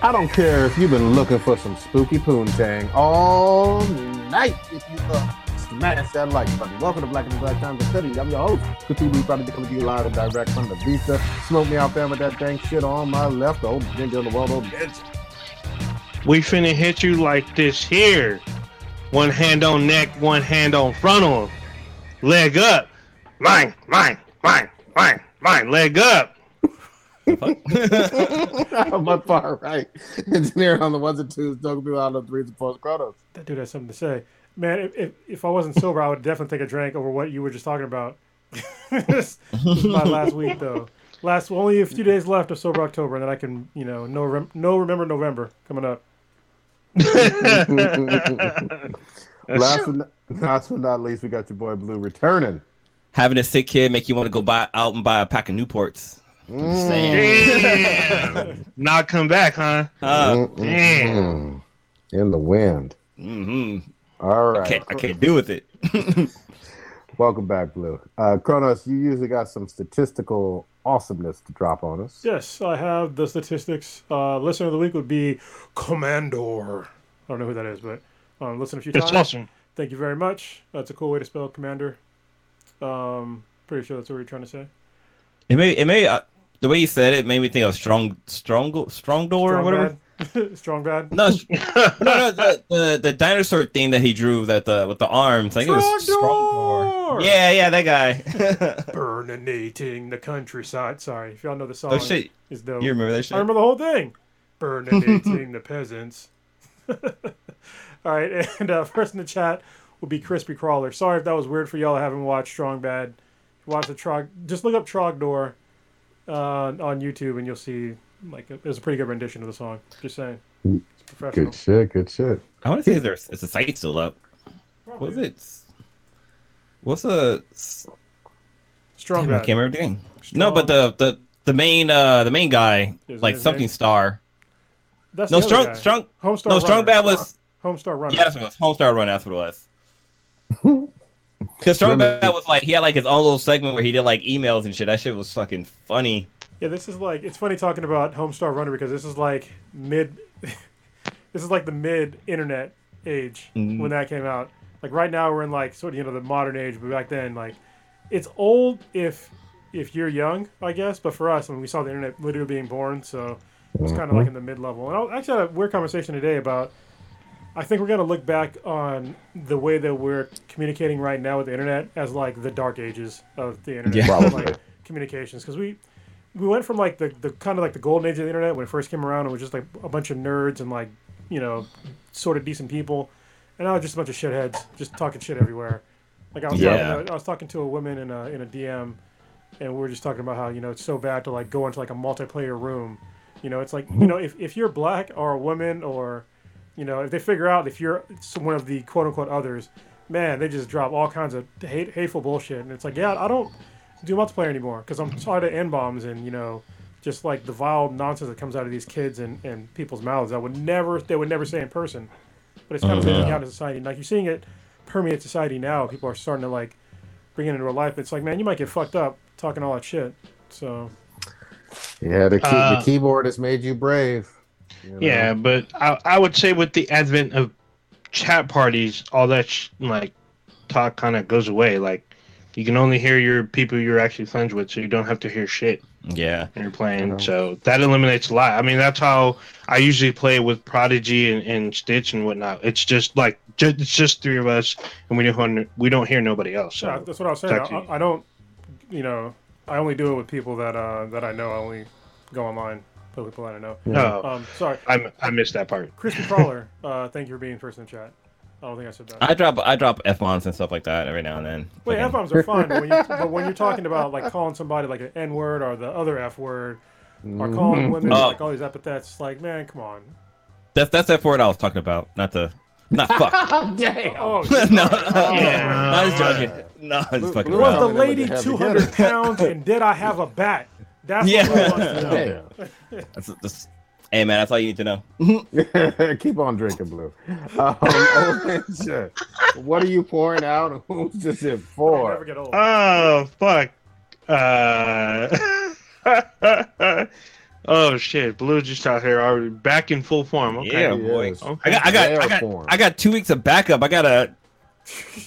I don't care if you've been looking for some spooky poontang all night. If you uh, smash that like button. Welcome to Black and Black Times of City. I'm your host, Cthulhu, probably be coming to you live and direct from the Vista. Smoke me out there with that dang shit on my left. Old ginger in the world, old bitch. We finna hit you like this here. One hand on neck, one hand on frontal. Leg up. Mine, mine, mine, mine, mine. Leg up. my far right. Engineer on the ones and twos, talking people out of the threes and fours, Kronos. That dude has something to say. Man, if, if, if I wasn't sober, I would definitely take a drink over what you were just talking about. this, this is my last week, though. Last only a few days left of sober October, and then I can, you know, no rem- no remember November coming up. last, but not, last but not least, we got your boy Blue returning. Having a sick kid make you want to go buy out and buy a pack of Newports. Mm. Damn. Not come back, huh? Uh, damn. mm. In the wind. Mm-hmm. All I can't, I can't deal with it. Welcome back, Blue. Uh, Kronos, you usually got some statistical awesomeness to drop on us. Yes, I have the statistics. Uh, listener of the week would be Commandor. I don't know who that is, but um, listen a few That's times. awesome. Thank you very much. That's a cool way to spell Commander. Um, pretty sure that's what you're trying to say. It may, it may, uh, the way you said it made me think of strong, strong, strong door or Strong whatever. bad. Strong bad. No, no, no, the, the the dinosaur thing that he drew that the with the arms. I think it was Strong strong door! door. Yeah, yeah, that guy. Burninating the countryside. Sorry, if y'all know the song. oh shit, Is dope. you remember that shit? I remember the whole thing. Burninating the peasants. All right, and uh, first in the chat will be Crispy Crawler. Sorry if that was weird for y'all that haven't watched Strong Bad. Watch the Trog. Just look up Trogdor uh, on YouTube and you'll see like it was a pretty good rendition of the song. Just saying, it's professional. Good shit, good shit. I want to see if there's is the site still up. What's it? What's the? Strong Damn, I can't remember the name. No, but the the the main uh the main guy Is like something name? star. That's No strong guy. strong. Homestar No strong bad was Homestar Runner. yeah that's what it was. Homestar Run. That's what it was. Because strong bad was like he had like his own little segment where he did like emails and shit. That shit was fucking funny. Yeah, this is like it's funny talking about Homestar Runner because this is like mid, this is like the mid internet age Mhm. when that came out. Like right now we're in like sort of you know the modern age, but back then like it's old if if you're young, I guess. But for us, I mean, we saw the internet literally being born, so it's kind of like in the mid level. And I actually had a weird conversation today about. I think we're gonna look back on the way that we're communicating right now with the internet as like the dark ages of the internet, Yeah. Probably. like communications, because we we went from like the, the kind of like the golden age of the internet when it first came around. It was just like a bunch of nerds and like you know sort of decent people, and now it's just a bunch of shitheads just talking shit everywhere. Like I was Yeah. talking to, I was talking to a woman in a in a DM, and we were just talking about how you know it's so bad to like go into like a multiplayer room. You know, it's like you mm-hmm. know if if you're black or a woman or you know if they figure out if you're one of the quote unquote others, man, they just drop all kinds of hate, hateful bullshit, and it's like yeah, I don't do multiplayer anymore because I'm tired of n bombs and you know just like the vile nonsense that comes out of these kids and, and people's mouths that would never they would never say in person, but it's kind of leaking out in society. Like you're seeing it permeate society now. People are starting to like bring it into real life. It's like man, you might get fucked up talking all that shit. So Yeah, the, key, Uh, the keyboard has made you brave. You know? Yeah, but I, I would say with the advent of chat parties, all that sh- like talk kind of goes away. Like you can only hear your people you're actually friends with, so you don't have to hear shit Yeah. when you're playing. know. So that eliminates a lot. I mean, that's how I usually play with Prodigy and, and Stitch and whatnot. It's just like ju- it's just three of us, and we don't we don't hear nobody else. yeah, that's what I was saying. I, I don't, you know, I only do it with people that uh, that I know. I only go online with people that I know. no, Um, sorry, I I missed that part. Crispy Crawler. uh, thank you for being first in the chat. I don't think I said that. I drop I drop f bombs and stuff like that every now and then. Wait, f bombs are fine, but when, you, but when you're talking about like calling somebody like an n word or the other f word, or calling women Oh. like all these epithets, like man, come on. That's that's that word I was talking about, not the not fuck. Damn. Oh, no, Yeah. I was joking. No, I was fucking was the lady 200 pounds and did I have a bat? That's Yeah. what I want to know. Damn. That's, that's, hey man, that's all you need to know. Keep on drinking, Blue. Um, Orange, what are you pouring out? Who's this it for? never get old. Oh fuck. Uh, Oh shit, Blue just out here already back in full form. Okay. Yeah, boy. Yes. Okay. I got, I got, I got. I got two weeks of backup. I gotta,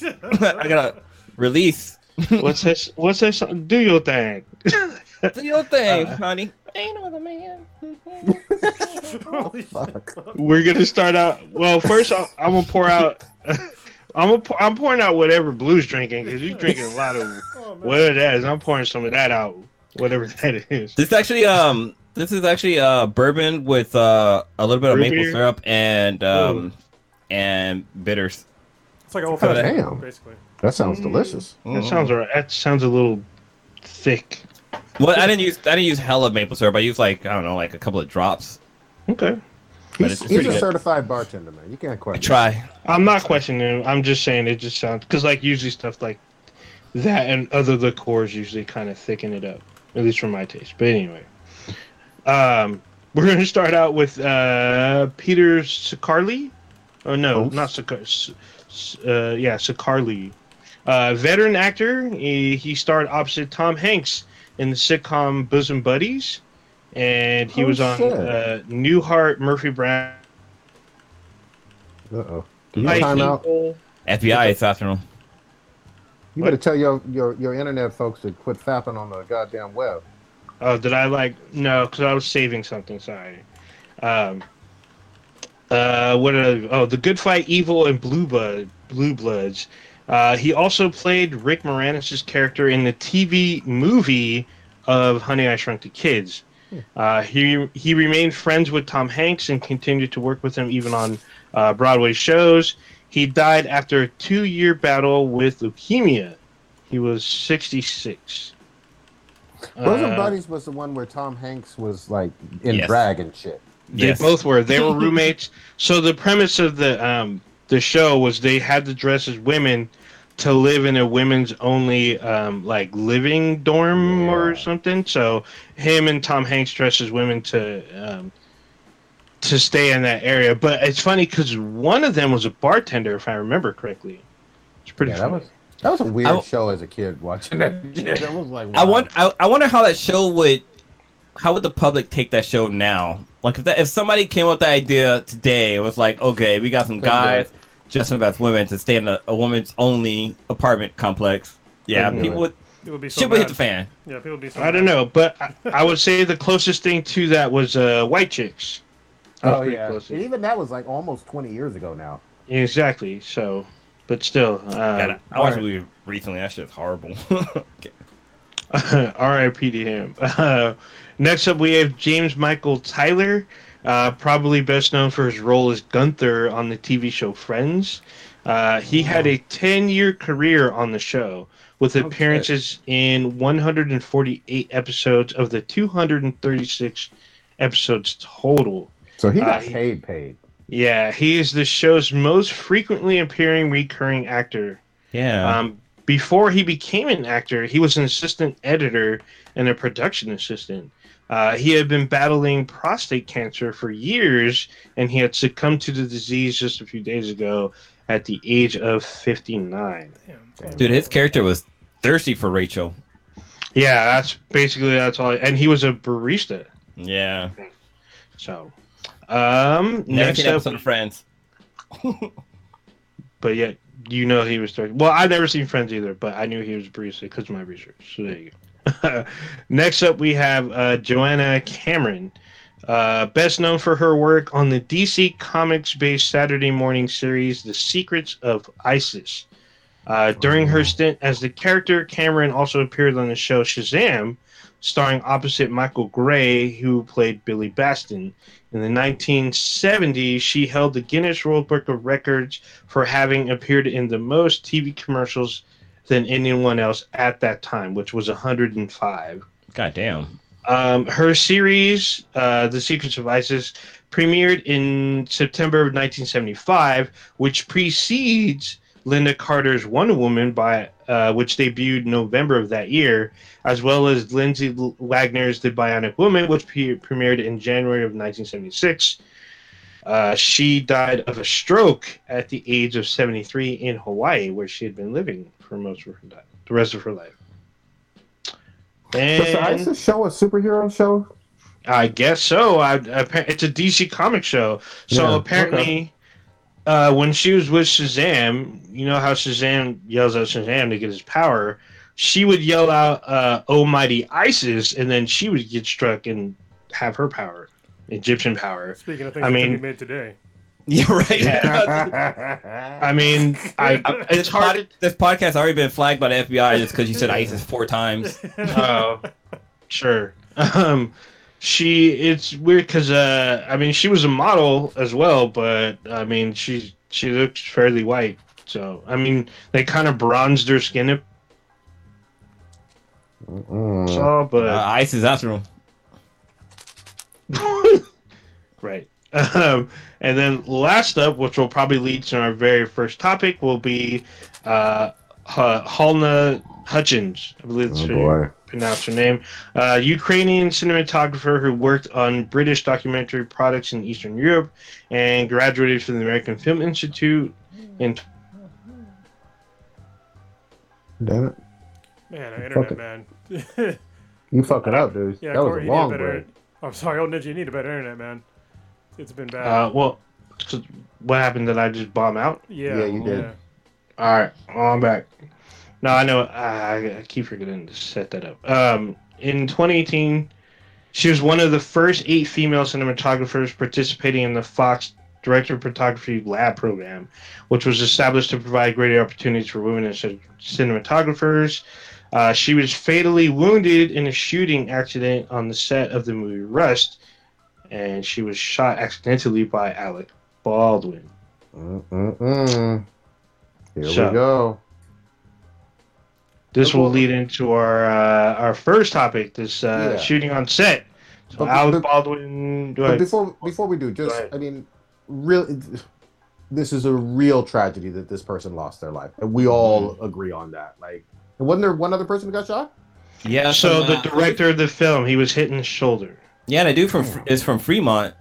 I gotta release. What's this? What's this? Do your thing. Do your thing, Uh, honey. Ain't no other man. Holy Fuck. We're gonna start out. Well, first I'm, I'm gonna pour out. I'm gonna, pour- I'm pouring out whatever Blue's drinking because he's drinking a lot of Oh, man. whatever that is. I'm pouring some of that out, whatever that is. This actually, um, this is actually uh bourbon with uh a little bit of Root maple beer? syrup and um and bitters. It's like a old Oh, fashioned, damn. basically. That sounds delicious. That sounds alright. That sounds a little thick. Well, I didn't use I didn't use hella maple syrup. I used like I don't know, like a couple of drops. Okay. But He's, it's he's a good. certified bartender, man. You can't question. I question. try. I'm not questioning. him. I'm just saying it just sounds because like usually stuff like that and other liqueurs usually kind of thicken it up, at least for my taste. But anyway, um, we're gonna start out with uh, Peter Sicarli. Oh no, Oh. not Sicar. S- S- Uh, yeah, Sicarli. Uh, veteran actor. He, he starred opposite Tom Hanks in the sitcom Bosom Buddies, and he Oh, was on shit. uh, Newhart, Murphy Brown. Uh oh. Can you High time out? People. FBI this afternoon. You better tell your, your your internet folks to quit fapping on the goddamn web. Oh, did I like no? Because I was saving something. Sorry. Um. Uh, what? Are, oh, the Good Fight, Evil, and Blue Blood, Blue Bloods. Uh, he also played Rick Moranis' character in the TV movie of Honey I Shrunk the Kids. Uh, he he remained friends with Tom Hanks and continued to work with him even on uh, Broadway shows. He died after a two-year battle with leukemia. He was 66. Bosom Uh, Buddies was the one where Tom Hanks was like in Yes. drag and shit. They Yes. both were. They were roommates. so the premise of the um the show was they had to dress as women to live in a women's only um like living dorm or something. So him and Tom Hanks dressed as women to um to stay in that area. But it's funny because one of them was a bartender, if I remember correctly. It's pretty Yeah, that was that was a weird I- show as a kid watching that. Yeah, that was like I want. I, I wonder how that show would. How would the public take that show now? Like if that, if somebody came up with the idea today, it was like, okay, we got some guys dressing up as women to stay in a, a woman's only apartment complex. Yeah, Couldn't do people it. would It would be so shit would hit the fan. Yeah, people would be so I don't know, but I, I would say the closest thing to that was uh, White Chicks. That Oh yeah, close. And even that was like almost twenty years ago now. Exactly. So, but still, God, uh, I watched a movie recently. That shit's horrible. Okay. R.I.P. to him. Uh, next up, we have James Michael Tyler, uh, probably best known for his role as Gunther on the TV show Friends. Uh, he had a 10 year career on the show with Okay. appearances in 148 episodes of the 236 episodes total. So he got Uh, paid, paid. Yeah, he is the show's most frequently appearing recurring actor. Yeah. Um, before he became an actor, he was an assistant editor and a production assistant. Uh, he had been battling prostate cancer for years, and he had succumbed to the disease just a few days ago at the age of 59. Dude, his character was thirsty for Rachel. Yeah, that's basically that's all. And he was a barista. Yeah. So, um, Never next seen up, episode of Friends. but yet you know he was 30. Well, I've never seen Friends either, but I knew he was a barista because of my research. So there you go. Next up, we have uh, Joanna Cameron, uh, best known for her work on the DC Comics-based Saturday morning series *The Secrets of ISIS*. Uh, during her stint as the character, Cameron also appeared on the show Shazam, starring opposite Michael Gray, who played Billy Batson. In the 1970s, she held the Guinness World Book of Records for having appeared in the most TV commercials than anyone else at that time, which was 105. God damn. Um, her series, uh, The Secrets of ISIS, premiered in September of 1975, which precedes Lynda Carter's Wonder Woman, by uh, which debuted November of that year, as well as Lindsay Wagner's The Bionic Woman, which pre- premiered in January of 1976. Uh, she died of a stroke at the age of 73 in Hawaii, where she had been living for most of her life, the rest of her life. Does the And ISIS show a superhero show? I guess so. I, appa- it's a DC comic show. So Yeah, apparently, uh, when she was with Shazam, you know how Shazam yells at Shazam to get his power. She would yell out, uh, "Oh mighty Isis," and then she would get struck and have her power, Egyptian power. Speaking of things I mean- can made today. Yeah, right. I mean, I This, it's hard. pod, this podcast already been flagged by the FBI just because you said ISIS four times. Oh, sure. Um, she it's weird because uh, I mean she was a model as well, but I mean she she looks fairly white. So I mean they kind of bronzed her skin up, so, but Uh, ISIS bathroom. right. Um, and then last up, which will probably lead to our very first topic, will be uh, H- Halyna Hutchins. I believe that's Oh her boy. pronounce her name. Uh, Ukrainian cinematographer who worked on British documentary products in Eastern Europe and graduated from the American Film Institute in Damn it. Man, our Fuck internet, man. You fucking up, dude. yeah, that was a long break. I'm sorry, old ninja. You need a better internet, man. It's been bad. uh, well, so what happened? Did I just bomb out? yeah, yeah, you did. yeah. All right, well, I'm back. No, I know. I, I keep forgetting to set that up. Um, in 2018, she was one of the first eight female cinematographers participating in the Fox Director of Photography Lab program, which was established to provide greater opportunities for women as cinematographers. Uh, she was fatally wounded in a shooting accident on the set of the movie Rust, and she was shot accidentally by Alec Baldwin. Mm-mm-mm. Here So- we go. This will lead into our uh, our first topic, this uh, Yeah. shooting on set. So But- Alec but- Baldwin. Go But ahead. before before we do, just ahead. I mean, really, this is a real tragedy that this person lost their life, and we all Mm-hmm. agree on that. Like, wasn't there one other person who got shot? Yeah. so the uh, director of the film, he was hit in the shoulder. Yeah, the dude from is from Fremont.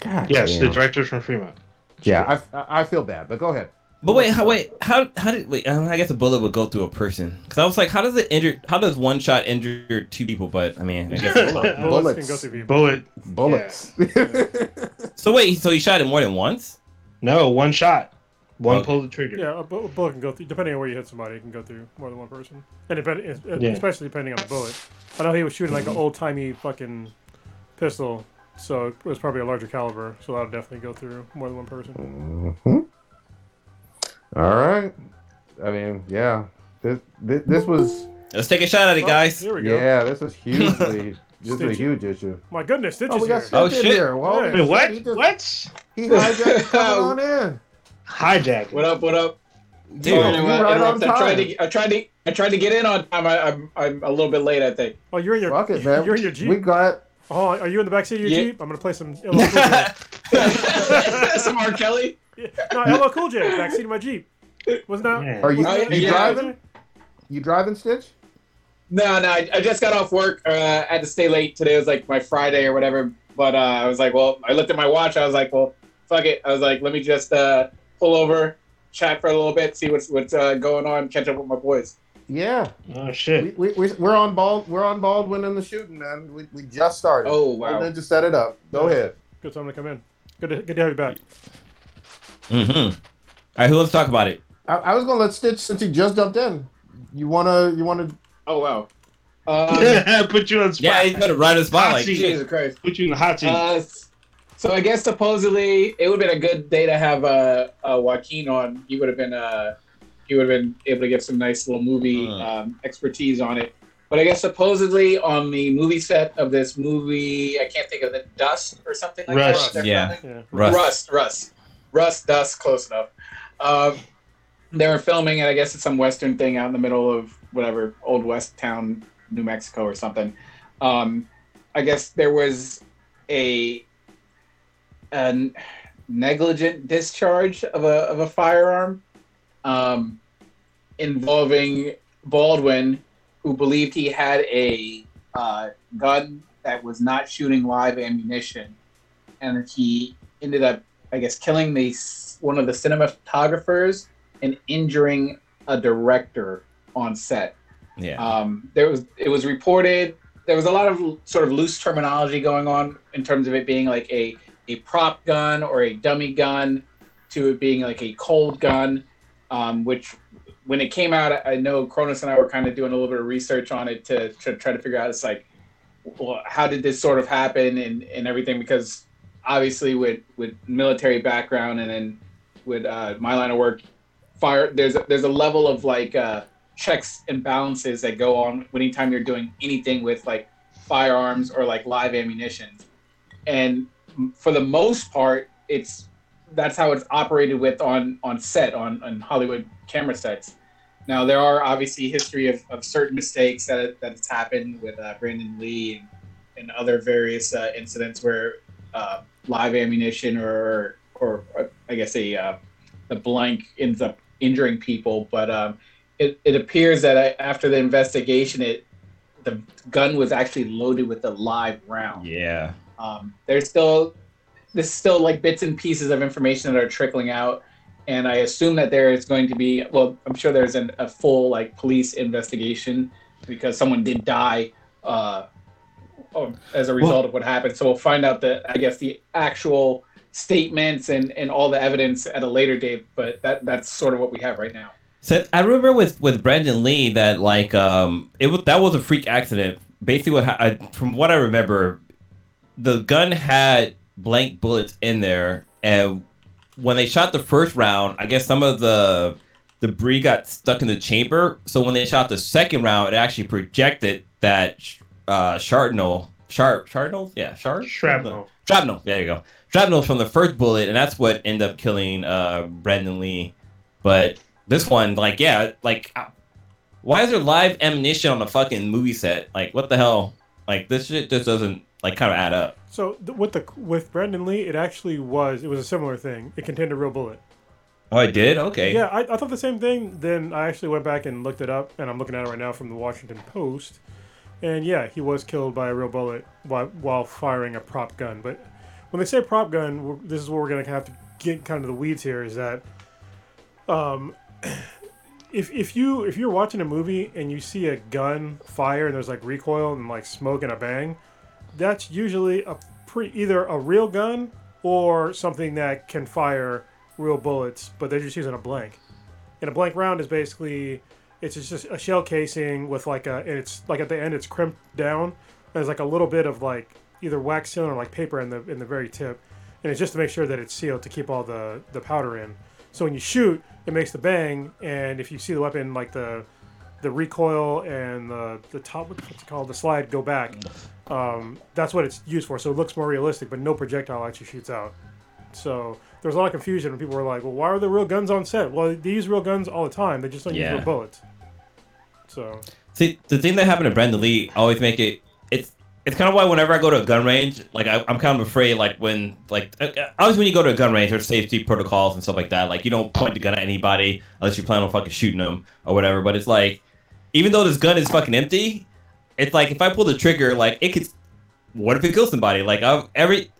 God Yes, the director's from Fremont. Yeah, I, I feel bad, but go ahead. But wait, how wait, how how did wait? I guess a bullet would go through a person. Because I was like, how does it injure? How does one shot injure two people? But I mean, I guess. Bullets, Bullets. can go through people. Bullet. Bullets. so wait, so he shot it more than once? No, one shot. One Okay. pull the trigger. Yeah, a bullet can go through. Depending on where you hit somebody, it can go through more than one person, and depend, es- Yeah. especially depending on the bullet. I know he was shooting like an mm-hmm. old timey fucking pistol, so it was probably a larger caliber, so that'll definitely go through more than one person. Mhm. All right. I mean, yeah. This, this, this was Let's take a shot at it, Oh, guys. Here we go. yeah, this is hugely this is a huge issue. My goodness, Stitch Oh, is we got here. Oh, shit. here. Well, Wait, Wait, what? He, just, What? he hijacked coming on in. Hijack. What up? What up? Dude, Sorry to, uh, right interrupt. I tried to. I tried to. I tried to get in on time. I, I'm. I'm a little bit late. I think. Oh, you're in your Fuck it, man. you're in your jeep. We got Oh, are you in the backseat of your Yeah. jeep? I'm gonna play some LL Cool J. Some R. Kelly. no, LL Cool J, back seat of my jeep. Wasn't that? Yeah. Are you, wasn't you yeah. driving? You driving, Stitch? No, no. I, I just got off work. Uh, I had to stay late today. It Was like my Friday or whatever. But uh, I was like, well, I looked at my watch. I was like, well, fuck it. I was like, let me just uh, pull over, chat for a little bit, see what's what's uh, going on, catch up with my boys. Yeah. Oh We, shit. we, we, we're on bald. We're on Baldwin in the shooting, man. We, we just started. Oh, wow. And then just set it up. Go ahead. Good time to come in. Good to, good to have you back. Mm-hmm. All right, who wants to talk about it? I, I was gonna let Stitch since he just jumped in. You wanna? You wanna? Oh wow. Um, Put you on spot. Yeah, he's gonna run the spot like Hot seat. Jesus Christ. Put you in the hot seat. Uh, so I guess supposedly it would have been a good day to have uh, uh, Joaquin on. He would have been uh, he would have been able to get some nice little movie Mm. um, expertise on it. But I guess supposedly on the movie set of this movie, I can't think of it, Dust or something like Rust. that. Yeah. Yeah. Rust. Rust, Rust, Rust, Dust, close enough. Um, they were filming, and I guess it's some Western thing out in the middle of whatever old West town, New Mexico or something. Um, I guess there was a, a negligent discharge of a of a firearm um, involving Baldwin, who believed he had a uh, gun that was not shooting live ammunition, and he ended up, I guess, killing the one of the cinematographers and injuring a director on set. Yeah. Um, there was it was reported there was a lot of sort of loose terminology going on in terms of it being like a a prop gun or a dummy gun to it being like a cold gun, um, which when it came out, I know Cronus and I were kind of doing a little bit of research on it to, to try to figure out it's like, well, how did this sort of happen and, and everything? Because obviously with with military background and then with uh, my line of work, fire there's a, there's a level of like uh, checks and balances that go on anytime you're doing anything with like firearms or like live ammunition, and for the most part, it's that's how it's operated with on on set on on Hollywood camera sets. Now there are obviously history of, of certain mistakes that that has happened with uh, Brandon Lee and, and other various uh, incidents where uh, live ammunition or or, or I guess a uh, the blank ends up injuring people. But um, it it appears that I, after the investigation, it the gun was actually loaded with a live round. Yeah. Um, there's still there's still like bits and pieces of information that are trickling out, and I assume that there is going to be well, I'm sure there's an, a full like police investigation because someone did die uh, as a result Well- of what happened. So we'll find out the I guess the actual statements and and all the evidence at a later date. But that that's sort of what we have right now. So I remember with with Brandon Lee that like um it was that was a freak accident. Basically, what ha- I, from what I remember, the gun had blank bullets in there, and when they shot the first round, I guess some of the debris got stuck in the chamber. So when they shot the second round, it actually projected that uh shrapnel, sharp shrapnel, yeah, sharp Shrapnel. shrapnel. There you go. Shrapnel from the first bullet, and that's what ended up killing uh, Brandon Lee. But this one, like, yeah, like, uh, why is there live ammunition on a fucking movie set? Like, what the hell? Like, this shit just doesn't like kind of add up. So th- with the with Brandon Lee, it actually was it was a similar thing. It contained a real bullet. Oh, I did. Okay. Yeah, I, I thought the same thing. Then I actually went back and looked it up, and I'm looking at it right now from the Washington Post. And yeah, he was killed by a real bullet while, while firing a prop gun. But when they say prop gun, this is where we're going to have to get kind of the weeds here. Is that um, if if you if you're watching a movie and you see a gun fire and there's like recoil and like smoke and a bang, that's usually a pre either a real gun or something that can fire real bullets, but they're just using a blank. And a blank round is basically it's just a shell casing with like a and it's like at the end it's crimped down. and There's like a little bit of like either wax sealant or like paper in the in the very tip, and it's just to make sure that it's sealed to keep all the the powder in. So when you shoot, it makes the bang, and if you see the weapon like the the recoil and the the top what's it called the slide go back, um, that's what it's used for. So it looks more realistic, but no projectile actually shoots out. So there was a lot of confusion when people were like, "Well, why are there real guns on set?" Well, they use real guns all the time. They just don't Yeah. use real bullets. So See, the thing that happened to Brandon Lee always make it. It's it's kind of why whenever I go to a gun range, like I, I'm kind of afraid, like when like uh, uh, always when you go to a gun range, there's safety protocols and stuff like that. Like you don't point the gun at anybody unless you plan on fucking shooting them or whatever. But it's like, even though this gun is fucking empty, it's like if I pull the trigger, like it could. What if it kills somebody? Like I every.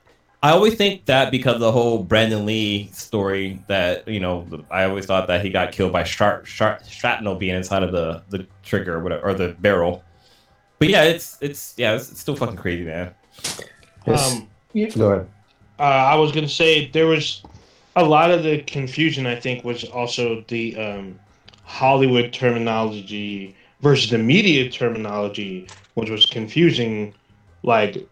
I always think that because of the whole Brandon Lee story that you know I always thought that he got killed by sharp, sharp shrapnel being inside of the the trigger or whatever or the barrel. But yeah, it's it's yeah, it's, it's still fucking crazy, man. Yes. Um, Go ahead. uh, I was gonna say there was a lot of the confusion. I think was also the um, Hollywood terminology versus the media terminology, which was confusing, like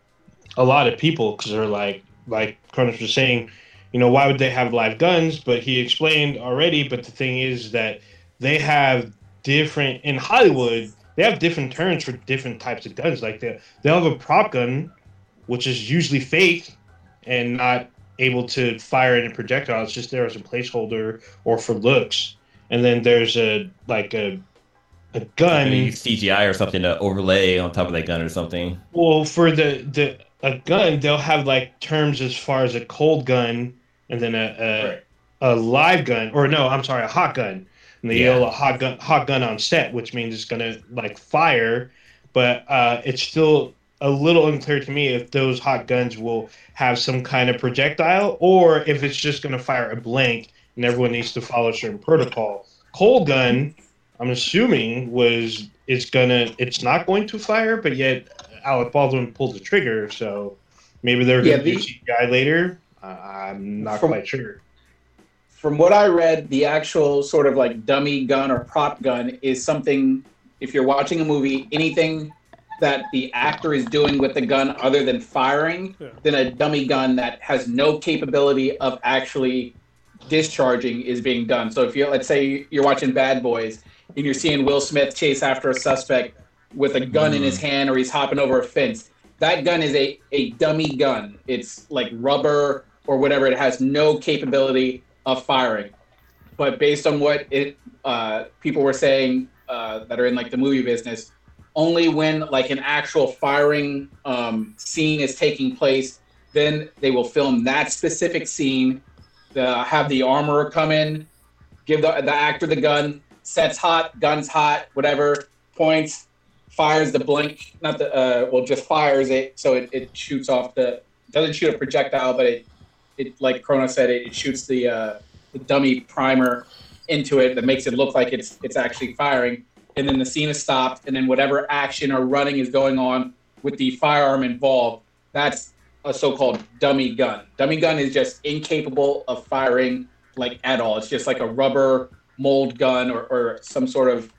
a lot of people because they're like, like Cronus was saying, you know, why would they have live guns? But he explained already. But the thing is that they have different in Hollywood. They have different terms for different types of guns. Like they they'll have a prop gun, which is usually fake and not able to fire any projectile. It's just there as a placeholder or for looks. And then there's a like a a gun. Use CGI or something to overlay on top of that gun or something. Well, for the the a gun, they'll have like terms as far as a cold gun and then a a, Right. a live gun or no, I'm sorry, a hot gun. And they Yeah. yell a hot gun hot gun on set, which means it's gonna like fire, but uh, it's still a little unclear to me if those hot guns will have some kind of projectile or if it's just gonna fire a blank and everyone needs to follow a certain protocol. Cold gun, I'm assuming was it's gonna it's not going to fire, but yet Alec Baldwin pulls the trigger. So maybe they're Yeah, going to do the- CGI later. Uh, I'm not From- quite sure. From what I read, the actual sort of like dummy gun or prop gun is something. If you're watching a movie, anything that the actor is doing with the gun other than firing, Yeah. then a dummy gun that has no capability of actually discharging is being done. So if you let's say you're watching Bad Boys and you're seeing Will Smith chase after a suspect with a gun in his hand or he's hopping over a fence, that gun is a, a dummy gun. It's like rubber or whatever. It has no capability of firing. But based on what it uh, people were saying uh, that are in like the movie business, only when like an actual firing um, scene is taking place, then they will film that specific scene. The, have the armorer come in, give the, the actor the gun, sets hot, guns hot, whatever, points, fires the blink, not the, uh, well, just fires it so it, it shoots off the, doesn't shoot a projectile, but it, it like Chrono said, it, it shoots the, uh, the dummy primer into it that makes it look like it's it's actually firing. And then the scene is stopped, and then whatever action or running is going on with the firearm involved, that's a so-called dummy gun. Dummy gun is just incapable of firing like at all. It's just like a rubber mold gun or, or some sort of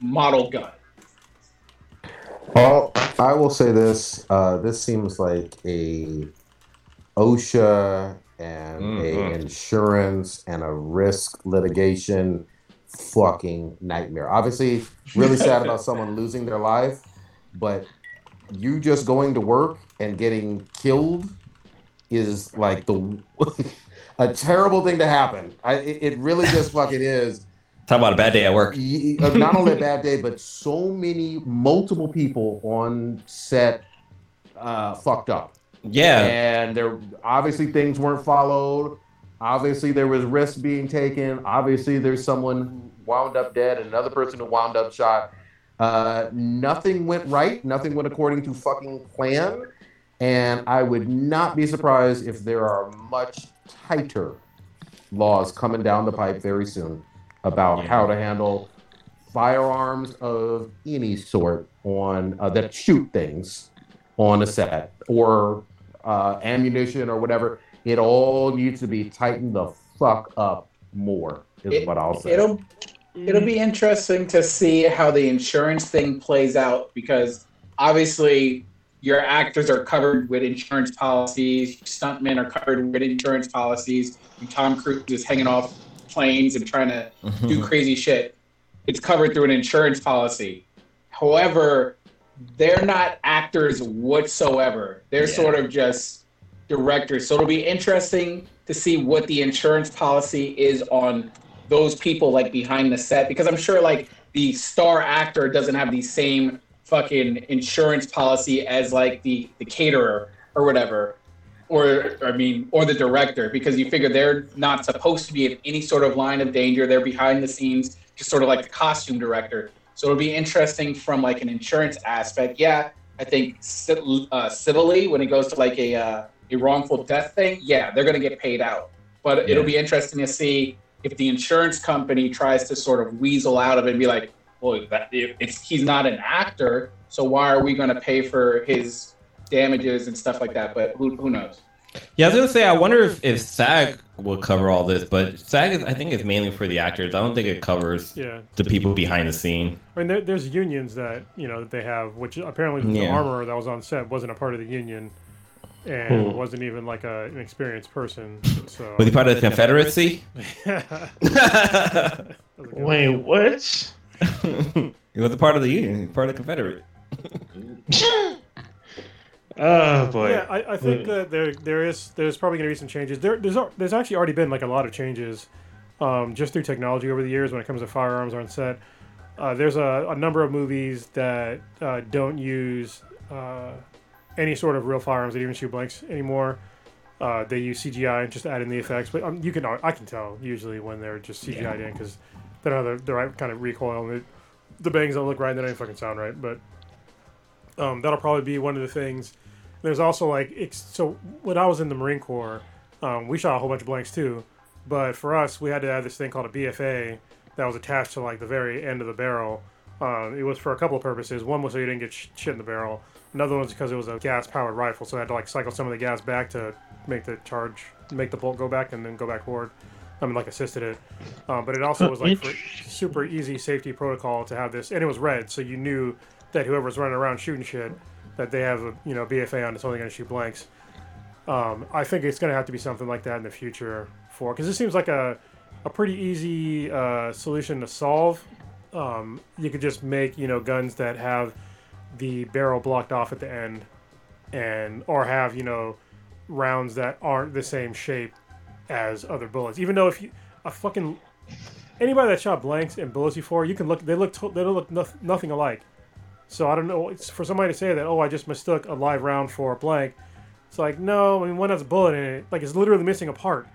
model gun. Well, I will say this. Uh, this seems like a OSHA and a Mhm. insurance and a risk litigation fucking nightmare. Obviously, really sad about someone losing their life, but you just going to work and getting killed is like the a terrible thing to happen. I, it, it really just fucking is. Talk about a bad day at work. Uh, not only a bad day, but so many multiple people on set uh, fucked up, Yeah. and there obviously things weren't followed. Obviously, there was risk being taken. Obviously, there's someone who wound up dead, and another person who wound up shot. Uh, nothing went right. Nothing went according to fucking plan. And I would not be surprised if there are much tighter laws coming down the pipe very soon about Yeah. how to handle firearms of any sort on uh, that shoot things on a set or uh, ammunition or whatever. It all needs to be tightened the fuck up more. Is It- what I'll say. It'll it'll be interesting to see how the insurance thing plays out because obviously your actors are covered with insurance policies, stuntmen are covered with insurance policies, and Tom Cruise is hanging off planes and trying to mm-hmm. do crazy shit. It's covered through an insurance policy. However, they're not actors whatsoever. They're Yeah. sort of just directors. So it'll be interesting to see what the insurance policy is on those people like behind the set because I'm sure like the star actor doesn't have the same fucking insurance policy as like the the caterer or whatever. Or I mean or the director because you figure they're not supposed to be in any sort of line of danger. They're behind the scenes just sort of like the costume director. So it'll be interesting from like an insurance aspect. Yeah I think uh, civilly when it goes to like a uh, a wrongful death thing yeah they're going to get paid out. But it'll be interesting to see if the insurance company tries to sort of weasel out of it and be like, well, that, if it's, he's not an actor, so why are we going to pay for his damages and stuff like that? But who, who knows? Yeah, I was gonna say I wonder if, if SAG will cover all this, but SAG is, I think is mainly for the actors. I don't think it covers Yeah. the people behind the scene. I mean, there, there's unions that you know that they have, which apparently the Yeah. armorer that was on set wasn't a part of the union, and Hmm. wasn't even like a, an experienced person. So Was he part of the Confederacy? Wait, what? he was a part of the union, he was part of the Confederate. Oh boy. yeah, I, I think that there there is there's probably going to be some changes. There there's there's actually already been like a lot of changes, um, just through technology over the years when it comes to firearms on set. Uh, there's a, a number of movies that uh, don't use uh, any sort of real firearms. They even shoot blanks anymore. Uh, they use CGI and just add in the effects. But um, you can I can tell usually when they're just CGI'd in because they don't have the, the right kind of recoil the, bangs don't look right and they don't fucking sound right. But um, that'll probably be one of the things. There's also like so when I was in the Marine Corps, um, we shot a whole bunch of blanks too, but for us we had to have this thing called a BFA that was attached to like the very end of the barrel Um, it was for a couple of purposes. One was so you didn't get sh- shit in the barrel. Another one was because it was a gas-powered rifle, so I had to like cycle some of the gas back to make the charge, make the bolt go back, and then go back forward. I mean, like assisted it. Um, but it also was like for super easy safety protocol to have this, and it was red, so you knew that whoever's running around shooting shit, that they have a you know BFA on, it's only going to shoot blanks. Um, I think it's going to have to be something like that in the future for because it seems like a a pretty easy uh, solution to solve. Um, you could just make you know guns that have the barrel blocked off at the end, and or have you know rounds that aren't the same shape as other bullets. Even though if you a fucking anybody that shot blanks and bullets before, you can look they look they don't look noth- nothing alike. So I don't know. It's for somebody to say that oh I just mistook a live round for a blank. It's like no, I mean one has a bullet in it. Like it's literally missing a part.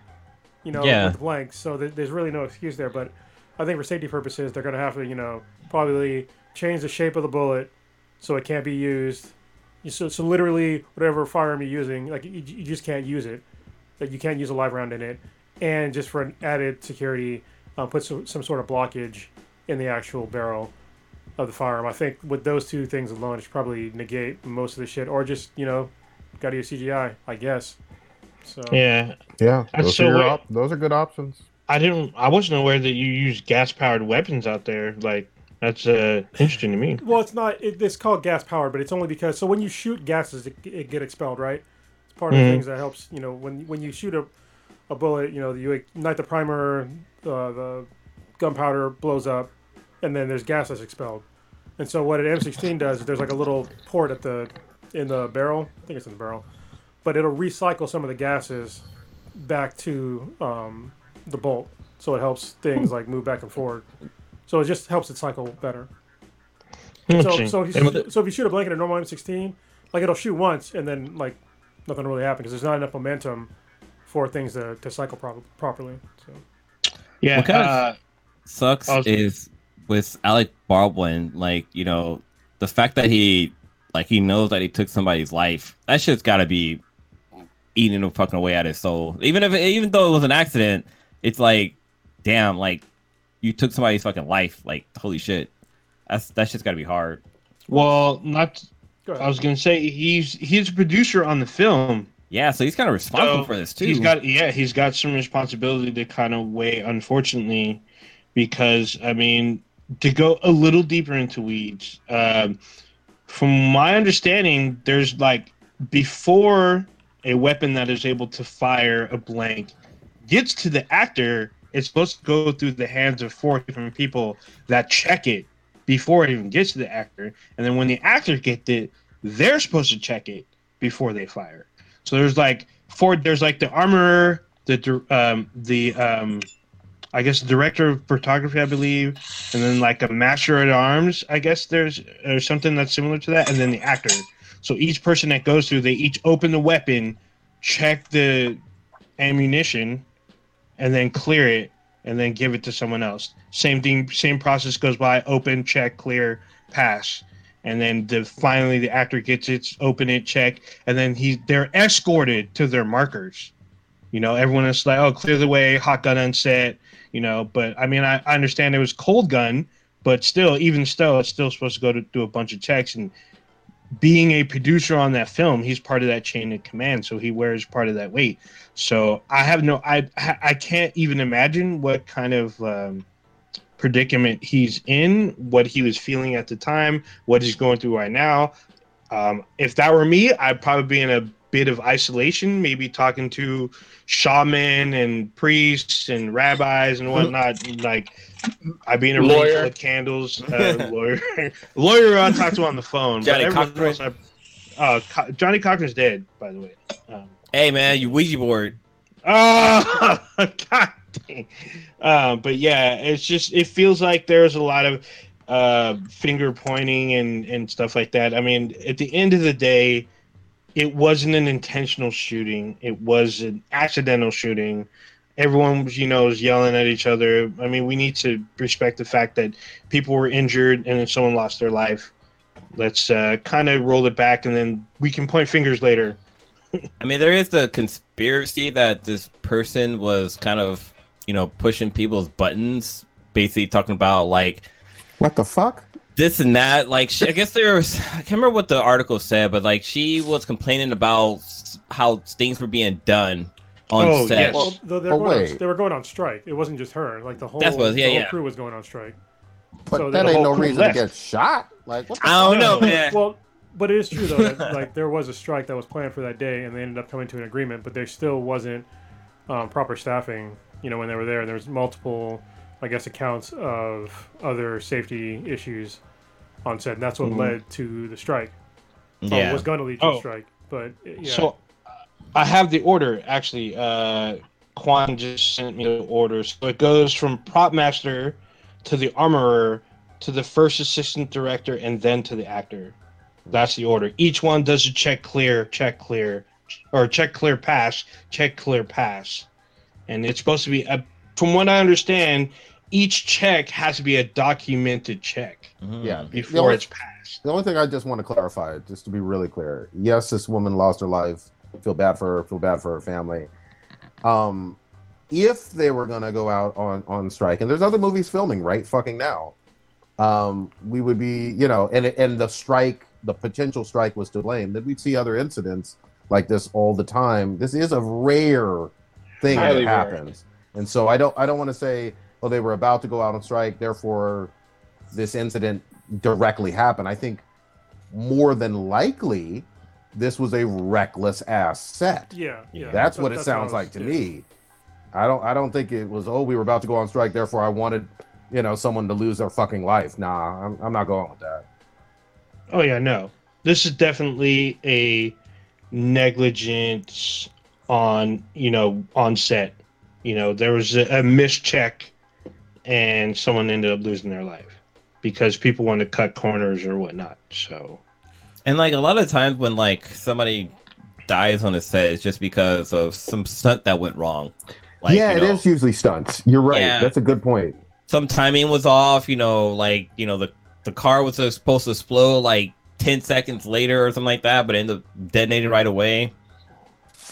You know, Yeah. with blanks. So th- there's really no excuse there. But I think for safety purposes, they're gonna have to you know probably change the shape of the bullet so it can't be used. So, so literally, whatever firearm you're using, like you, you just can't use it. Like you can't use a live round in it, and just for an added security, um, put some, some sort of blockage in the actual barrel of the firearm. I think with those two things alone, it should probably negate most of the shit, or just you know, got to use CGI, I guess. So Yeah, Yeah, those so are, op- those are good options. I didn't. I wasn't aware that you use gas powered weapons out there. Like that's uh, interesting to me. Well, it's not. It, it's called gas powered, but it's only because so when you shoot gases, it, it get expelled, right? Part of the Mhm. things that helps. You know, when when you shoot a, a bullet, you know, you ignite the primer, uh, the gunpowder blows up, and then there's gas that's expelled. And so what an M16 does is there's like a little port at the in the barrel. I think it's in the barrel, but it'll recycle some of the gases back to um, the bolt, so it helps things like move back and forward. So it just helps it cycle better. So, so, if you, so if you shoot a blank in a normal M16, like it'll shoot once and then like nothing really happened because there's not enough momentum for things to, to cycle pro- properly. So yeah. What kind of- uh, sucks was- is with Alec Baldwin, like you know, the fact that he like he knows that he took somebody's life. That shit's got to be eating the fucking away at his soul. Even if even though it was an accident, it's like, damn, like you took somebody's fucking life. Like holy shit, that's that shit's got to be hard. well, not. Go ahead. I was gonna say he's he's a producer on the film. Yeah, so he's kind of responsible So, for this too. He's got yeah, he's got some responsibility to kind of weigh, unfortunately, because I mean, to go a little deeper into weeds, um, from my understanding, there's like before a weapon that is able to fire a blank gets to the actor, it's supposed to go through the hands of four different people that check it before it even gets to the actor, and then when the actor gets it, they're supposed to check it before they fire. So there's like four. There's like the armorer, the um, the um, I guess director of photography, I believe, and then like a master at arms. I guess there's or something that's similar to that, and then the actor. So each person that goes through, they each open the weapon, check the ammunition, and then clear it, and then give it to someone else. Same thing, same process goes by: open, check, clear, pass, and then the finally the actor gets it, open it, check, and then he they're escorted to their markers. You know, everyone is like, "Oh, clear the way, hot gun on set." You know, but I mean, I, I understand it was cold gun, but still, even still, it's still supposed to go to do a bunch of checks. And being a producer on that film, he's part of that chain of command, so he wears part of that weight. So I have no, I I can't even imagine what kind of um, predicament he's in, what he was feeling at the time, what he's going through right now. Um, if that were me, I'd probably be in a bit of isolation, maybe talking to shaman and priests and rabbis and whatnot. Like, I'd be in a Lawyer. of candles. Uh, lawyer, lawyer, I'll talk to on the phone. but Johnnie Cochran. else, I- uh, Co- Johnnie Cochran's dead, by the way. Um, hey man, you Ouija board. Oh, God dang. Uh, but yeah, it's just it feels like there's a lot of uh, finger pointing and and stuff like that. I mean, at the end of the day, it wasn't an intentional shooting. It was an accidental shooting. Everyone, was, you know, is yelling at each other. I mean, we need to respect the fact that people were injured and then someone lost their life. Let's uh, kind of roll it back, and then we can point fingers later. I mean, there is the conspiracy that this person was kind of, you know, pushing people's buttons, basically talking about like, What the fuck? this and that. Like, she, I guess there was, I can't remember what the article said, but like she was complaining about how things were being done on Oh, set. yes. Well, though they Oh, were, going wait. on, they were going on strike. It wasn't just her. Like the whole, That's what- yeah, the whole yeah. crew was going on strike. But So that ain't no reason left. to get shot. Like, what the I don't know, man. Well, but it is true though. That, like there was a strike that was planned for that day, and they ended up coming to an agreement. But there still wasn't um, proper staffing. You know, when they were there, and there was multiple, I guess, accounts of other safety issues on set, and that's what Mhm. led to the strike. Or yeah. was going to lead to a Oh. strike, but yeah. So I have the order actually. Uh, Quan just sent me the order. So it goes from prop master to the armorer to the first assistant director and then to the actor. That's the order. Each one does a check clear, check clear, or check clear pass, check clear pass. And it's supposed to be, a, from what I understand, each check has to be a documented check Mhm. Yeah. Before only, it's passed. the only thing I just want to clarify, just to be really clear, yes, this woman lost her life. Feel bad for her. Feel bad for her family. Um, if they were gonna go out on on strike, and there's other movies filming right fucking now, um, we would be, you know, and and the strike, the potential strike was to blame. Then we'd see other incidents like this all the time. This is a rare thing Highly that rare. happens, and so I don't I don't want to say, oh, they were about to go out on strike, therefore this incident directly happened. I think more than likely this was a reckless ass set. yeah, yeah. That's That- what it I sounds was- like to yeah. me. I don't I don't think it was oh we were about to go on strike therefore I wanted you know someone to lose their fucking life. Nah, I'm, I'm not going with that. Oh yeah, no. This is definitely a negligence on you know on set. You know, there was a, a mischeck, and someone ended up losing their life because people want to cut corners or whatnot. So And like a lot of times when like somebody dies on a set, it's just because of some stunt that went wrong. Like, yeah, you know, is usually stunts. You're right. Yeah. That's a good point. Some timing was off. You know, like you know the the car was supposed to explode like ten seconds later or something like that, but it ended up detonating right away.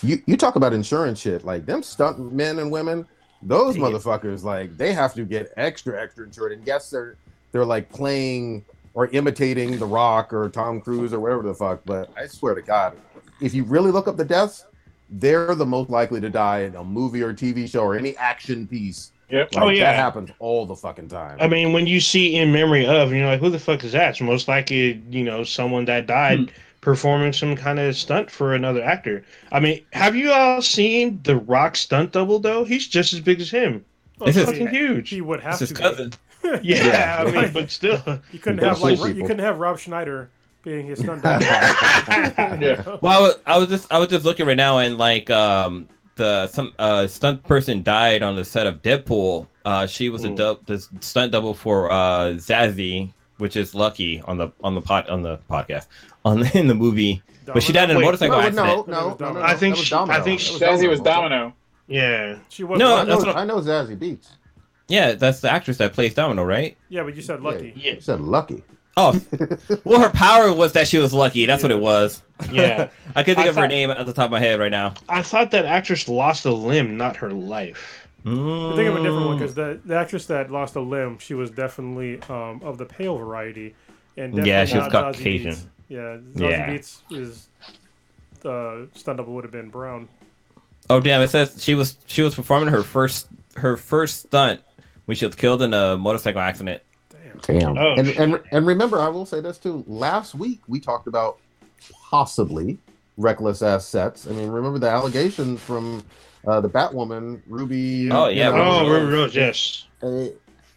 You you talk about insurance shit like them stunt men and women. Those Yeah. motherfuckers like they have to get extra extra insured. And yes, they're they're like playing or imitating The Rock or Tom Cruise or whatever the fuck. But I swear to God, if you really look up the deaths, they're the most likely to die in a movie or TV show or any action piece. Yep. Like, Oh, yeah. that happens all the fucking time. I mean, when you see in memory of, you know, like who the fuck is that? It's most likely you know someone that died hmm. performing some kind of stunt for another actor. I mean, have you all seen the Rock stunt double though? He's just as big as him. Well, This is- Fucking huge. He would have It's his to. be. Cousin. Yeah, Yeah. I mean, but still. You couldn't have like cool you couldn't have Rob Schneider being his stunt double. Yeah. Well, I was, I was just I was just looking right now, and like um the some uh stunt person died on the set of Deadpool. Uh, she was a Ooh. dub, the stunt double for uh Zazie, which is Lucky on the on the pot on the podcast on in the movie. But she died in a Wait, motorcycle no, accident. no, no, no, no, I think that was she- Domino. I think That she- was Domino. Domino. Yeah. She was. No, I lucky. know, That's what- I know Zazie Beetz. Yeah, that's the actress that plays Domino, right? Yeah, but you said lucky. Yeah. You said lucky. Oh, well, her power was that she was lucky. That's what it was. Yeah. I couldn't think I of her name at the top of my head right now. I thought that actress lost a limb, not her life. I think of a different one Mm. because the, the actress that lost a limb, she was definitely um, of the pale variety, and Yeah, she was not Zazie Caucasian. Beetz. Yeah, Zazie Yeah. Beetz is the stunt double would have been brown. Oh damn! It says she was she was performing her first her first stunt when she was killed in a motorcycle accident. Damn. Damn. Oh, and, and and remember, I will say this too. Last week we talked about possibly reckless ass sets. I mean, remember the allegations from uh, the Batwoman, Ruby. Oh, yeah, you know, Oh, Ruby Ruby Rose, yes. uh,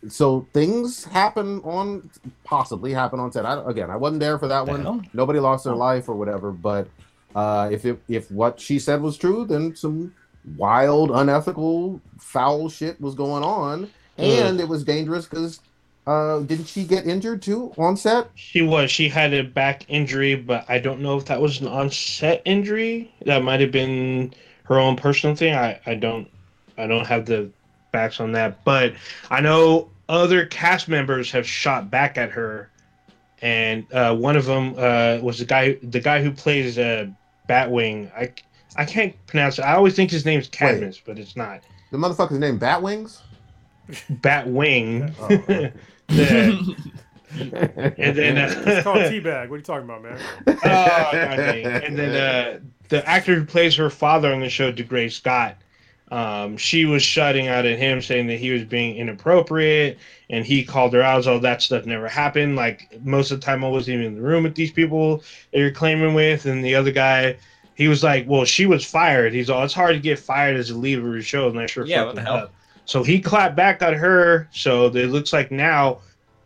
so things happen on possibly happen on set. I, again, I wasn't there for that The one. Nobody lost their Oh. life or whatever. But uh, if it, if what she said was true, then some wild, unethical, foul shit was going on, and it was dangerous because uh, didn't she get injured too on set? She was. She had a back injury, but I don't know if that was an on-set injury. That might have been her own personal thing. I, I don't I don't have the facts on that, but I know other cast members have shot back at her, and uh, one of them uh, was the guy the guy who plays uh, Batwing. I I can't pronounce it. I always think his name's Cadmus, but it's not The motherfucker's name Batwings. Batwing. Oh, okay. Yeah. and then It's called uh, Teabag. What are you talking about, man? oh, and then uh, the actor who plays her father on the show, Dougray Scott, um, she was shutting out at him saying that he was being inappropriate, and he called her out. All that stuff never happened. Like most of the time, I wasn't even in the room with these people that you're claiming with, and the other guy. He was like, "Well, she was fired." He's all, "It's hard to get fired as a lead of a show unless you're Yeah, what fucking the hell? up." So he clapped back at her. So it looks like now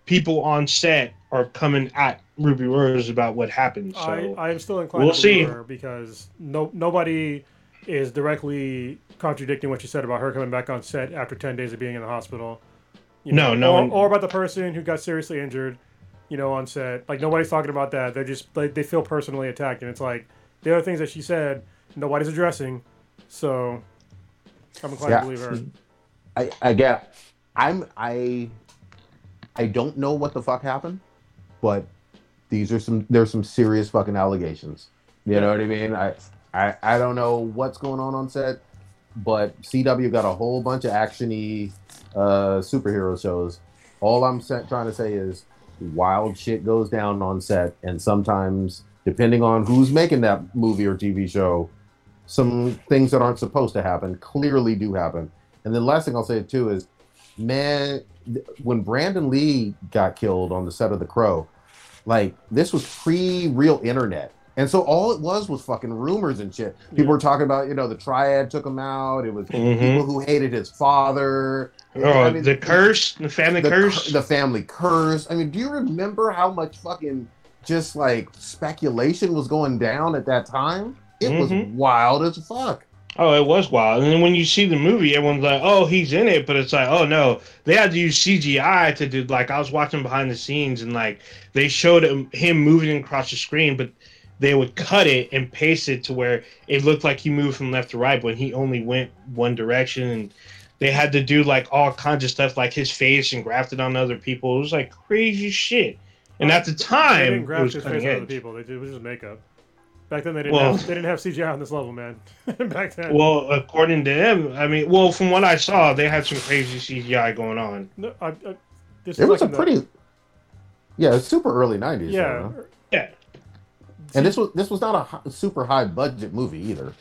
people on set are coming at Ruby Rose about what happened. So I, I am still inclined we'll to believe see. her because no nobody is directly contradicting what you said about her coming back on set after 10 days of being in the hospital. You No, no Or, one- or about the person who got seriously injured, you know, on set. Like, nobody's talking about that. They're just, like, they feel personally attacked. And it's like, the other things that she said, nobody's addressing. So, I'm inclined Yeah. to believe her. I again, I'm I I don't know what the fuck happened, but these are some there's some serious fucking allegations. You know what I mean? I I I don't know what's going on on set, but CW got a whole bunch of actiony uh, superhero shows. All I'm sa- trying to say is wild shit goes down on set, and sometimes depending on who's making that movie or TV show, some things that aren't supposed to happen clearly do happen. And then last thing I'll say too is, man, when Brandon Lee got killed on the set of The Crow, like this was pre-real internet. And so all it was was fucking rumors and shit. People Yeah. were talking about, you know, the triad took him out. It was Mhm. people who hated his father. Oh, I mean, the curse, the family the, curse. the family curse. I mean, do you remember how much fucking just like speculation was going down at that time? It was Mhm. wild as fuck. Oh, it was wild. And then when you see the movie, everyone's like, "Oh, he's in it," but it's like, "Oh no, they had to use CGI to do." Like I was watching behind the scenes, and like they showed him, him moving across the screen, but they would cut it and paste it to where it looked like he moved from left to right when he only went one direction and. They had to do like all kinds of stuff, like his face and graft it on other people. It was like crazy shit. And at the time, They didn't it graft was his face on other people. They did, it was just makeup. Back then, they didn't, Well- have, they didn't have CGI on this level, man. Back then. Well, according to them, I mean, well, from what I saw, they had some crazy CGI going on. No, I, I, this It is was like a in the- pretty, yeah, it's super early '90s. yeah. though, huh? Yeah. and this was this was not a super high budget movie either.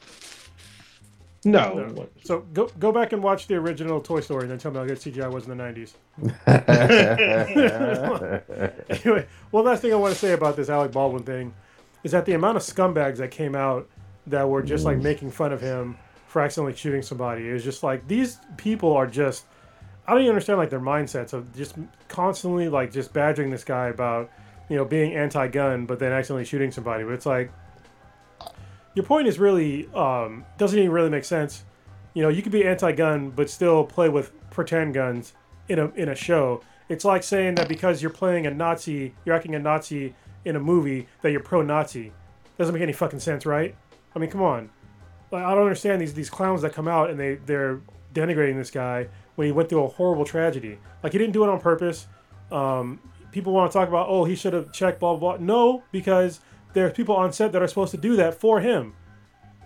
No. No. So go go back and watch the original Toy Story, and then tell me how good CGI was in the '90s. anyway, one last thing I want to say about this Alec Baldwin thing is that the amount of scumbags that came out that were just like making fun of him for accidentally shooting somebody is just like these people are just I don't even understand like their mindsets of just constantly like just badgering this guy about you know being anti-gun but then accidentally shooting somebody. But it's like your point is really um, doesn't even really make sense. You know, you could be anti-gun but still play with pretend guns in a in a show. It's like saying that because you're playing a Nazi, you're acting a Nazi in a movie that you're pro-Nazi. Doesn't make any fucking sense, right? I mean, come on. Like, I don't understand these these clowns that come out and they they're denigrating this guy when he went through a horrible tragedy. Like he didn't do it on purpose. Um, people want to talk about oh he should have checked blah blah blah. No, because there's people on set that are supposed to do that for him.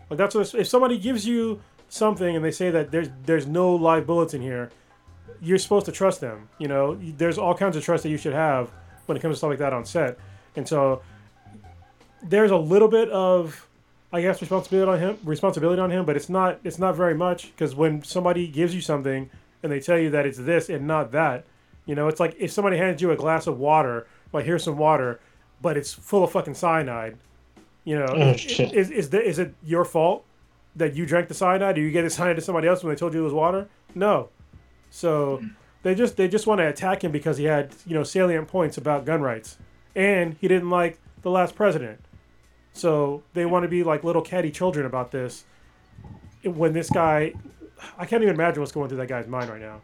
Like that's what if somebody gives you something and they say that there's there's no live bullets in here, you're supposed to trust them. You know, there's all kinds of trust that you should have when it comes to stuff like that on set. And so there's a little bit of I guess responsibility on him, responsibility on him, but it's not it's not very much because when somebody gives you something and they tell you that it's this and not that, you know, it's like if somebody hands you a glass of water, like here's some water, but it's full of fucking cyanide. You know, Oh, is, is is, the, is it your fault that you drank the cyanide? Do you get the cyanide to somebody else when they told you it was water? No. So they just they just want to attack him because he had you know salient points about gun rights, and he didn't like the last president. So they want to be like little catty children about this. When this guy, I can't even imagine what's going through that guy's mind right now.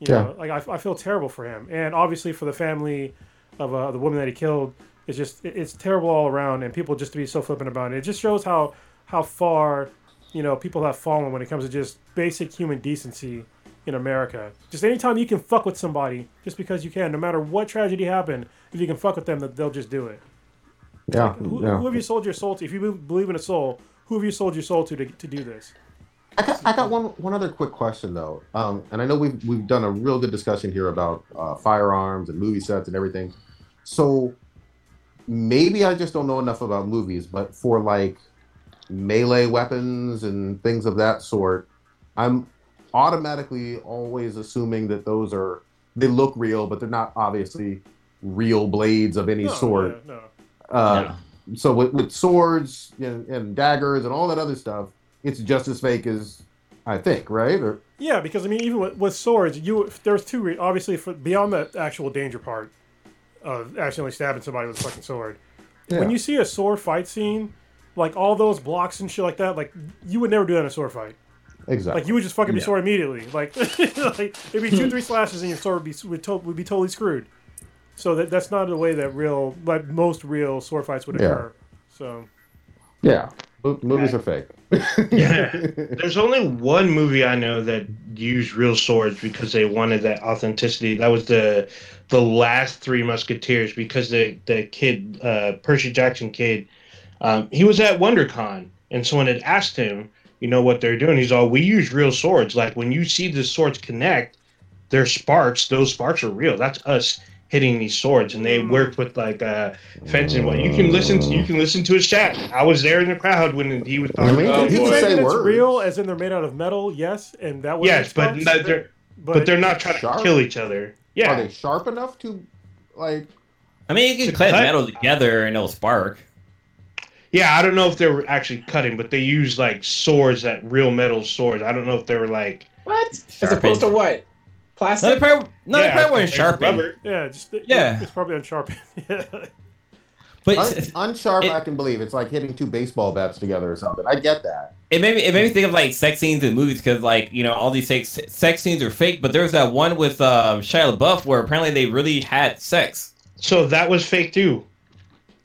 You Yeah. know, like I, I feel terrible for him, and obviously for the family of uh, the woman that he killed. It's just it's terrible all around, and people just to be so flippant about it. It just shows how how far you know people have fallen when it comes to just basic human decency in America. Just anytime you can fuck with somebody, just because you can, no matter what tragedy happened, if you can fuck with them, that they'll just do it. Yeah, Who, yeah. who have you sold your soul to? If you believe in a soul, who have you sold your soul to to, to do this? I got, I got one one other quick question though, um, and I know we've we've done a real good discussion here about uh, firearms and movie sets and everything. So maybe I just don't know enough about movies, but for like melee weapons and things of that sort, I'm automatically always assuming that those are they look real, but they're not obviously real blades of any No, sort. yeah, no. Uh, So with, with swords and, and daggers and all that other stuff, it's just as fake as I think, right? Or Yeah, because I mean, even with, with swords, you there's two re- obviously for, beyond the actual danger part of accidentally stabbing somebody with a fucking sword. When you see a sword fight scene, like all those blocks and shit like that, like you would never do that in a sword fight. Exactly. Like you would just fucking be Yeah. sword immediately. Like, like it'd be two, three slashes, and your sword would be would, to, would be totally screwed. So that that's not the way that real, like most real sword fights would occur. Yeah. occur. So yeah, Mo- movies are fake. Yeah. There's only one movie I know that used real swords because they wanted that authenticity. That was the the last Three Musketeers because the the kid uh, Percy Jackson kid, um, he was at WonderCon and someone had asked him, you know what they're doing? He's all, we use real swords. Like when you see the swords connect, they're sparks. Those sparks are real. That's us hitting these swords. And they worked with like uh, fencing. what you can listen. To, you can listen to his chat. I was there in the crowd when he was talking I mean, about. he you can boy. say say it's words. real, as in they're made out of metal, yes, and that would Yes, but no, they're but they're not trying Sharp? to kill each other. Yeah, Are they sharp enough to like? I mean, you can clad cut? metal together and it'll spark. Yeah. I don't know if they were actually cutting, but they used like swords, that real metal swords. I don't know if they were like. What? As opposed to what? No, they Plastic? probably, no, they yeah, probably weren't like sharpened. rubber. Yeah, just Yeah. it's probably unsharpened. yeah. But Un- unsharp, it- I can believe. It's like hitting two baseball bats together or something. I get that. it made me it made me think of like sex scenes in movies because like you know all these sex sex scenes are fake. But there was that one with um, Shia LaBeouf where apparently they really had sex. So that was fake too.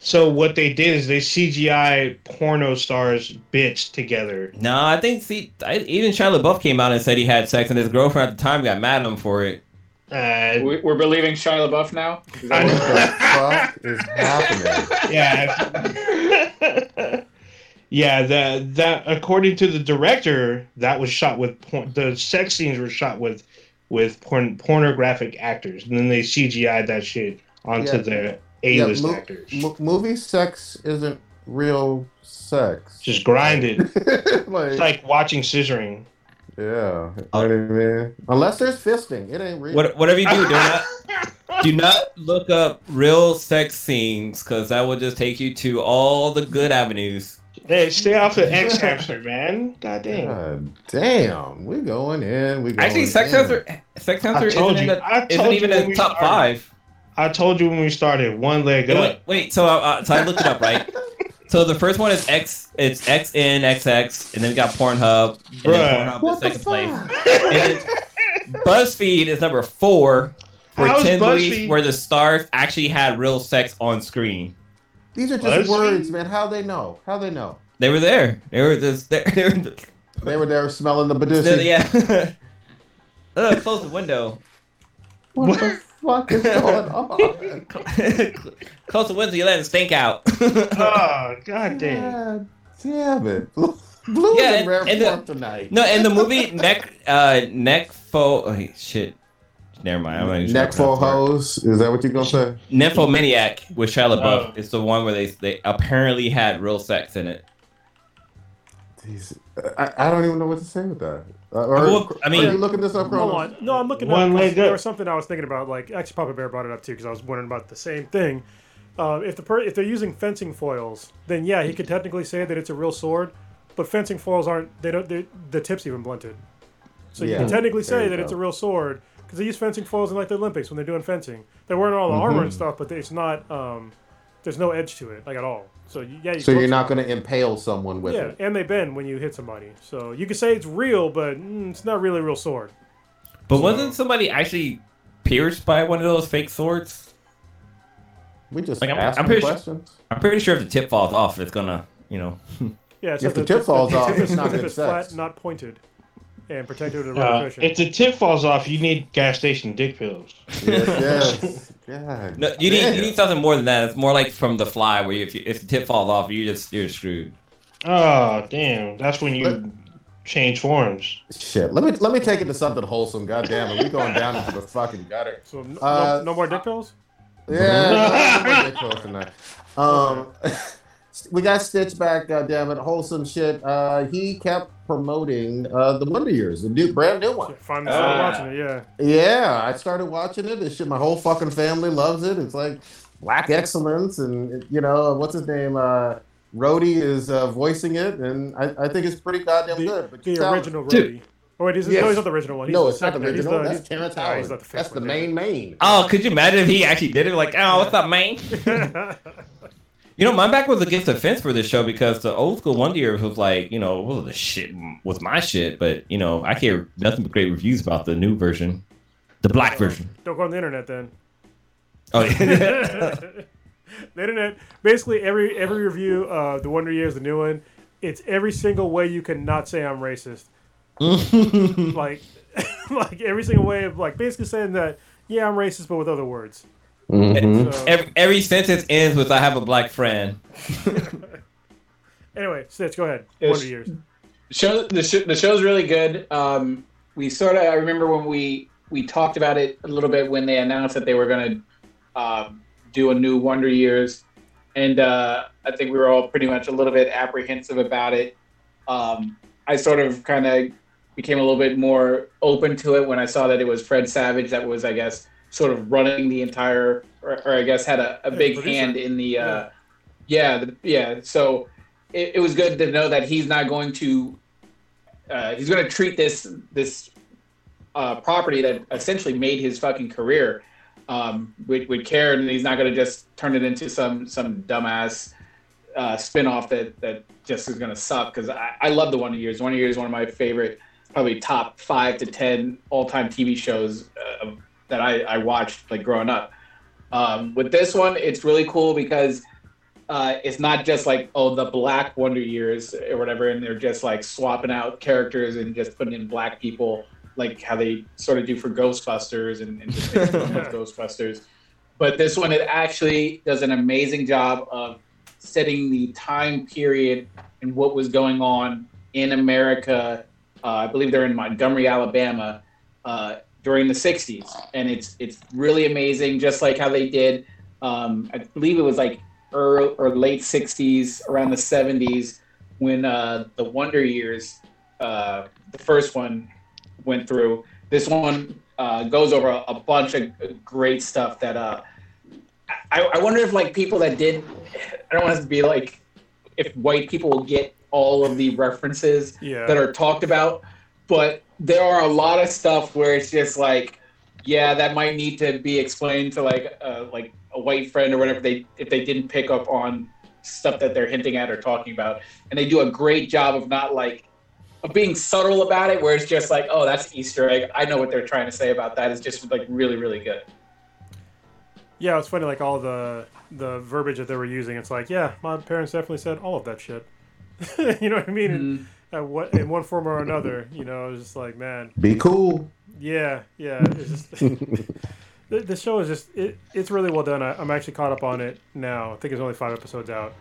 So what they did is they CGI porno stars bitch together. No, I think see I, even Shia LaBeouf came out and said he had sex, and his girlfriend at the time got mad at him for it. Uh, We- We're believing Shia LaBeouf now? Is I that What the fuck is happening? yeah. yeah, that that according to the director, that was shot with porn. The sex scenes were shot with with porn, pornographic actors, and then they CGI'd that shit onto Yeah. the A-list mo- actors. mo- movie sex isn't real sex. Just grinded. like, It's like watching scissoring. yeah, you know uh, what I mean? Unless there's fisting, it ain't real. What, whatever you do, do not do not look up real sex scenes because that will just take you to all the good avenues. Hey, stay off the X Hamster, man. God damn. God damn, we going in. We're going Actually, Sex in. Hunter, Sex Hunter isn't, you. in the, isn't even you when in the top started. five. I told you when we started, one leg Wait, up. wait, wait, so uh, uh, so I looked it up, right? So the first one is X, it's XN, XNXX, and then we got Pornhub, and Bruh. then Pornhub What the second place. fuck? And then BuzzFeed is number four for How is 10 movies BuzzFeed- where the stars actually had real sex on screen. These are just BuzzFeed? words, man. How they know? How they know? They were there. They were just there. They were just, They were there smelling the Badusi. yeah. uh, close the window. What the fuck is going on? close the window. You let it stink out. Oh, god damn. God damn it. Blue Yeah, in and- rare and the- tonight. no, in the movie neck, uh, neck fo. Oh, shit. Never mind. I'm not even sure Neck full how hose. Is that what you're gonna say? it. Nymphomaniac with Shia LaBeouf. Oh. It's the one where they they apparently had real sex in it. Jeez. I, I don't even know what to say with that. Uh, or, Well, I mean- are you looking this up, Hold Kronos? on. No, I'm looking One up. 'cause leg There was something I was thinking about. Like, actually, Papa Bear brought it up too because I was wondering about the same thing. Uh, if the per- if they're using fencing foils, then yeah, he could technically say that it's a real sword. But fencing foils aren't. They don't. The tip's even blunted. So you Yeah. can technically say you that go. it's a real sword because they use fencing foils in like the Olympics when they're doing fencing. They're wearing all the armor Mm-hmm. and stuff, but it's not. Um, there's no edge to it, like at all. So you, yeah. You So you're not gonna impale someone with Yeah, it. and they bend when you hit somebody. So you could say it's real, but mm, it's not really a real sword. But So- wasn't somebody actually pierced by one of those fake swords? We just Like, I'm- ask I'm them pretty sure- I'm pretty sure if the tip falls off, it's gonna, you know. Yeah, If the tip falls off, tip it's is, not the tip is sex. flat, not pointed, and protected with a rubber Uh, cushion. if the tip falls off, you need gas station dick pills. Yes, yes. God No, you need you need something more than that. It's more like from the fly, where you, if you, if the tip falls off, you just you're screwed. Oh, damn. That's when you Let- change forms. Shit. Let me let me take it to something wholesome. God damn it. We going down into the fucking gutter. so no, uh, no, no more dick pills. Yeah, we'll get close tonight. Um, we got Stitch back. God damn it, wholesome shit. Uh, he kept promoting uh the Wonder Years, the new brand new one. Finally started Ah. watching it. Yeah. Yeah, I started watching it. This shit, my whole fucking family loves it. It's like black excellence, and you know what's his name? Uh, Rhodey is uh, voicing it, and I, I think it's pretty goddamn The, good. But the you tell- original Dude. Rhodey. Oh wait, he's, Yes. no, he's not the original one. He's no, the it's not the second- he's original. the- That's he's- Terrence oh, Howard. he's not the That's fifth the one, main main. Oh, could you imagine if he actually did it? Like, oh, what's up, man? You know, my back was against the fence for this show because the old school Wonder Years was like, you know, well, the shit was my shit, but you know, I hear nothing but great reviews about the new version, the black version. Don't go on the internet then. Oh, yeah. the internet, basically every every review, uh, the Wonder Years, the new one, it's every single way you can not say I'm racist. like, like every single way of like basically saying that yeah I'm racist, but with other words. Mhm. So, every, every sentence ends with "I have a black friend." anyway, Stitch, go ahead. Yes. Wonder Years. show the sh- the show's really good. Um, we sort of I remember when we we talked about it a little bit when they announced that they were going to um, do a new Wonder Years, and uh, I think we were all pretty much a little bit apprehensive about it. Um, I sort of kind of became a little bit more open to it when I saw that it was Fred Savage that was I guess sort of running the entire or, or I guess had a, a big producer. hand in the uh, yeah the, yeah so it, it was good to know that he's not going to uh, he's going to treat this this uh, property that essentially made his fucking career um, with, with care, and he's not going to just turn it into some some dumbass uh, spinoff that that just is going to suck. Because I, I love the Wonder Years. Wonder Years is one of my favorite, probably top five to ten all time TV shows uh, that I, I watched like growing up. Um, with this one, it's really cool because uh, it's not just like oh the black wonder years or whatever and they're just like swapping out characters and just putting in black people like how they sort of do for ghostbusters and, and just with ghostbusters but this one it actually does an amazing job of setting the time period and what was going on in america uh, i believe they're in montgomery alabama uh, during the 60s and it's it's really amazing just like how they did um, i believe it was like early or late 60s, around the 70s, when uh, the Wonder Years, uh, the first one, went through. This one uh, goes over a, a bunch of great stuff that uh, I, I wonder if like people that did, I don't want it to be like if white people will get all of the references Yeah. that are talked about, but there are a lot of stuff where it's just like, yeah, that might need to be explained to like uh, like a white friend or whatever they if they didn't pick up on stuff that they're hinting at or talking about, and they do a great job of not like of being subtle about it, where it's just like, oh, that's Easter egg. I know what they're trying to say about that. It's just like really really good. Yeah, it's funny, like all the the verbiage that they were using. It's like, yeah, my parents definitely said all of that shit. you know what I mean? In, at what, in one form or another, you know, it's just like, man, Be cool. yeah, yeah. It's just the, the show is just it, it's really well done. I, I'm actually caught up on it now. I think it's only five episodes out,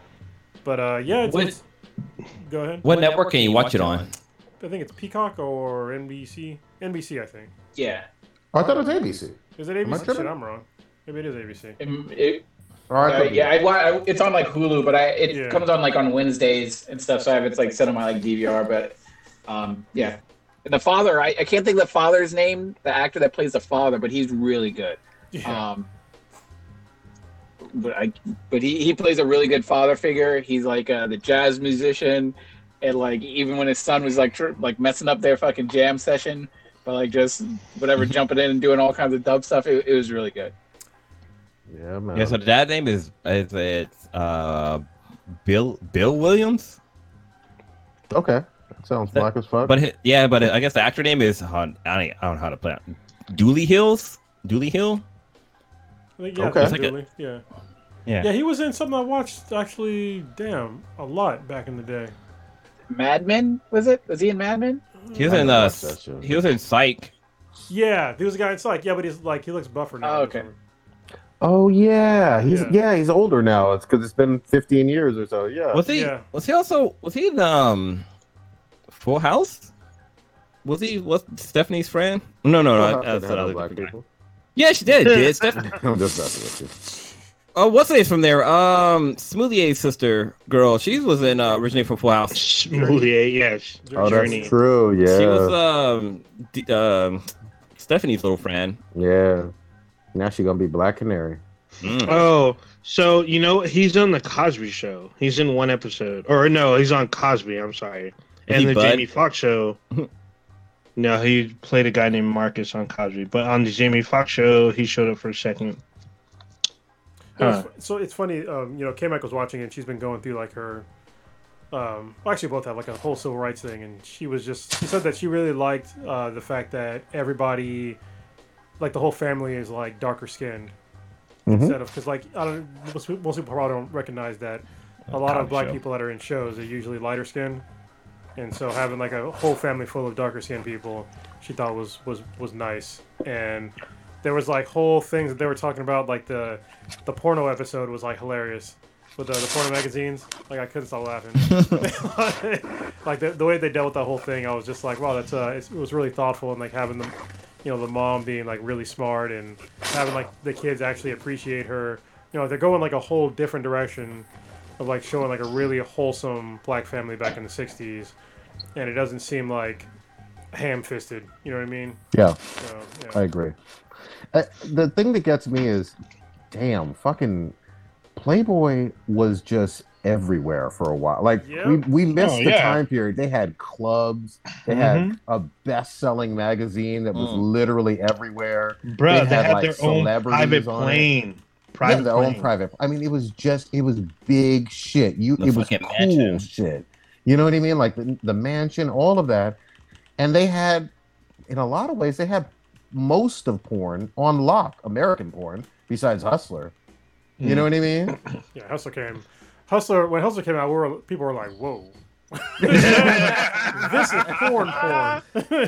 but uh, yeah, it's, What- it's go ahead. What network can you watch it on? I think it's Peacock or NBC. NBC, I think. Yeah. I thought it was ABC. Is it Am I ABC? tripping? Shit, I'm wrong. Maybe it is ABC. It- it- All right, Uh, yeah, I, I, it's on like Hulu, but I it Yeah. comes on like on Wednesdays and stuff. So I have it's like set on my like DVR. But um, yeah, and the father, I, I can't think of the father's name, the actor that plays the father, but he's really good. Yeah. Um, but I, but he, he plays a really good father figure. He's like uh, the jazz musician, and like even when his son was like tr- like messing up their fucking jam session, but like just whatever jumping in and doing all kinds of dub stuff, it, it was really good. Yeah, man. Yeah, so the dad name is is it uh Bill Bill Williams? okay. That sounds That- black as fuck. But hi- yeah, but I guess the actor name is uh, I don't, I don't know how to play it. Dulé Hills? Dulé Hill? I think, yeah, Okay. it's It's like a- yeah. Yeah. Yeah, he was in something I watched actually, damn, a lot back in the day. Mad Men was it? Was he in Mad Men? He was I in uh watched that show. he was in Psych. Yeah, he was a guy in Psych. Yeah, but he's like he looks buffer now. Oh, okay. Oh yeah, he's Yeah. yeah, he's older now. It's because it's been 15 years or so. Yeah. Was he Yeah. was he also was he in um Full House? Was he was Stephanie's friend? No, no, no. Full that's didn't no another black different guy. people. Yeah, she did. did Steph- I'm just messing with you. oh, what's her name from there? Um, Smoothie's sister girl. She was in uh, originally from Full House. Smoothie, yes. Oh, Jurnee. that's true. Yeah. She was um, D- um, Stephanie's little friend. yeah. Now she's gonna be Black Canary. Mm. Oh, so you know he's on the Cosby Show. He's in one episode, or no, he's on Cosby. I'm sorry, and he the Bud? Jamie Foxx show. no, he played a guy named Marcus on Cosby, but on the Jamie Foxx show, he showed up for a second. Huh. fu- so it's funny, um, you know, K Mike was watching it and she's been going through like her um well, actually both have like a whole civil rights thing and she was just she said that she really liked uh the fact that everybody like the whole family is like darker skinned Mhm. instead of because like I don't most, people- most people probably don't recognize that a lot of black Show. people that are in shows are usually lighter skinned and so having like a whole family full of darker skinned people she thought was was was nice and there was like whole things that they were talking about like the the porno episode was like hilarious with the, the porno magazines like i couldn't stop laughing like the, the way they dealt with that whole thing i was just like wow that's uh it's, it was really thoughtful and like having them you know the mom being like really smart and having like the kids actually appreciate her. You know they're going like a whole different direction of like showing like a really wholesome black family back in the 60s and it doesn't seem like ham-fisted. You know what i mean? Yeah, so, yeah. I agree. Uh, the thing that gets me is, damn, fucking Playboy was just everywhere for a while. Like Yeah. we we missed Oh, the yeah. time period. They had clubs. They had a best-selling magazine that was Mm. literally everywhere. Bro, They they, had, had, like, their own private on it. plane. yeah, Private their plane. own private. I mean, it was just it was big shit. You The it was cool mansion. shit. You know what I mean? Like the, the mansion, all of that, and they had, in a lot of ways, they had most of porn on lock, American porn, besides Hustler. You Mm. know what I mean? Yeah, Hustler came. Hustler when Hustler came out, we were people were like, "Whoa, this is porn, porn."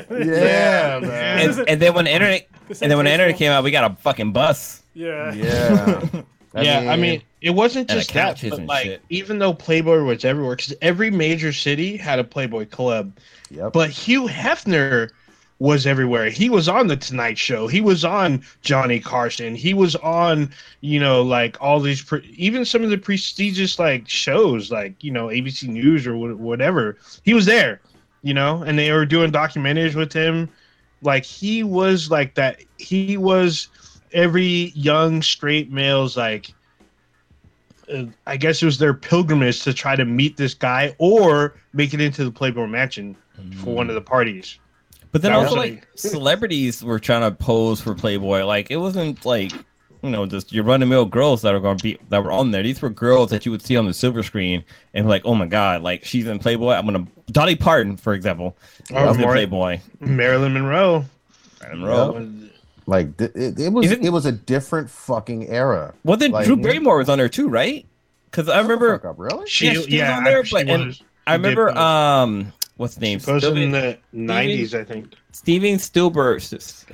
Yeah, man. And, and then when the internet and then when the internet came out, we got a fucking bus. yeah, Yeah. yeah, I mean, it wasn't just that, couches but and like, shit. even though Playboy was everywhere, because every major city had a Playboy club, yep. but Hugh Hefner was everywhere. He was on the Tonight Show. He was on Johnny Carson. He was on, you know, like all these, pre- even some of the prestigious like shows, like you know ABC News or whatever. He was there, you know, and they were doing documentaries with him. Like he was like that. He was every young straight male's like. Uh, I guess it was their pilgrimage to try to meet this guy or make it into the Playboy Mansion for one of the parties. But then That also like celebrities were trying to pose for Playboy. Like it wasn't like you know just your run of mill girls that are going to be that were on there. These were girls that you would see on the silver screen and like, oh my god, like she's in Playboy. I'm gonna Dolly Parton, for example, Oh, was in Mar- Playboy. Marilyn Monroe. Marilyn Monroe. Was- like it, it was it- it was a different fucking era. Well, then Like- Drew Barrymore was on there too, right? Because I Shut the fuck remember, up, really? She, Yeah, yeah, was on there, she but- and was- I remember, um, what's the name? She was in the nineties, I think. Steven Spielberg. Uh,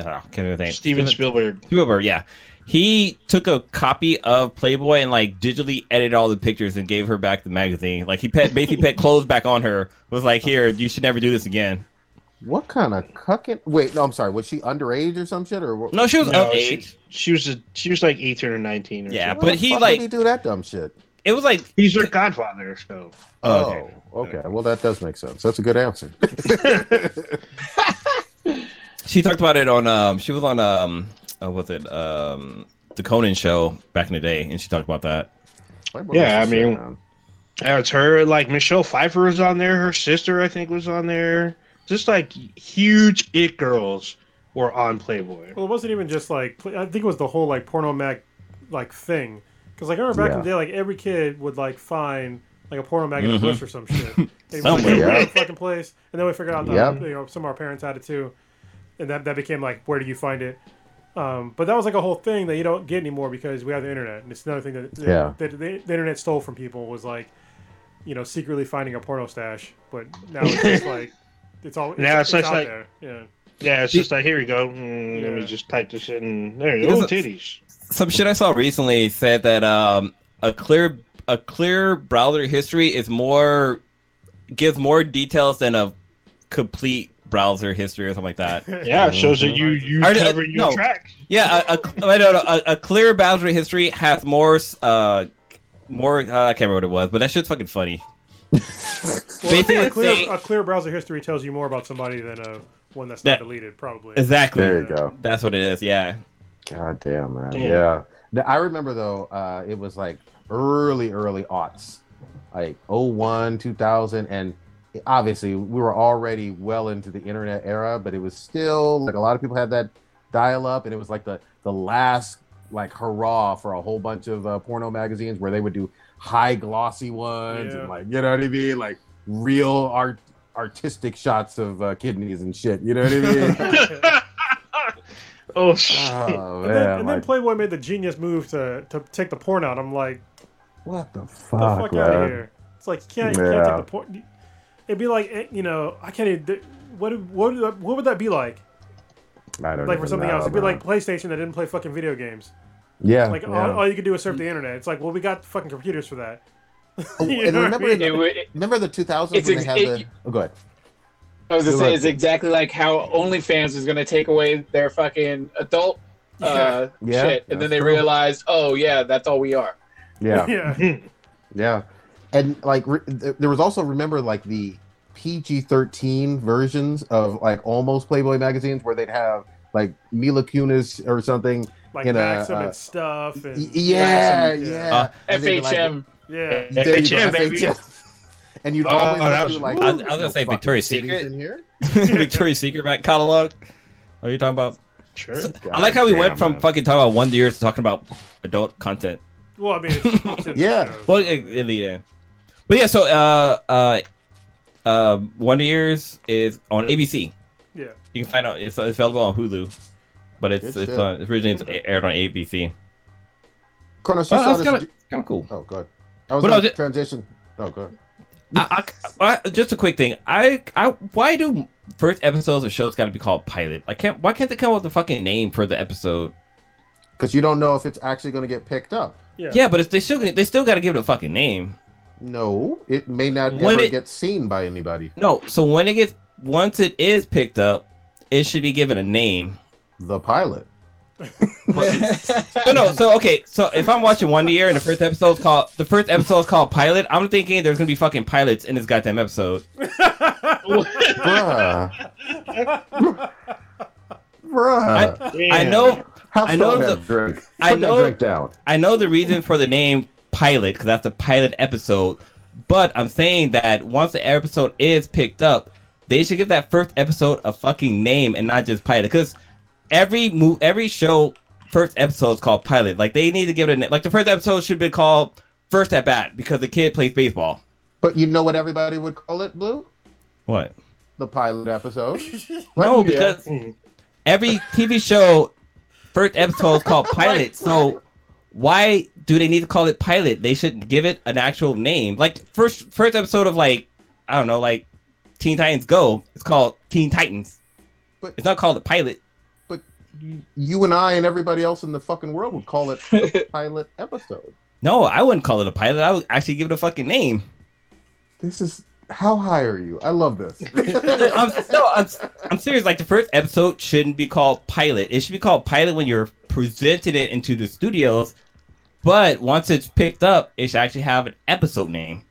can't remember the name. Steven Spielberg. Spielberg, yeah. He took a copy of Playboy and like digitally edited all the pictures and gave her back the magazine. Like he pet, basically put clothes back on her. Was like, here, you should never do this again. What kind of cucking? Wait, no, I'm sorry. Was she underage or some shit or what? No, she was No, of she, she was a, she was like eighteen or nineteen. Or Yeah, something. But he, like- would he do that dumb shit. It was like he's your godfather. So Oh, okay. okay. Well, that does make sense. That's a good answer. she talked about it on. Um, she was on. Um, uh, what's it? Um, the Conan show back in the day, and she talked about that. Yeah, I mean- Yeah, it's her. Like Michelle Pfeiffer was on there. Her sister, I think, was on there. Just like huge it girls were on Playboy. Well, it wasn't even just like I think it was the whole like porno mag like thing. Because like I remember back in the day, like every kid would like find like a porno mag in a bush or some shit. They'd like, Somewhere. "Hey, where's Yeah. fucking place, and then we figured out that Yep. you know some of our parents had it too, and that that became like where do you find it? Um, but that was like a whole thing that you don't get anymore because we have the internet, and it's another thing that Yeah. that the, the internet stole from people was like, you know, secretly finding a porno stash. But now it's just like it's all Now it's just out like- there. Yeah. Yeah, it's just like here we go. Mm, Let me just type this in. There you Because go. Titties. Some shit I saw recently said that um, a clear a clear browser history is more gives more details than a complete browser history or something like that. Yeah, it shows that you you Are they- cover your no. tracks. Yeah, a, a, I don't know, a, a clear browser history has more, uh, more. Uh, I can't remember what it was, but that shit's fucking funny. Well, Basically, a, clear, say- a clear browser history tells you more about somebody than a one that's That- not deleted, probably. Exactly. There you go. That's what it is. Yeah. God damn, man. Damn. Yeah. I remember though, uh, it was like early, early aughts, like 01, 2000, and obviously we were already well into the internet era, but it was still like a lot of people had that dial up, and it was like the the last like hurrah for a whole bunch of uh, porno magazines where they would do high glossy ones Yeah. and like you know what I mean, like real art artistic shots of uh, kidneys and shit. You know what I mean? oh shit! oh and then, man, and then like, Playboy made the genius move to, to take the porn out. I'm like, what the fuck? the fuck, fuck man? out of here. It's like you can't, you can't take the porn. It'd be like you know I can't. Even, what what would- what would that be like? I don't Like for something know, else, it'd be man. like PlayStation that didn't play fucking video games. yeah, Like yeah. all, all you could do was surf the mm. internet. It's like, well, we got fucking computers for that. Oh, You and I remember, mean? It remember the 2000s It's when they had it- the. Oh, go ahead. I was gonna say it's exactly like how OnlyFans was gonna take away their fucking adult uh, Yeah, shit, and then they true. realized, oh yeah, that's all we are. Yeah, yeah. yeah, and like re- there was also remember like the PG-13 versions of like almost Playboy magazines where they'd have like Mila Kunis or something. Like In a, Maxim uh, and stuff. And, Y- yeah, Maxim, yeah. Uh, And like- FHM. yeah. There you FHM, baby. FHM. And you'd Oh, always that have was- like. I was- I was gonna no say Victoria's Secret. in here. Victoria's Secret back catalog. What are you talking about? Sure. I like how we went from man. fucking talking about Wonder Years to talking about adult content. Well, I mean, it's, it's in the Yeah. show. Well, it, it, yeah. But yeah, so uh, uh, uh, Wonder Years is on ABC. yeah. You can find out it's, it's available on Hulu, but it's Good it's shit. uh, originally it's aired on ABC. Kronos, you Oh, that's kind of cool. Oh, good. I was But I going was- to transition. Oh, good. I, I, I, just a quick thing. I, I, why do first episodes of shows got to be called pilot? I can't. Why can't they come up with a fucking name for the episode? Because you don't know if it's actually going to get picked up. Yeah. Yeah, but it's, they still they still got to give it a fucking name. No, it may not When ever it- get seen by anybody. No, so when it gets once it is picked up, it should be given a name. The pilot. No, no. So okay, so if I'm watching Wonder Year and the first episode's called the first episode's called pilot, I'm thinking there's gonna be fucking pilots in this goddamn episode. Bruh. Bruh. I know, Have I know the- drink. I Put that know- drink down. I know the reason for the name pilot because that's the pilot episode. But I'm saying that once the episode is picked up, they should give that first episode a fucking name and not just pilot. Because every move, every show, first episode is called pilot. Like they need to give it a name. Like the first episode should be called First at Bat because the kid plays baseball. But you know what everybody would call it, Blue? What? The pilot episode. No, What? because every TV show first episode is called pilot. So why do they need to call it pilot? They should give it an actual name. Like first first episode of like I don't know, like Teen Titans Go. It's called Teen Titans. But- it's not called a pilot. But you and I and everybody else in the fucking world would call it the pilot episode. No, I wouldn't call it a pilot. I would actually give it a fucking name. This is how high are you? I love this. I'm, no, I'm, I'm serious. Like the first episode shouldn't be called pilot. It should be called pilot when you're presenting it into the studios. But once it's picked up, it should actually have an episode name.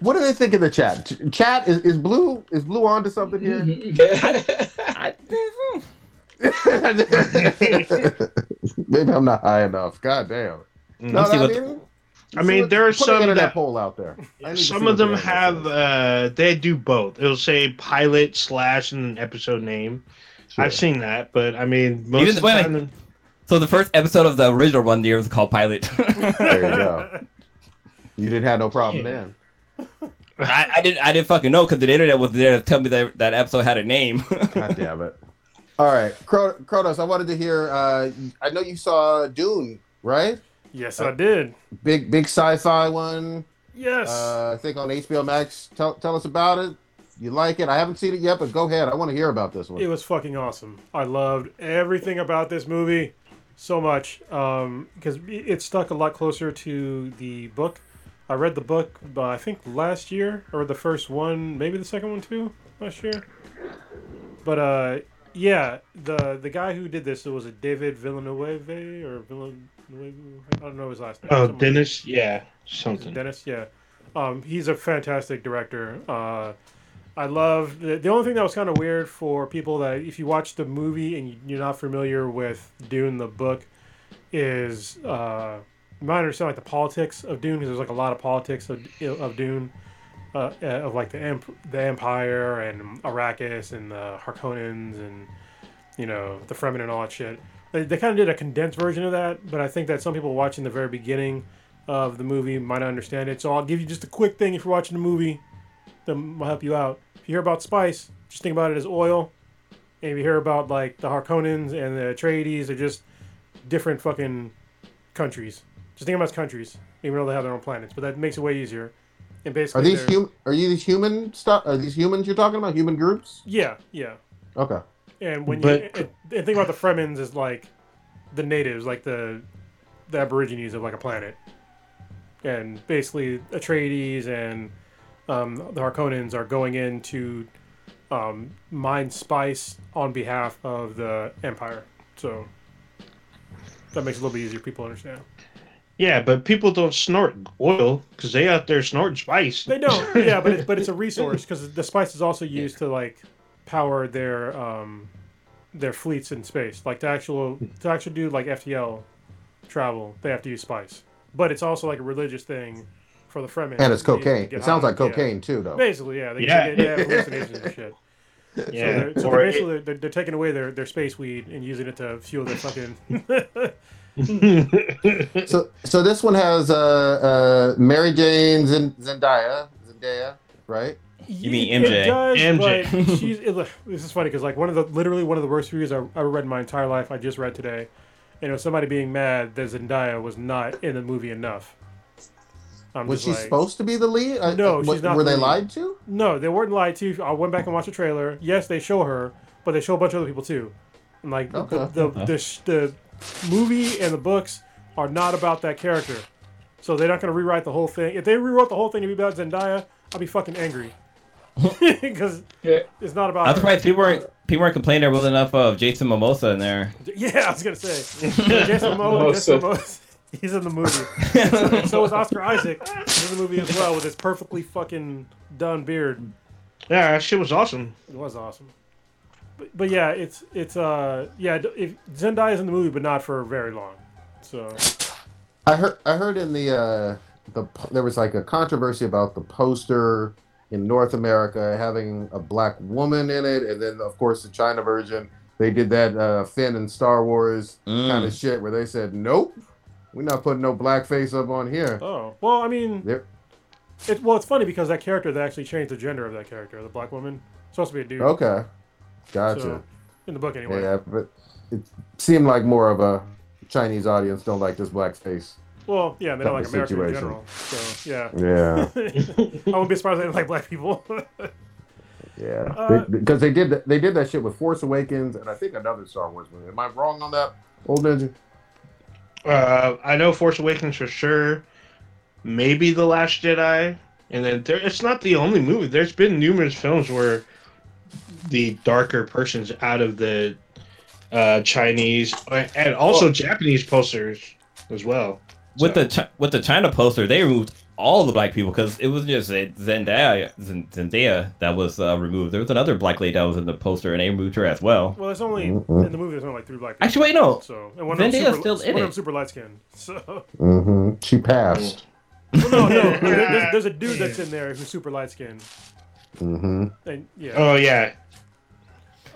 what do they think in the chat? Ch- Chat is, is blue is blue on to something here? I, Maybe I'm not high enough. God damn. No, Let's see I what- mean, I mean, there are some internet that- poll out there. I need to see Some of them the have uh they do both. It'll say pilot slash and episode name. Sure. I've seen that, but I mean most Even- of the wait, time so the first episode of the original One Year was called Pilot. There you go. You didn't have no problem Yeah. then. I, I didn't. I didn't fucking know because the internet was there to tell me that that episode had a name. God damn it. All right, Kronos, I wanted to hear. Uh, I know you saw Dune, right? yes, I did. Big, big sci-fi one. Yes. Uh, I think on HBO Max. Tell, tell us about it. You like it? I haven't seen it yet, but go ahead. I want to hear about this one. It was fucking awesome. I loved everything about this movie so much because it it stuck a lot closer to the book. I read the book, uh, I think last year, or the first one, maybe the second one too, last year. But uh, yeah, the the guy who did this it was a David Villeneuve or Villeneuve? I don't know his last name. Oh, Something- Denis, yeah, something. Denis, yeah. Um, he's a fantastic director. Uh, I love the, the only thing that was kind of weird for people that if you watch the movie and you- you're not familiar with Dune the book is uh, you might understand like the politics of Dune because there's like a lot of politics of, of Dune uh, uh, of like the emp- the Empire and Arrakis and the Harkonnens and you know the Fremen and all that shit. They, they kind of did a condensed version of that, but I think that some people watching the very beginning of the movie might not understand it. So I'll give you just a quick thing if you're watching the movie that will help you out. If you hear about spice, just think about it as oil. And if you hear about like the Harkonnens and the Atreides, they're just different fucking countries. Just think about as countries, even though they have their own planets. But that makes it way easier. And basically, Are these they're- you these human stuff? Are these humans you're talking about? Human groups? Yeah, yeah. Okay. And when But- you and, and think about the Fremens is like the natives, like the the Aborigines of like a planet, and basically Atreides and um, the Harkonnens are going in to um, mine spice on behalf of the Empire. So that makes it a little bit easier for people to understand. Yeah, but people don't snort oil because they out there snorting spice. They don't, yeah, but it's, but it's a resource because the spice is also used to like power their um their fleets in space. Like to actual to actually do like FTL travel, they have to use spice. But it's also like a religious thing for the Fremen. And it's to use to cocaine. It sounds high, like yeah. cocaine too, though. Basically, yeah, they, Yeah. they, they have hallucinations and shit. So, Yeah, they're, so they're it- basically they're, they're taking away their, their space weed and using it to fuel their fucking. So, so this one has uh, uh, Mary Jane Zend- Zendaya, Zendaya, right? You mean It MJ. does, MJ. she's. It, this is funny because like one of the literally one of the worst reviews I ever read in my entire life. I just read today, and it was somebody being mad that Zendaya was not in the movie enough. I'm Was she like, supposed to be the lead? Uh, No, uh, she's not Were the they lead. lied to? No, they weren't lied to. I went back and watched the trailer. Yes, they show her, but they show a bunch of other people too. And like the Okay. the, the, the, the movie and the books are not about that character, so they're not going to rewrite the whole thing. If they rewrote the whole thing to be about Zendaya, I'd be fucking angry because Yeah. it's not about. I'm surprised people weren't people weren't complaining there wasn't enough of Jason Mimosa in there. Yeah, I was gonna say. Jason Momoa, Jason Momoa, he's in the movie. so is Oscar Isaac. He's in the movie as well with his perfectly fucking done beard. yeah, that shit was awesome. It was awesome. But, but yeah, it's it's uh yeah. d- If Zendaya's in the movie, but not for very long. So I heard. I heard in the uh, the there was like a controversy about the poster in North America having a black woman in it, and then of course the China version they did that uh, Finn and Star Wars Mm. kind of shit where they said nope, we're not putting no black face up on here. oh well, I mean, There- it well it's funny because that character they actually changed the gender of that character, the black woman. It's supposed to be a dude. Okay, gotcha. So, in the book anyway. yeah, but it seemed like more of a Chinese audience don't like this black face. Well, yeah, they don't like Type of America in general. So yeah, Yeah. I wouldn't be surprised if they didn't like black people. Yeah, Uh, because they, did that, they did that shit with Force Awakens and I think another Star Wars movie. Am I wrong on that, old ninja? Uh, I know Force Awakens for sure. Maybe The Last Jedi, and then there, it's not the only movie. There's been numerous films where the darker person's out of the uh, Chinese and also Japanese posters as well. With So- the Chi- with the China poster, they removed all the black people because it wasn't just a Zendaya Zen- Zendaya that was uh, removed. There was another black lady that was in the poster, and they removed her as well. well, there's only Mhm. in the movie. There's only like three black people. Actually, wait, no. So and one of Zendaya's super, still in one it. them super light skinned. So Mm-hmm. She passed. well, no, no, there's, there's a dude that's in there who's super light skinned. Mm-hmm. And yeah, Oh yeah,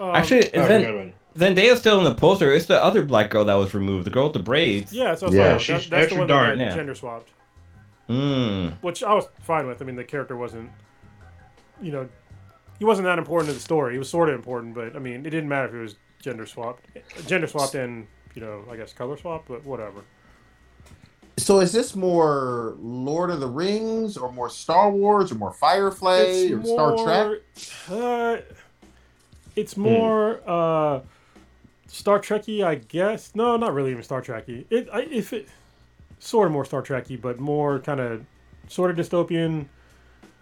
um, Actually, oh, Zen- good one. Zendaya's still in the poster. It's the other black girl that was removed, the girl with the braids. yeah, so Yeah. yeah, She's that's, that's the one dark. that got Yeah. gender swapped, Mm. which I was fine with. I mean, the character wasn't, you know, he wasn't that important to the story. He was sort of important, but I mean, it didn't matter if it was gender swapped, gender swapped, and you know, I guess color swapped, but whatever. So is this more Lord of the Rings or more Star Wars or more Firefly or Star Trek? Uh, it's more uh, Star Trekky, I guess. No, not really even Star Trekky. It, I, if it, sort of more Star Trekky, but more kind of, sort of dystopian,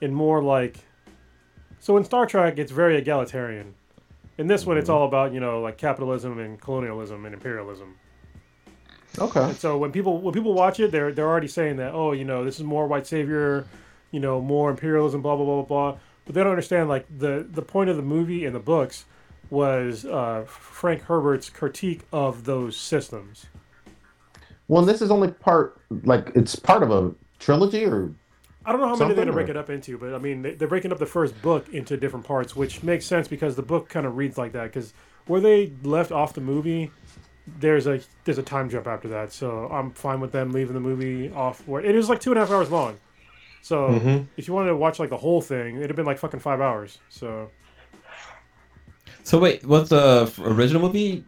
and more like. So in Star Trek, it's very egalitarian. In this one, it's Mm-hmm. all about you know like capitalism and colonialism and imperialism. Okay. And so when people when people watch it, they're they're already saying that oh you know this is more white savior, you know more imperialism blah blah blah blah blah. But they don't understand like the the point of the movie and the books was uh, Frank Herbert's critique of those systems. Well, this is only part, like, it's part of a trilogy, or I don't know how many they're gonna break it up into, but I mean they're breaking up the first book into different parts, which makes sense because the book kind of reads like that. Because where they left off the movie, there's a there's a time jump after that, so I'm fine with them leaving the movie off. Where it is like two and a half hours long, so Mhm. if you wanted to watch like the whole thing, it'd have been like fucking five hours. So So wait, was the original movie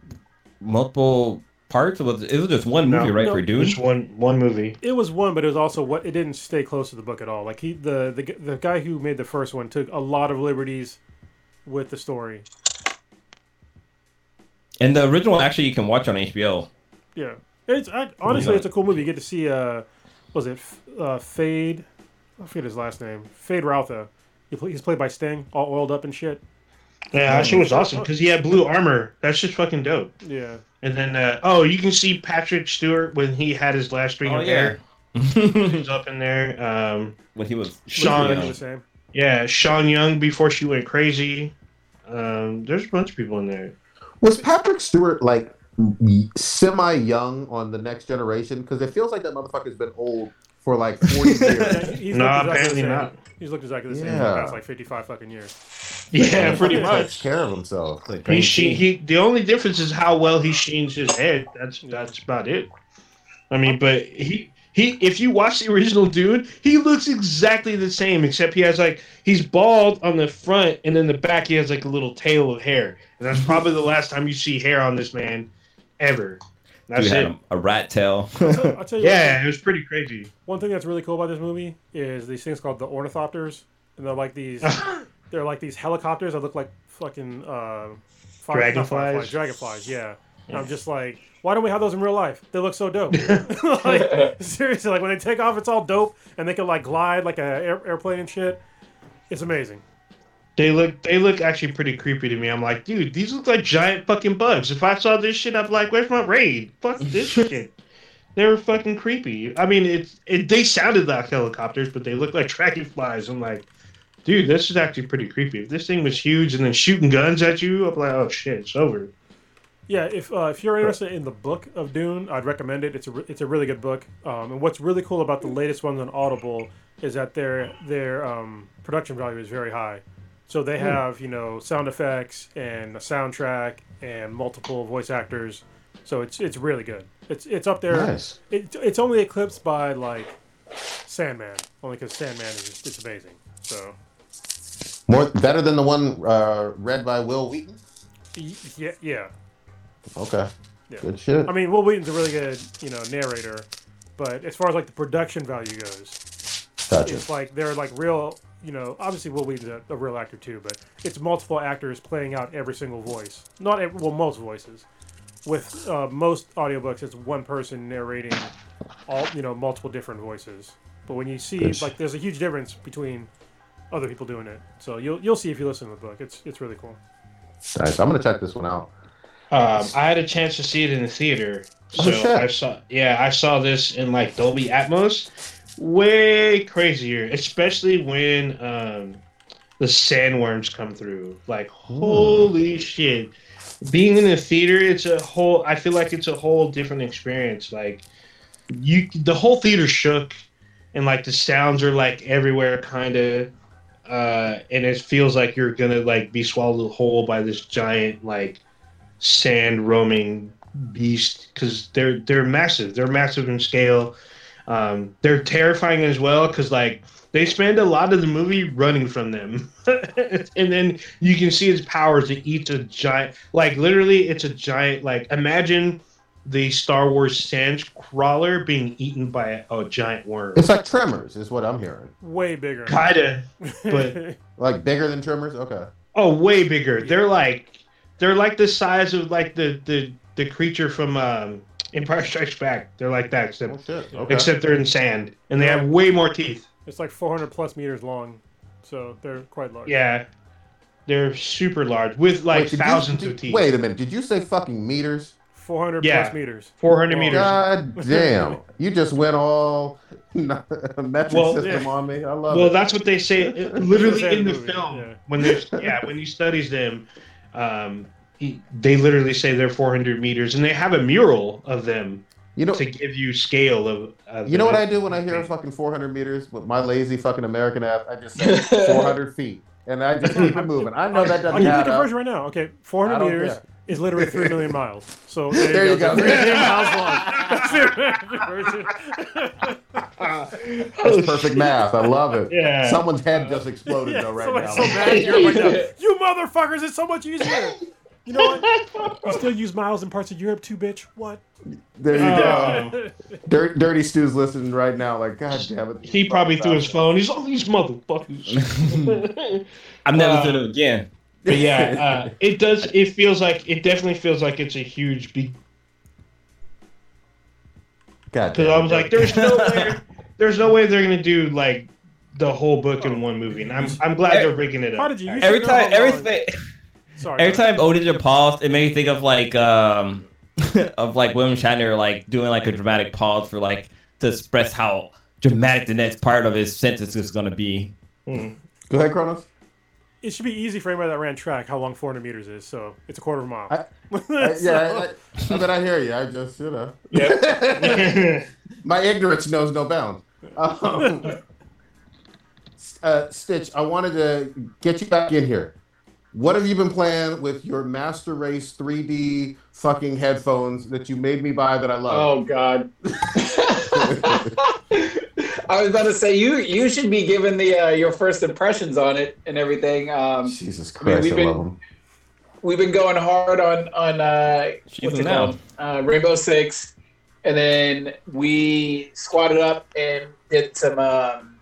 multiple parts? Was it was just one movie, No. right? No. for Dune. Just one one movie. it was one, but it was also what it didn't stay close to the book at all. Like he the the, the guy who made the first one took a lot of liberties with the story. And the original actually you can watch on HBO. Yeah, it's I, honestly it's a cool movie. You get to see uh, was it F- uh, Feyd? I forget his last name. Feyd-Rautha. He play, he's played by Sting, all oiled up and shit. Yeah, that shit was awesome because he had blue armor. That's just fucking dope. Yeah, And then, uh, oh, you can see Patrick Stewart when he had his last string Oh of yeah. hair. He's up in there. Um, when he was Sean- you Looks the same. yeah, Sean Young before she went crazy. Um, there's a bunch of people in there. Was Patrick Stewart like semi young on the Next Generation? Because it feels like that motherfucker's been old for like forty Yeah, years. he's No, looked exactly the apparently same. not. He's looked exactly the same for the Yeah. past like fifty-five fucking years. Yeah, pretty He much. takes care of himself. like, He, she, he, the only difference is how well he sheens his head. That's that's about it. I mean, but he he if you watch the original Dune, he looks exactly the same, except he has like he's bald on the front, and then the back he has like a little tail of hair, and that's probably the last time you see hair on this man ever. That's Dude had it. a, a rat tail. I'll tell, I'll tell you Yeah, it was pretty crazy. One thing that's really cool about this movie is these things called the ornithopters, and they're like these they're like these helicopters that look like fucking uh, fire- not fireflies, Dragonflies? dragonflies. Yeah. And I'm just like, why don't we have those in real life? They look so dope. like, seriously, like when they take off, it's all dope, and they can like glide like an air, airplane and shit. It's amazing. They look they look actually pretty creepy to me. I'm like, dude, these look like giant fucking bugs. If I saw this shit, I'd be like, where's my raid? Fuck this shit. They were fucking creepy. I mean, it's it, they sounded like helicopters, but they look like dragonflies. I'm like, dude, this is actually pretty creepy. If this thing was huge and then shooting guns at you, I'm like, oh shit, it's over. Yeah, if uh, if you're interested in the book of Dune, I'd recommend it. It's a re- it's a really good book. Um, and what's really cool about the latest ones on Audible is that their their um, production value is very high. So they have you know sound effects and a soundtrack and multiple voice actors. So it's it's really good. It's it's up there. Nice. It, it's only eclipsed by like Sandman, only because Sandman is it's amazing. So More better than the one uh, read by Wil Wheaton. yeah, yeah. Okay. Yeah. Good shit. I mean, Wil Wheaton's a really good, you know, narrator, but as far as like the production value goes, Gotcha. it's like they're like real, you know. Obviously, Wil Wheaton's a, a real actor too, but it's multiple actors playing out every single voice. Not every, well, most voices. With uh, most audiobooks, it's one person narrating all, you know, multiple different voices. But when you see, Good. like, there's a huge difference between other people doing it. So you'll you'll see if you listen to the book. It's it's really cool. Nice. I'm gonna check this one out. Um, I had a chance to see it in the theater, Oh, so shit. I saw. Yeah, I saw this in like Dolby Atmos. Way crazier, especially when um, the sandworms come through. Like, holy shit! Being in the theater, it's a whole. I feel like it's a whole different experience. Like, you, the whole theater shook, and like the sounds are like everywhere, kind of. Uh, and it feels like you're gonna like be swallowed whole by this giant like sand roaming beast because they're they're massive. They're massive in scale. Um, they're terrifying as well because like they spend a lot of the movie running from them, and then you can see its powers. It eats a giant, like literally, it's a giant. Like imagine the Star Wars sand crawler being eaten by a, a giant worm. It's like Tremors, is what I'm hearing. Way bigger. Kinda, but- Like bigger than Tremors. Okay. Oh, way bigger. They're like they're like the size of like the the the creature from um, Empire Strikes Back. They're like that, except Oh. Okay. except they're in sand and they have way more teeth. It's like 400 plus meters long, so they're quite large. Yeah, They're super large with like Wait, did you- thousands did- of teeth. Wait a minute. Did you say fucking meters? 400 Yeah. plus meters. 400 Oh, meters. God damn. You just went all metric Well, system yeah. on me. I love Well, it. Well, that's what they say. Literally in the movie, film, yeah. when there's yeah, when he studies them, um, they literally say they're 400 meters, and they have a mural of them You know, to give you scale of. of you know what I do when I hear fucking 400 meters with my lazy fucking American app? I just say 400 feet, and I just keep it moving. I know that doesn't give you the add up. conversion right now. Okay, 400 meters care. Is literally 3 million miles. So there, There you you go. go. 3 million miles long. That's the. That's perfect math. I love it. Yeah. Someo's head just exploded Yeah, though right somebody's now. so mad at Europe right now. You motherfuckers, it's so much easier. You know what? You still use miles in parts of Europe too, bitch. What? There you Uh, go. Dir- Dirty Stew's listening right now. Like, God damn it. He probably threw his phone. He's all these motherfuckers. I'm never Uh, doing it again. But yeah, uh, it does. It feels like it definitely feels like it's a huge big. God Because I was like, there's no way, there's no way they're gonna do like the whole book in one movie, and I'm I'm glad they're breaking it How up. did you? you Every should know how time, every long- thing, Sorry. every go ahead. time Odin paused, it made me think of like um of like William Shatner like doing like a dramatic pause for like to express how dramatic the next part of his sentence is gonna be. Hmm. Go ahead, Kronos. It should be easy for anybody that ran track how long 400 meters is. So it's a quarter of a mile. I- I, yeah, I, I, I mean, I hear you. I just, you know. Yep. My ignorance knows no bounds. Um, uh, Stitch, I wanted to get you back in here. What have you been playing with your Master Race 3D fucking headphones that you made me buy that I love? Oh God. I was about to say you you should be given the uh, your first impressions on it and everything. Um, Jesus I mean, Christ, I, we've been- love them. we've been going hard on on uh, what's it now. called? Uh, Rainbow Six, and then we squatted up and did some um,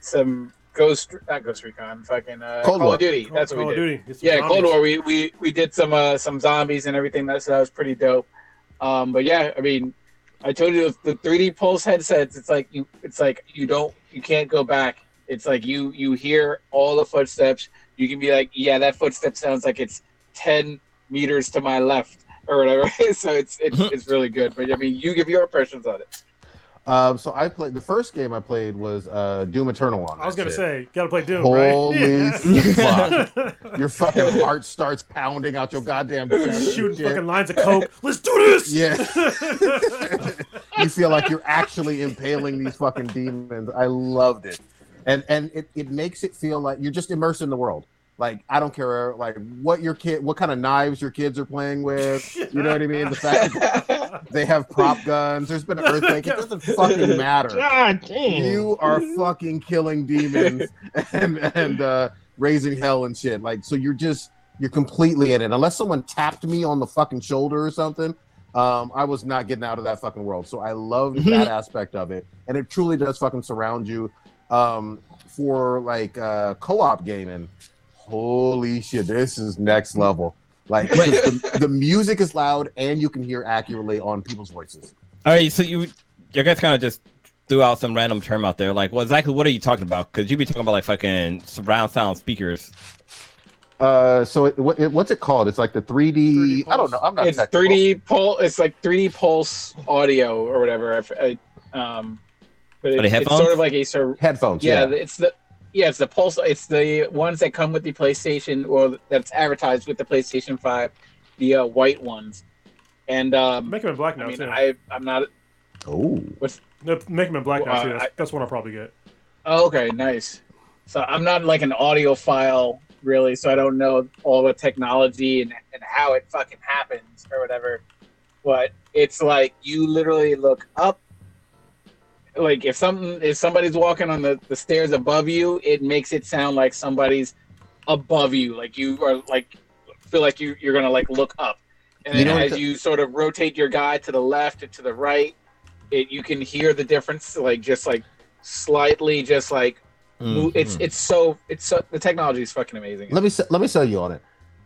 some Ghost not Ghost Recon, fucking uh, Cold Call War. of Duty. That's what Call we did. Duty. Some Yeah, zombies. Cold War. We we we did some uh, some zombies and everything. That's that was pretty dope. Um, but yeah, I mean, I told you the 3D pulse headsets. It's like you. It's like you don't. You can't go back. It's like you you hear all the footsteps. You can be like, yeah, that footstep sounds like it's ten meters to my left or whatever. so it's it's it's really good. But I mean, you give your impressions on it. Um, so I played the first game I played was uh, Doom Eternal on. I was gonna shit. say, gotta play Doom, Holy right? fuck! Your fucking heart starts pounding out your goddamn chest. Shooting Shit. fucking lines of coke. Let's do this. Yeah. you feel like you're actually impaling these fucking demons. I loved it. And and it, it makes it feel like you're just immersed in the world. Like I don't care like what your kid what kind of knives your kids are playing with. You know what I mean? The fact that they have prop guns, there's been an earthquake, it doesn't fucking matter. God damn. You are fucking killing demons and and uh raising hell and shit. Like so you're just you're completely in it. Unless someone tapped me on the fucking shoulder or something, um, I was not getting out of that fucking world. So I love that aspect of it. And it truly does fucking surround you. Um for like uh co-op gaming. Holy shit, this is next level. Like the, the music is loud and you can hear accurately on people's voices. All right, so you, you guys kind of just threw out some random term out there. Like, well, exactly what are you talking about? Because you be talking about like fucking surround sound speakers. Uh, so it, what, it, what's it called? It's like the 3D. 3D I don't know. I'm not. it's technical. 3D pulse. It's like 3D pulse audio or whatever. I, I, um, but it, it's headphones? sort of like a sur- headphones. yeah, Yeah. it's the yeah, it's the pulse. It's the ones that come with the PlayStation or that's advertised with the PlayStation Five, the uh, white ones. And um, Make them in black now I now mean, too. I I'm not. Oh. No, make him in black now Well, too. I- That's, that's one I'll probably get. Oh, okay, nice. So I'm not like an audiophile really, so I don't know all the technology and, and how it fucking happens or whatever. But it's like you literally look up. Like if something if somebody's walking on the, the stairs above you, it makes it sound like somebody's above you. Like you are like feel like you you're gonna like look up. And You then know as the- you sort of rotate your guy to the left and to the right, it you can hear the difference like just like slightly just like mo- mm-hmm. it's it's so it's so the technology is fucking amazing. Let me let me sell you on it.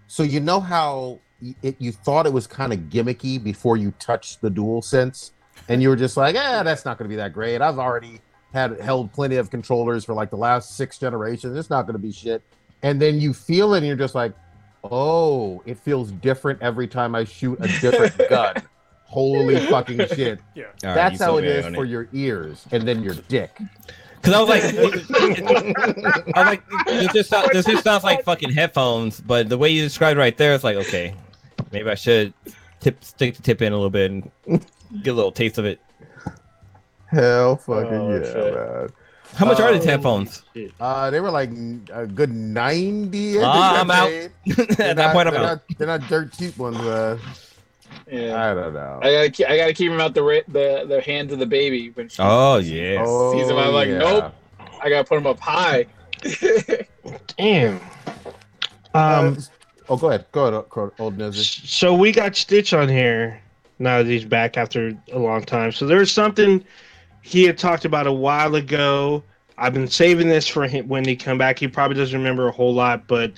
So you know how it, you thought it was kind of gimmicky before you touched the DualSense, and you were just like, "Ah, that's not going to be that great." I've already had held plenty of controllers for like the last six generations. It's not going to be shit. and then you feel it, and you're just like, oh, it feels different every time I shoot a different gun. Holy fucking shit! Yeah. All right, That's you how sold it me is on for your ears, and then your dick. Because I was like, I was like, this just, sound, this just sounds like fucking headphones. But the way you described right there, it's like, okay, maybe I should tip, stick the tip in a little bit and get a little taste of it. Hell fucking Oh, yeah, shit. man. How much are the these headphones? Uh, they were like a good ninety. I think I I'm out. At They're that not- point, I'm they're out. Not, they're not dirt cheap ones. Uh, Yeah. I don't know. I gotta, keep, I gotta keep him out the ra- the the hands of the baby. When she Oh yeah. sees him, I'm like, yeah. nope. I gotta put him up high. Damn. Um, Um. oh, go ahead. Go ahead, old Nizzy. So we got Stitch on here now that he's back after a long time. So there's something he had talked about a while ago. I've been saving this for him when he come back. He probably doesn't remember a whole lot, but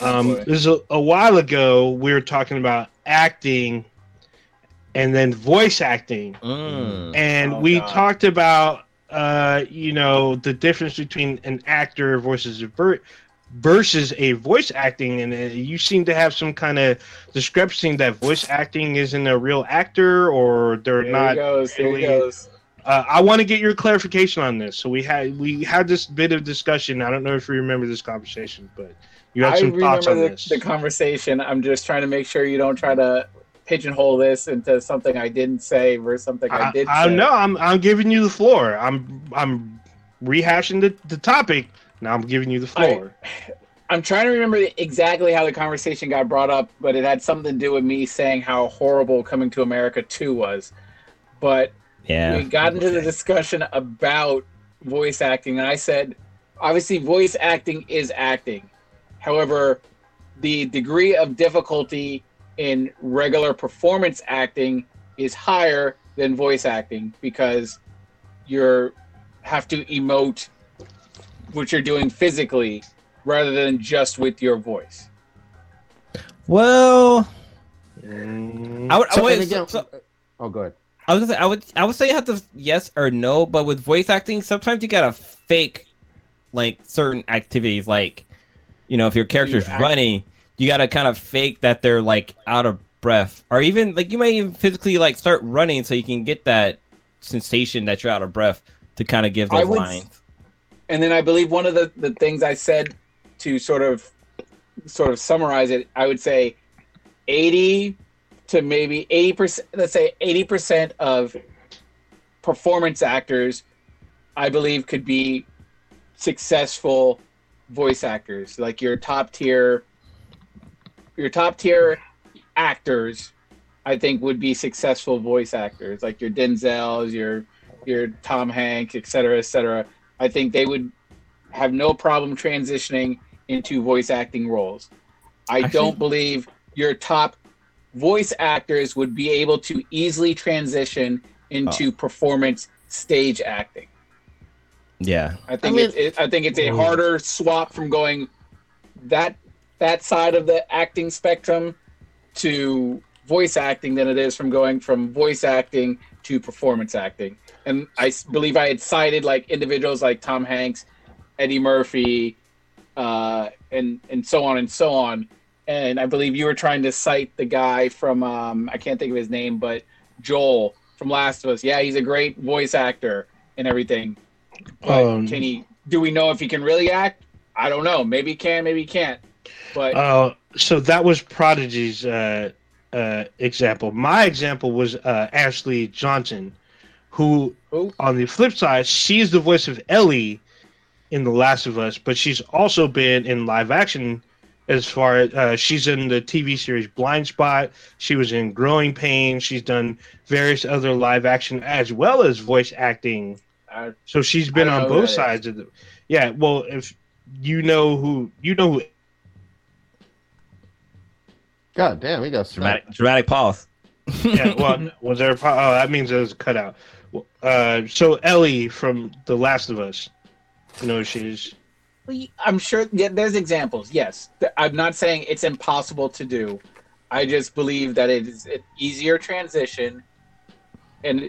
um, boy. this is a, a while ago. We were talking about acting and then voice acting, Mm. and Oh, we God. talked about uh, you know the difference between an actor versus a ver- versus a voice acting, and you seem to have some kind of discrepancy that voice acting isn't a real actor or they're Here not. goes. Really- goes. Uh, I want to get your clarification on this. So we had we had this bit of discussion. I don't know if you remember this conversation, but you had I some thoughts remember on the, this. the conversation. I'm just trying to make sure you don't try to pigeonhole this into something I didn't say versus something I, I, did I know. I'm I'm giving you the floor. I'm I'm rehashing the, the topic. Now I'm giving you the floor. I'm trying to remember exactly how the conversation got brought up, but it had something to do with me saying how horrible Coming to America 2 was. But Yeah. we got into the discussion about voice acting, and I said, obviously, voice acting is acting. However, the degree of difficulty in regular performance acting is higher than voice acting because you're have to emote what you're doing physically rather than just with your voice. Well, Mm, I would. I would again, so- oh, go ahead. I was gonna say I would I would say you have to yes or no, but with voice acting, sometimes you gotta fake like certain activities. Like, you know, if your character's act- running, you gotta kind of fake that they're like out of breath, or even like you might even physically like start running so you can get that sensation that you're out of breath to kind of give I those would- lines. And then I believe one of the, the things I said to sort of sort of summarize it, I would say 80 to maybe 80%, let's say 80% of performance actors, I believe, could be successful voice actors. Like your top tier, your top tier actors, I think would be successful voice actors. Like your Denzels, your your Tom Hanks, et cetera, et cetera. I think they would have no problem transitioning into voice acting roles. I Actually- don't believe your top voice actors would be able to easily transition into performance stage acting. Yeah. I think I mean- it's it, I think it's a harder swap from going that that side of the acting spectrum to voice acting than it is from going from voice acting to performance acting. And I believe I had cited like individuals like Tom Hanks, Eddie Murphy, uh, and and so on and so on. And I believe you were trying to cite the guy from um, I can't think of his name, but Joel from Last of Us. Yeah, he's a great voice actor and everything. But Um, can he? Do we know if he can really act? I don't know. Maybe he can. Maybe he can't. But Uh, so that was Prodigy's uh, uh, example. My example was uh, Ashley Johnson, who, Who? on the flip side, she's the voice of Ellie in The Last of Us, but she's also been in live action. As far as uh, she's in the TV series Blindspot, she was in Growing Pains. She's done various other live action as well as voice acting. uh, So she's been I on both that sides of the. Yeah, well, if you know who you know who God damn, he got Dramatic dramatic pause. yeah, well, was there? a pro- Oh, that means it was cut out. Uh, so Ellie from The Last of Us, you know, she's I'm sure yeah, there's examples. Yes, I'm not saying it's impossible to do. I just believe that it is an easier transition, and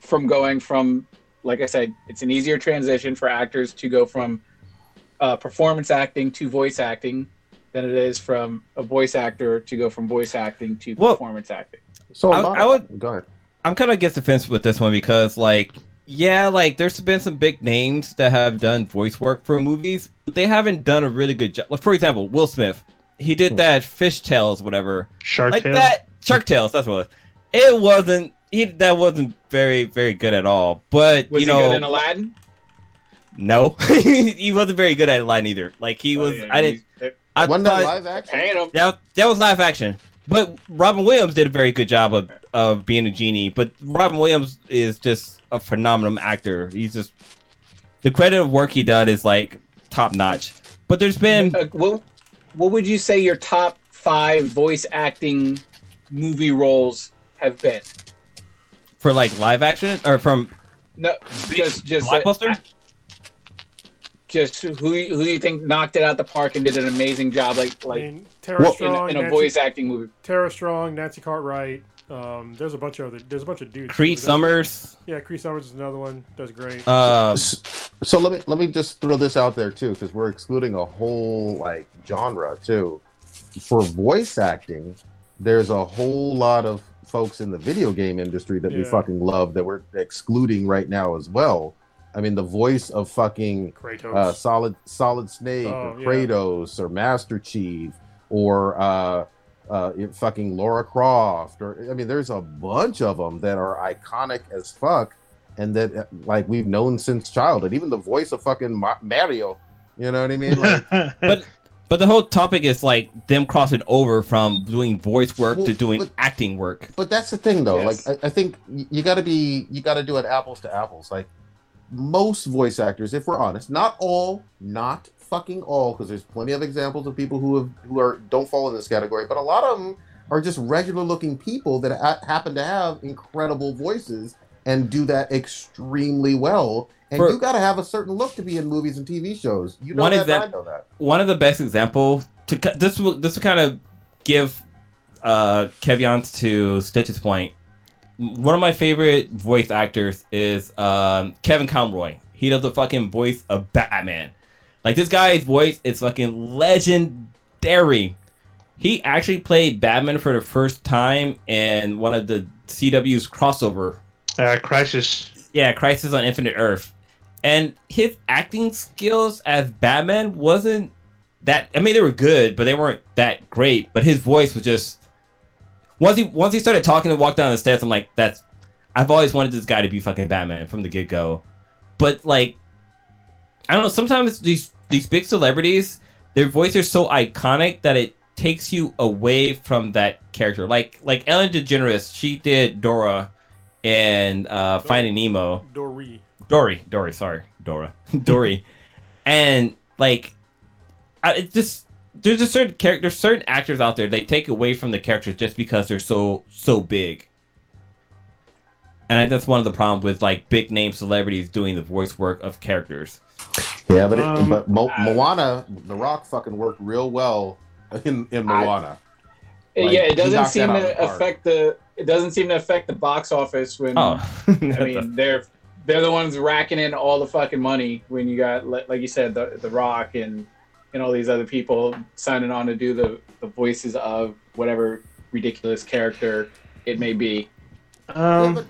from going from, like I said, it's an easier transition for actors to go from uh, performance acting to voice acting than it is from a voice actor to go from voice acting to Well- performance acting. So I- a lot I would- go ahead. I'm kind of against the fence with this one because, like, yeah, like there's been some big names that have done voice work for movies, but they haven't done a really good job. Like, for example, Will Smith, he did Hmm. that Fish Tales, whatever, Shark like Tale. that Shark Tales. That's what it, was. it wasn't. He that wasn't very very good at all. But Was you he know, good in Aladdin? no, he wasn't very good at line either. Like he was. Oh, yeah, I didn't. he's- I Wasn't that live action? That that was live action. But Robin Williams did a very good job of, of being a genie. But Robin Williams is just a phenomenal actor. He's just the credit of work he done is like top notch. But there's been Uh, what, what would you say your top five voice acting movie roles have been? for like live action or from No, just just uh, blockbuster. just who who do you think knocked it out the park and did an amazing job, like I like mean, Tara Well- in, in a Nancy, voice acting movie? Tara Strong, Nancy Cartwright. Um, there's a bunch of other. There's a bunch of dudes. Cree Summers. Yeah, Cree Summers is another one. Does great. Uh, S- So let me let me just throw this out there too, because we're excluding a whole like genre too. For voice acting, there's a whole lot of folks in the video game industry that we fucking love that we're excluding right now as well. I mean, the voice of fucking Kratos. uh, Solid Solid Snake Oh, or yeah. Kratos or Master Chief or uh, uh, fucking Laura Croft or I mean, there's a bunch of them that are iconic as fuck and that uh, like we've known since childhood. Even the voice of fucking Mario, you know what I mean? Like, but but the whole topic is like them crossing over from doing voice work Well, to doing but- acting work. but that's the thing though. Yes. Like I, I think you got to be you got to do it apples to apples. Like most voice actors, if we're honest, not all, not fucking all, because there's plenty of examples of people who have who are don't fall in this category, but a lot of them are just regular looking people that ha- happen to have incredible voices and do that extremely well. And For- you got to have a certain look to be in movies and TV shows. You know One that, I know that. one of the best example to this will this will kind of give uh caveats to Stitch's point. One of my favorite voice actors is um Kevin Conroy. He does the fucking voice of Batman. Like this guy's voice is fucking legendary. He actually played Batman for the first time in one of the CW's crossover uh, Crisis. yeah, Crisis on Infinite Earth. And his acting skills as Batman wasn't that I mean they were good, but they weren't that great. But his voice was just once he once he started talking and walked down the stairs, I'm like, that's I've always wanted this guy to be fucking Batman from the get go. But like I don't know, sometimes these these big celebrities, their voice is so iconic that it takes you away from that character. Like like Ellen DeGeneres, she did Dora and uh, Finding Nemo. Dory. Dory, Dory, sorry, Dora, Dory, and like, I, it's just there's a certain character, there's certain actors out there they take away from the characters just because they're so so big, and I that's one of the problems with like big name celebrities doing the voice work of characters. Yeah, but it, Um, but Mo- I- Moana, The Rock, fucking worked real well in in I- Moana. Like, yeah, it doesn't seem that out of to the affect the. It doesn't seem to affect the box office when. Oh, I mean, they're they're the ones racking in all the fucking money when you got like you said the the Rock and and all these other people signing on to do the the voices of whatever ridiculous character it may be. Yeah, Um, but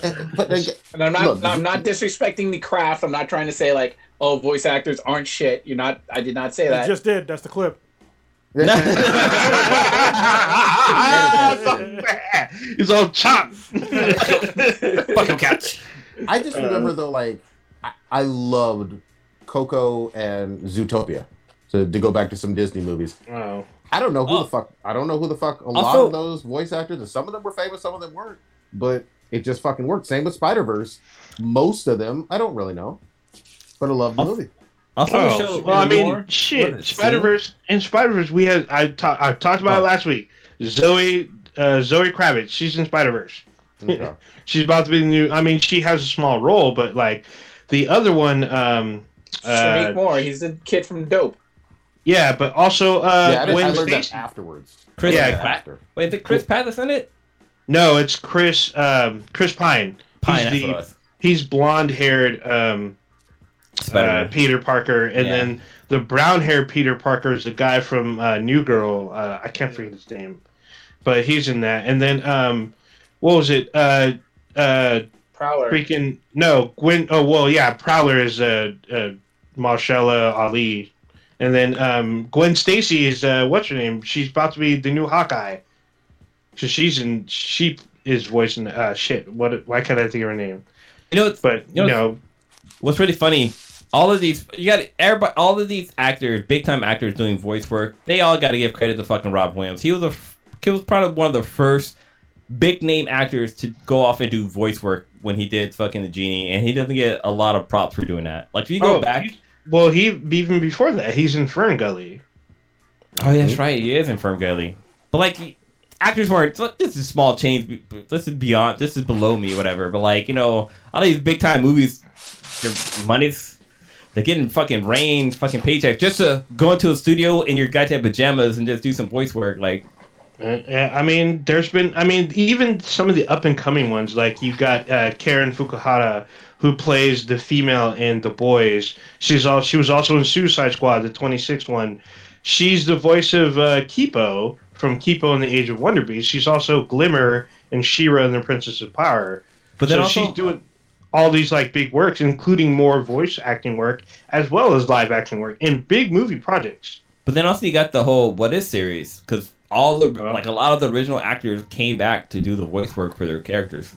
but, but again, And I'm not Look, I'm not disrespecting the craft. I'm not trying to say like oh voice actors aren't shit. You're not. I did not say that. You that. just did. That's the clip. so bad. He's all chopped. fucking catch. I just remember though, like I, I loved Coco and Zootopia. So to go back to some Disney movies, Wow. I don't know who Oh. the fuck. I don't know who the fuck. A lot of those voice actors, and some of them were famous, some of them weren't. But it just fucking worked. Same with Spider Verse. Most of them, I don't really know, but I love the Also- movie. Also, Oh, show well, I mean, more- shit. what is it, Spider Verse in Spider Verse, we had I ta- I talked about Oh. it last week. Zoe uh, Zoe Kravitz, she's in Spider Verse. Okay. She's about to be the new. I mean, she has a small role, but like the other one, um, Shameik uh, Moore. He's a kid from Dope. yeah, but also yeah, I, uh, didn't- I Gwen learned that afterwards. Chris Yeah, Yeah, after. Wait, did Chris Pratt is in it? No, it's Chris um, Chris Pine. Pine, He's that's the- what it was. He's blonde haired. Um, uh, Spider-Man. Peter Parker, and Yeah. then the brown hair Peter Parker is the guy from uh, New Girl. Uh, I can't forget his name, but he's in that. And then um, what was it? Uh, uh, Prowler. freaking no, Gwen. Oh well, yeah, Prowler is uh, uh Mahershala Ali, and then um, Gwen Stacy is uh, what's her name? She's about to be the new Hawkeye. So she's in. She is voicing. Uh, shit. What? Why can't I think of her name? You know, But You you know, know, what's really funny? All of these, you got everybody. All of these actors, big time actors doing voice work. They all got to give credit to fucking Rob Williams. He was a, he was probably one of the first big name actors to go off and do voice work when he did fucking the genie, and he doesn't get a lot of props for doing that. Like if you go Oh, back, he- well, he even before that, he's in Fern Gully. oh yeah, that's right, he is in Fern Gully. But like he- actors weren't. This is small change. This is beyond. This is below me, whatever. But like you know, all these big time movies, their money's. They're getting fucking rain, fucking paychecks just to go into a studio in your goddamn pajamas and just do some voice work. Like, Uh, yeah, I mean, there's been, I mean, even some of the up and coming ones, like you've got uh, Karen Fukuhara, who plays the female in The Boys. She's all, she was also in Suicide Squad, the 26th one. She's the voice of uh, Kipo from Kipo and the Age of Wonder Beast. She's also Glimmer and She-Ra and the Princess of Power. but then so also, she's doing all these like big works, including more voice acting work as well as live action work in big movie projects. but then also you got the whole What If series because all the Oh. like a lot of the original actors came back to do the voice work for their characters.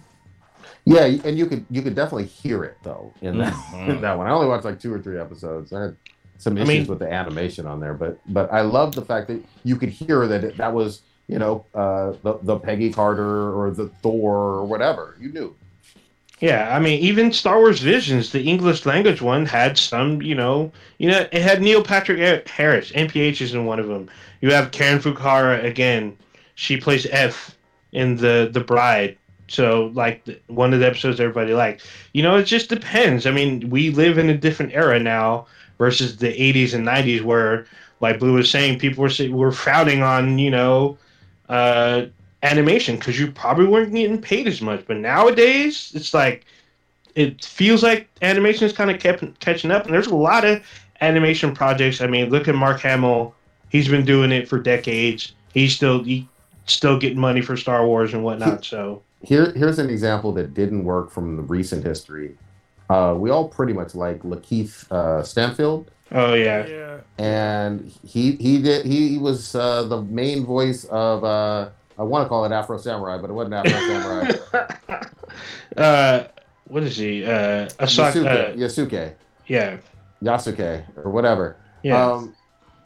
Yeah, and you could you could definitely hear it though in that Mhm. in that one. I only watched like two or three episodes. I had some I issues mean- with the animation on there, but but I love the fact that you could hear that it, that was you know uh, the the Peggy Carter or the Thor or whatever. You knew. Yeah, I mean, even Star Wars Visions, the English language one, had some, you know, you know, it had Neil Patrick Harris. NPH is in one of them. You have Karen Fukuhara again. She plays F in the the Bride. So, like, one of the episodes everybody liked. You know, it just depends. I mean, we live in a different era now versus the '80s and '90s, where, like Blue was saying, people were were frowning on, you know, uh, animation because you probably weren't getting paid as much. But nowadays, it's like it feels like animation is kind of kept catching up, and there's a lot of animation projects. I mean, look at Mark Hamill; he's been doing it for decades. He's still he still getting money for Star Wars and whatnot. So Here here's an example that didn't work from the recent history. Uh, we all pretty much like LaKeith uh, Stanfield. oh yeah, Yeah. and he he did he was uh, the main voice of uh, I want to call it Afro Samurai, but it wasn't Afro Samurai. uh, what is he? Uh, Asaka. Yasuke, Uh, Yasuke, yeah, Yasuke, or whatever. yeah. Um,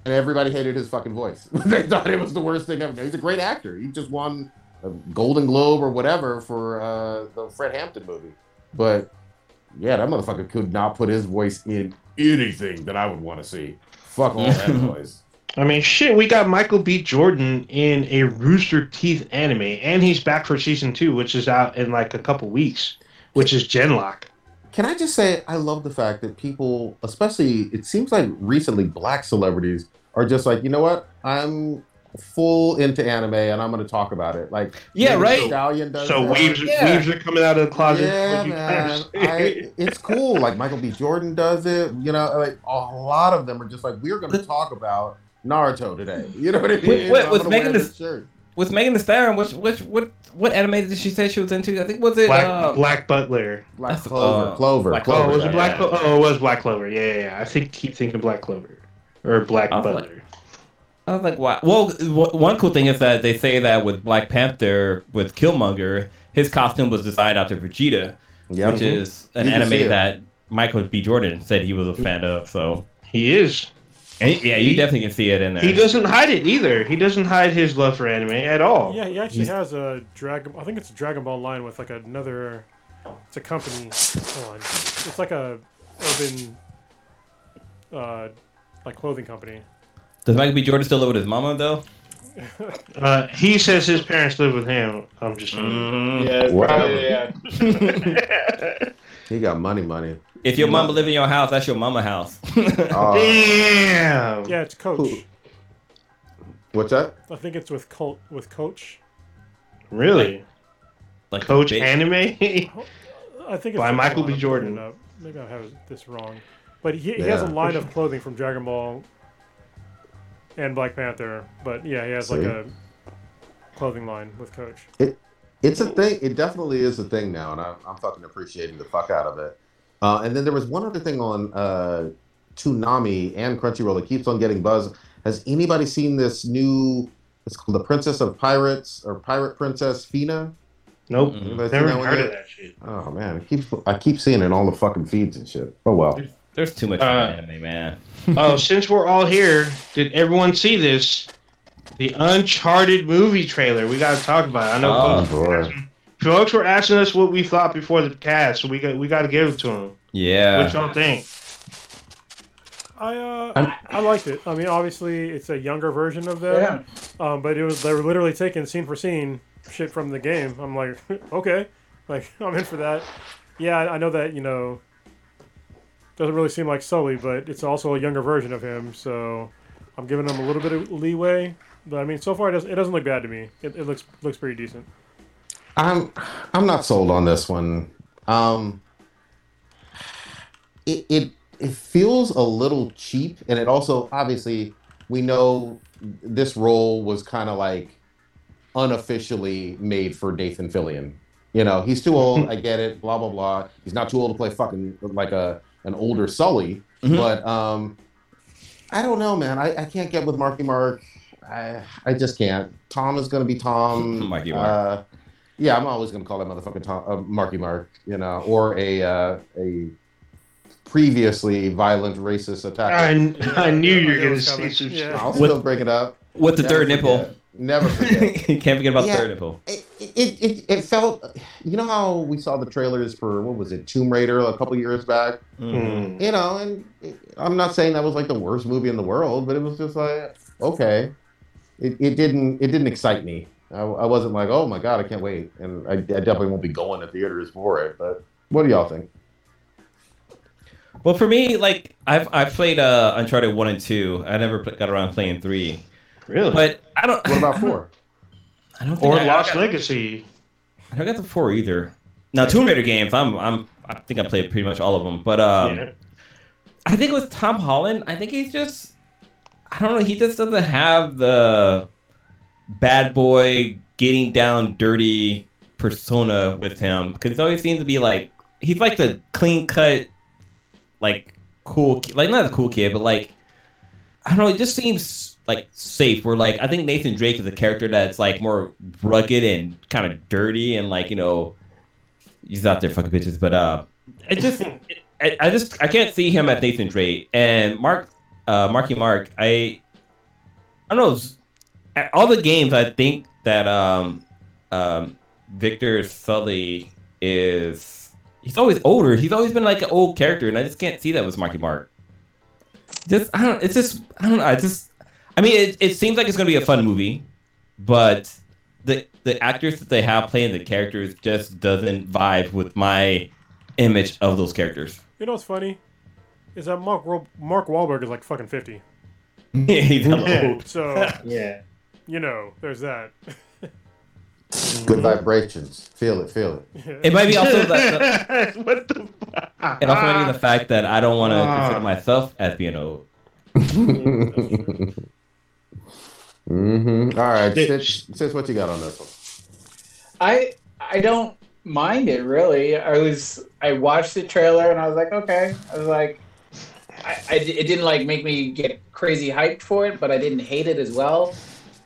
and everybody hated his fucking voice. they thought it was the worst thing ever. He's a great actor. He just won a Golden Globe or whatever for uh, the Fred Hampton movie. But yeah, that motherfucker could not put his voice in anything that I would want to see. Fuck all that noise. I mean, shit, we got Michael B. Jordan in a Rooster Teeth anime, and he's back for season two, which is out in like a couple weeks, which is Genlock. Can I just say I love the fact that people, especially it seems like recently black celebrities are just like, you know what? I'm full into anime and I'm going to talk about it. Like Yeah, right. Stallion does So that. weaves, Yeah. weaves are coming out of the closet. Yeah, What you trying man. I, it's cool. Like Michael B. Jordan does it. You know, like a lot of them are just like, we're going to talk about Naruto today. You know what I mean? Wait, wait, I'm was gonna Megan wear this shirt. With Megan Thee Stallion, which which what what anime did she say she was into? I think was it Black, uh, Black Butler. Black That's- Clover. uh, Clover. Black Clover. Oh, was it Black? Clo- oh, it was Black Clover. Yeah, yeah, yeah. I think keep thinking Black Clover or Black I was Butler. I was like, wow. Well, one cool thing is that they say that with Black Panther, with Killmonger, his costume was designed after Vegeta, Yeah. which is an You anime that Michael B. Jordan said he was a fan of. So, He is. And yeah, you definitely can see it in there. He doesn't hide it either. He doesn't hide his love for anime at all. Yeah, he actually He's- has a Dragon. I think it's a Dragon Ball line with like another. It's a company. Hold on. It's like a urban, uh, like clothing company. Does Michael B. Jordan still live with his mama though? Uh, he says his parents live with him. I'm just. Mm. Yeah, it's Whatever. probably, yeah. He got money, money. If your mama live in your house, that's your mama house. Oh, Damn. Yeah, it's Coach. Who- what's that? I think it's with Colt with Coach. Really? like Coach big- anime? I think it's By hold Michael on, B. I'm Jordan. looking it up. Maybe I have this wrong. But he, he has a Yeah. line of clothing from Dragon Ball and Black Panther. But yeah, he has like See? a clothing line with Coach. It's a thing. It definitely is a thing now, and I'm, I'm fucking appreciating the fuck out of it. Uh, and then there was one other thing on uh, Toonami and Crunchyroll that keeps on getting buzz. Has anybody seen this new? It's called the Princess of Pirates or Pirate Princess Fena. Nope. Anybody Never heard yet? of that shit. Oh man, it keeps I keep seeing it in all the fucking feeds and shit. Oh well. There's too much Uh, anime, man. Oh, since we're all here, did everyone see this? The Uncharted movie trailer. We got to talk about it. I know Oh, folks, boy. folks were asking us what we thought before the cast, so we got we got to give it to them. Yeah. What y'all think? I uh, I'm- liked it. I mean, obviously it's a younger version of them. Yeah. Um, but it was they were literally taking scene for scene shit from the game. I'm like, okay, like I'm in for that. Yeah, I I know that you know doesn't really seem like Sully, but it's also a younger version of him. So I'm giving him a little bit of leeway. But I mean, so far it doesn't, it doesn't look bad to me. It, it looks looks pretty decent. I'm I'm not sold on this one. Um, it it it feels a little cheap, and it also obviously we know this role was kind of like unofficially made for Nathan Fillion. You know, he's too old. I get it. Blah blah blah. He's not too old to play fucking like a an older Sully. Mhm. But um, I don't know, man. I, I can't get with Marky Mark. I I just can't. Tom is gonna be Tom. Marky Mark. Uh, yeah, I'm always gonna call that motherfucking Tom, uh, Marky Mark. You know, or a uh, a previously violent racist attack. I, attacker. I knew you were I knew it gonna was say coming. some shit. Yeah. I'll With- still bring it up. With the Never third nipple. forget. Never forget. you can't forget about Yeah. the third nipple. it, it, it, it felt, you know how we saw the trailers for what was it, Tomb Raider a couple years back. Hmm. You know, and it, I'm not saying that was like the worst movie in the world, but it was just like okay. It, it didn't it didn't excite me. I, I wasn't like, oh my god, I can't wait, and I, I definitely won't be going to theaters for it. But what do y'all think? Well, for me, like I've I've played uh, Uncharted one and two. I never got around playing three, Really? but I don't. What about four? I don't think or I, Lost I, got- Legacy. I don't got the four either. Now Tomb Raider games, I'm I'm I think I played pretty much all of them, but um, yeah. I think with Tom Holland, I think he's just I don't know. He just doesn't have the bad boy getting down dirty persona with him because he always seems to be like he's like the clean cut, like cool, like not a cool kid, but like I don't know. It just seems like safe. Where like I think Nathan Drake is a character that's like more rugged and kind of dirty and like you know he's out there fucking bitches, but uh, it just. I, I just I can't see him as Nathan Drake and Mark uh Marky Mark. I I don't know. At all the games, I think that um um Victor Sully is he's always older. He's always been like an old character, and I just can't see that with Marky Mark. Just I don't. It's just I don't know. I just I mean it, it seems like it's gonna be a fun movie, but the the actors that they have playing the characters just doesn't vibe with my image of those characters. You know what's funny? Is that Mark Wa- Mark Wahlberg is like fucking fifty. He's Yeah. old. So Yeah. you know, there's that. Good vibrations. Feel it. Feel it. It might be also that, what the fuck? it also might be the fact that I don't want to Ah. consider myself as being old. hmm All right, Shit. sis, sis, what you got on this one? I I don't mind it really. I was I watched the trailer and I was like, okay. I was like, I, I it didn't like make me get crazy hyped for it, but I didn't hate it as well.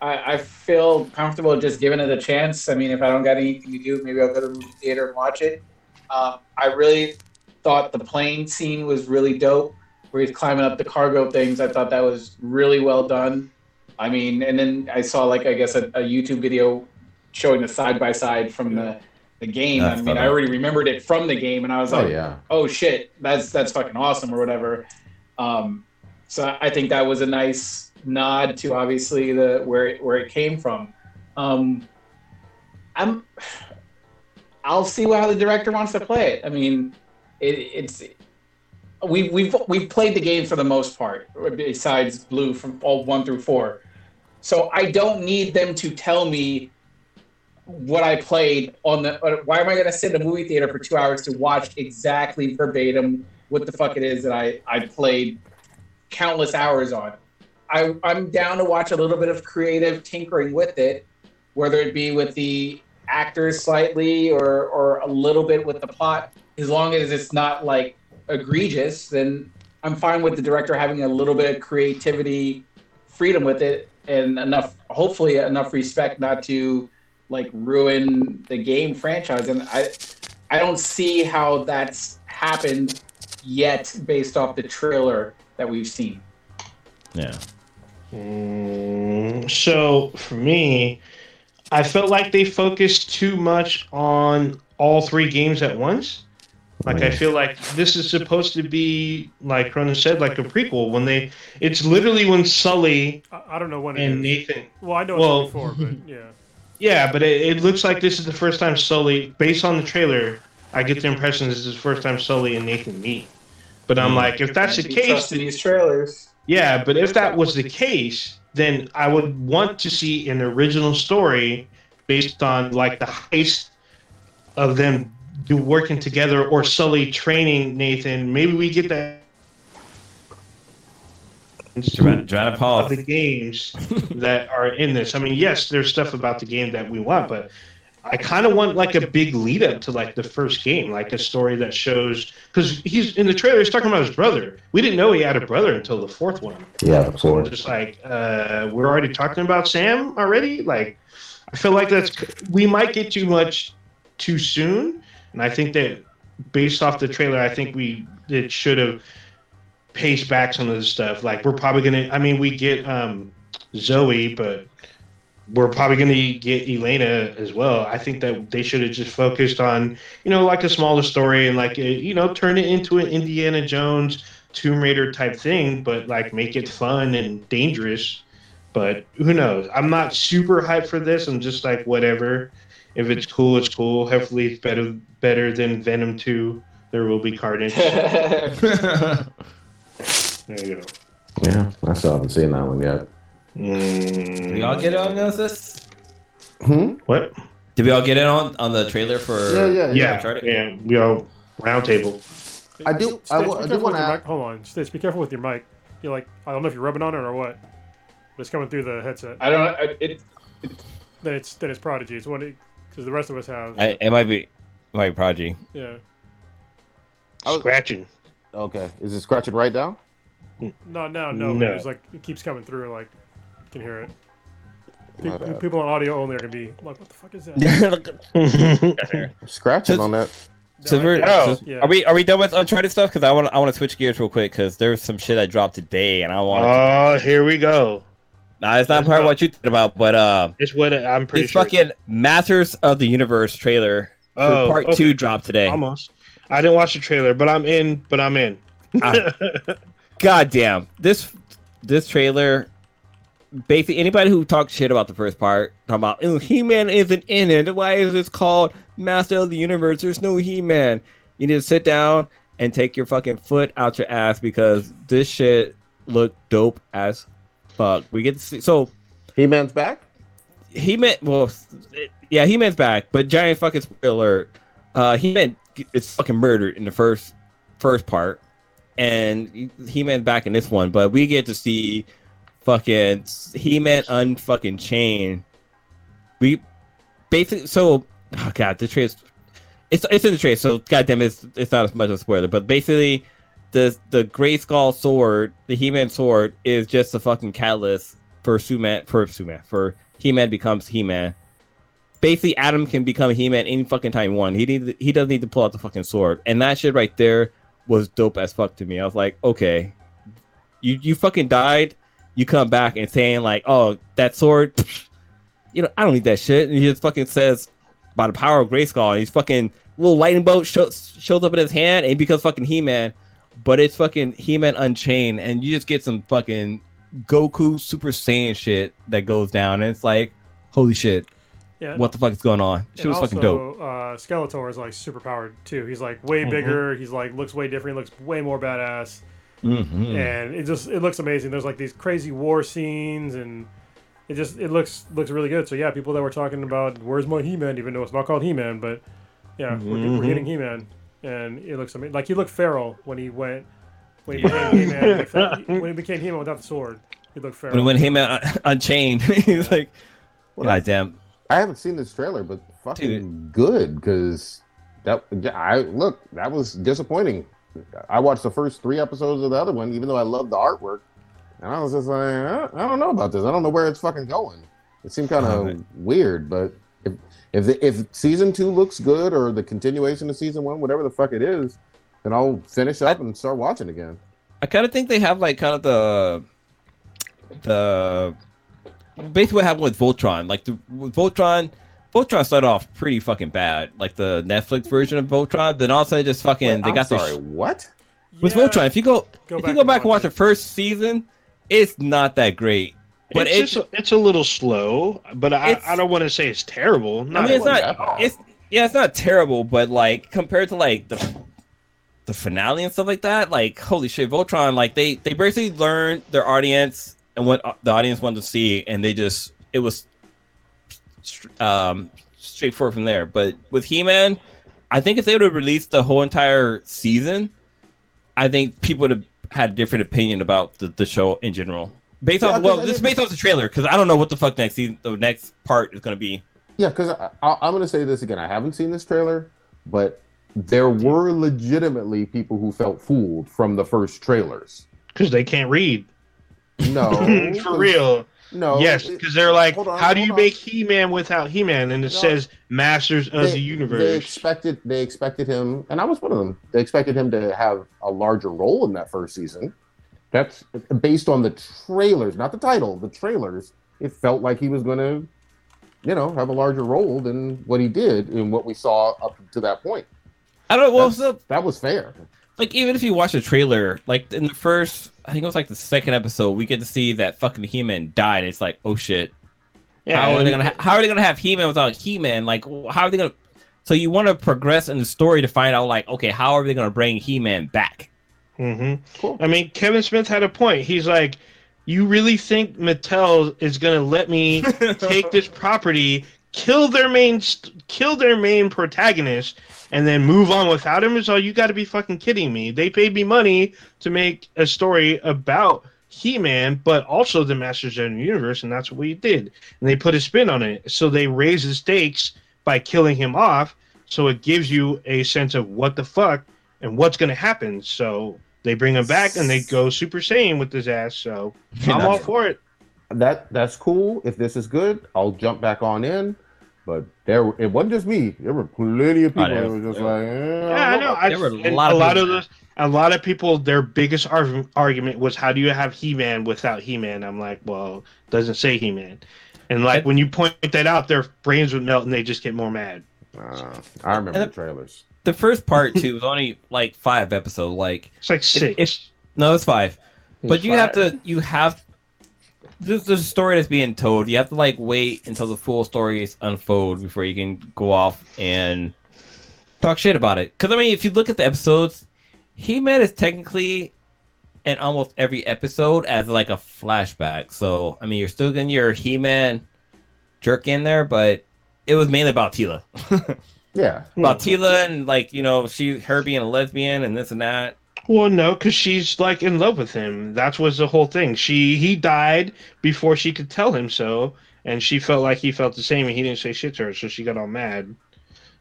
I, I feel comfortable just giving it a chance. I mean, if I don't got anything to do, maybe I'll go to the theater and watch it. Um, I really thought the plane scene was really dope, where he's climbing up the cargo things. I thought that was really well done. I mean, and then I saw like I guess a, a YouTube video showing the side by side from the the game. That's I mean, I already remembered it from the game, and I was Oh like, yeah. oh shit, that's that's fucking awesome or whatever. Um, so I think that was a nice nod to obviously the where it, where it came from. Um, I'm I'll see how the director wants to play it. I mean, it, it's we we've we've played the game for the most part, besides Blue from all one through four. So I don't need them to tell me what I played on the. uh, Why am I going to sit in a movie theater for two hours to watch exactly verbatim what the fuck it is that I I played countless hours on. I I'm down to watch a little bit of creative tinkering with it, whether it be with the actors slightly or or a little bit with the plot. As long as it's not like egregious, then I'm fine with the director having a little bit of creativity, freedom with it, and enough, hopefully enough respect not to like ruin the game franchise. And I, I don't see how that's happened yet based off the trailer that we've seen. Yeah. Mm, so for me, I felt like they focused too much on all three games at once. Like I feel like this is supposed to be like Cronin said, like a prequel. When they, it's literally when Sully I, I don't know when and is. Nathan. Well, I know it's well- before, but yeah. Yeah, but it, it looks like this is the first time Sully, based on the trailer, I get the impression this is the first time Sully and Nathan meet. But I'm mm-hmm. like, if that's the Be case, trusting these trailers. Yeah, but if that was the case, then I would want to see an original story based on like the heist of them do working together or Sully training Nathan. Maybe we get that Joanna, Joanna of Paul. the games that are in this. I mean, yes, there's stuff about the game that we want, but I kind of want like a big lead up to like the first game, like a story that shows because he's in the trailer. He's talking about his brother. We didn't know he had a brother until the fourth one. Yeah, So before. I'm just like, uh, we're already talking about Sam already. Like, I feel like that's we might get too much too soon, and I think that based off the trailer, I think we it should have paced back some of the stuff. Like, we're probably gonna. I mean, we get um, Zoe, but we're probably gonna get Elena as well. I think that they should have just focused on you know like a smaller story and like you know turn it into an Indiana Jones. Tomb Raider type thing, but like make it fun and dangerous. But who knows? I'm not super hyped for this. I'm just like whatever. If it's cool, it's cool. Hopefully, it's better better than Venom Two. There will be carnage. There you go. Yeah, I still haven't seen that one yet. Mm, Did we all get in on this? Hmm? what? Did we all get in on, on the trailer for? Yeah, yeah, Yeah, Uncharted? yeah. We all round table. I do- Stay, I I do wanna your mic. Hold on, Stitch. Be careful with your mic. You're like, I don't know if you're rubbing on it or what. But it's coming through the headset. I don't. I- It, Then it's then it's Prodigy. It's one because the rest of us have. I, it might be, it might be Prodigy. yeah. I Scratching. Okay. Is it scratching right now? No, no, no. No. It's like it keeps coming through. Like you can hear it. Pe- My people on audio only are gonna be like, what the fuck is that? Scratching on that. So we're, Oh. so Yeah. are we are we done with Uncharted stuff? Because I want I want to switch gears real quick because there's some shit I dropped today and I want. To Oh, here we go. nah, it's not part of what you think about, but uh, It's what I'm pretty this sure. fucking Masters of the Universe trailer for Oh, part okay. two dropped today. Almost. I didn't watch the trailer, but I'm in. But I'm in. Ah. God damn this this trailer. Basically, anybody who talks shit about the first part, talking about oh, He-Man isn't in it. Why is this called Master of the Universe? There's no He-Man. You need to sit down and take your fucking foot out your ass because this shit looked dope as fuck. We get to see so He Man's back? he meant well yeah he man's back but giant fucking spoiler alert uh He-Man it's fucking murdered in the first first part and He-Man back in this one but we get to see fucking He-Man unfucking chain we basically so oh god the trace it's it's in the trace so goddamn it's it's not as much of a spoiler but basically the the Grayskull sword the he-man sword is just a fucking catalyst for Suman for Suman for He-Man becomes He-Man. Basically, Adam can become He-Man any fucking time he wants. He need he doesn't need to pull out the fucking sword, and that shit right there was dope as fuck to me. I was like, okay, you you fucking died, you come back and saying like, oh, that sword, you know, I don't need that shit. And he just fucking says by the power of Grayskull, and he's fucking little lightning bolt shows shows up in his hand, and he becomes fucking He-Man. But it's fucking He-Man Unchained, and you just get some fucking Goku Super Saiyan shit that goes down, and it's like, holy shit, Yeah. what the fuck is going on? She was also, fucking dope. Uh, Skeletor is like super powered too. He's like way Mhm. bigger. He's like looks way different. He looks way more badass, Mhm. and it just it looks amazing. There's like these crazy war scenes, and it just it looks looks really good. So yeah, people that were talking about where's my He-Man, even though it's not called He-Man, but yeah, we're, we're Mhm. getting He-Man. and it looks amazing. Like he looked feral when he went when he became He-Man. without- when he became He-Man without the sword, he looked feral. When when him uh, unchained, he's like, Well, God damn. I haven't seen this trailer, but fucking good because that I look that was disappointing. I watched the first three episodes of the other one, even though I loved the artwork, and I was just like, I I don't know about this. I don't know where it's fucking going. It seemed kind of uh, weird, but if if the, if season two looks good or the continuation of season one, whatever the fuck it is, then I'll finish up and start watching again. I kind of think they have like kind of the the basically what happened with Voltron. Like the with Voltron, Voltron started off pretty fucking bad. Like the Netflix version of Voltron, then all of a sudden just fucking Wait, they I'm got sorry, this what? with Yeah. Voltron. If you go, Go if back you go and back and watch watch the first season, it's not that great. But it's it's, just, it's a little slow, but I, I don't want to say it's terrible. I mean, it's wasn't not. that bad. It's yeah, it's not terrible, but like compared to like the the finale and stuff like that, like holy shit, Voltron, like they they basically learned their audience and what uh, the audience wanted to see, and they just it was um straightforward from there. But with He Man, I think if they would have released the whole entire season, I think people would have had a different opinion about the, the show in general. Based Yeah, off, 'cause well, I this based off the trailer because I don't know what the fuck next season, the next part is gonna be. Yeah, because I'm going to say this again. I haven't seen this trailer, but there were legitimately people who felt fooled from the first trailers. because they can't read. No, for real. No, yes, because they're like, on, how do you on. make He-Man without He-Man? And it No. says Masters of they, the Universe. They expected they expected him, and I was one of them. They expected him to have a larger role in that first season. That's based on the trailers, not the title. The trailers. It felt like he was going to, you know, have a larger role than what he did in what we saw up to that point. I don't know. Well, That's- so that was fair. Like even if you watch the trailer, like in the first, I think it was like the second episode, we get to see that fucking He-Man died. It's like, oh shit, yeah, how are they gonna ha- how are they gonna have He-Man without He-Man? Like, how are they gonna? So you want to progress in the story to find out, like, okay, how are they gonna bring He-Man back? Mhm. Cool. I mean, Kevin Smith had a point. He's like, "You really think Mattel is gonna let me take this property, kill their main, kill their main protagonist, and then move on without him? Is all you got to be fucking kidding me? They paid me money to make a story about He-Man, but also the Masters of the Universe, and that's what we did. And they put a spin on it, so they raise the stakes by killing him off. So it gives you a sense of what the fuck and what's gonna happen. So they bring him back and they go Super Saiyan with his ass. So I'm all for it. that that's cool. If this is good, I'll jump back on in. But there, it wasn't just me. There were plenty of people there that were just there like, eh, Yeah, I know. I, There were a and lot a of lot people of those, a lot of people, their biggest ar- argument was, "How do you have He-Man without He-Man?" I'm like, well, doesn't say He-Man. And like when you point that out, their brains would melt and they just get more mad. Uh, I remember And the trailers. The first part too was only like five episodes. Like, It's like six. if- no, it's five. But It's you have to, you have. This is a story that's being told. You have to like wait until the full story is unfold before you can go off and talk shit about it. Because I mean, if you look at the episodes, He Man is technically in almost every episode as like a flashback. So I mean, you're still getting your He Man jerk in there, but it was mainly about Teela, Yeah, about Teela, and like you know, she her being a lesbian and this and that. Well, no, because she's like in love with him. That was the whole thing. She he died before she could tell him so, and she felt like he felt the same, and he didn't say shit to her, so she got all mad.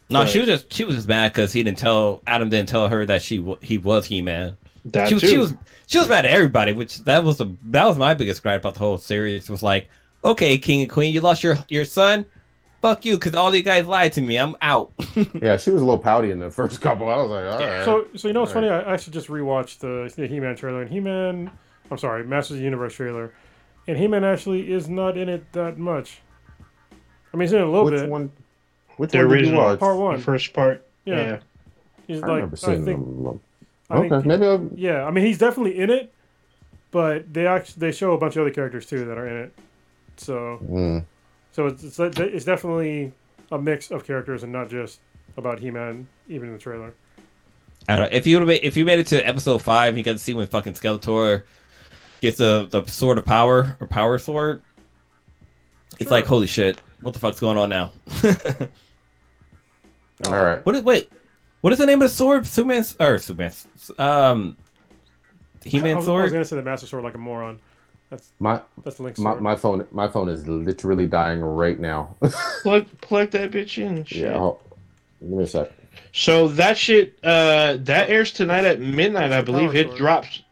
No, Right. she was just she was just mad because he didn't tell Adam didn't tell her that she he was He Man. That She was too. she was she was mad at everybody, which that was the that was my biggest gripe about the whole series. Was like, okay, King and Queen, you lost your your son. Fuck you, because all you guys lied to me. I'm out. yeah. She was a little pouty in the first couple. I was like, all right. So, so you know what's Right. funny? I I actually just rewatched the, the He-Man trailer, and He-Man, I'm sorry, Masters of the Universe trailer, and He-Man actually is not in it that much. I mean, he's in it a little which bit. one? Which The one did you original watch? Part the first part. Yeah. Yeah. He's I like, remember I seeing think, them. I think- Okay, maybe. I'll, yeah. I mean, he's definitely in it, but they actually they show a bunch of other characters too that are in it. So, mm. So it's it's, it's definitely a mix of characters and not just about He-Man, even in the trailer. I don't know. If you would've made, if you made it to episode five, you got to see when fucking Skeletor gets the the sword of power or power sword. It's Sure. like holy shit, what the fuck's going on now? All right. What is wait? What is the name of the sword? Superman's or Superman's um He-Man was, I was gonna say the Master Sword like a moron. That's My that's Link's my, sword. my phone my phone is literally dying right now. Plug plug that bitch in. Shit. yeah, hold- give me a sec. So that shit, uh, that airs tonight at midnight, I It's the believe. It Sword. drops.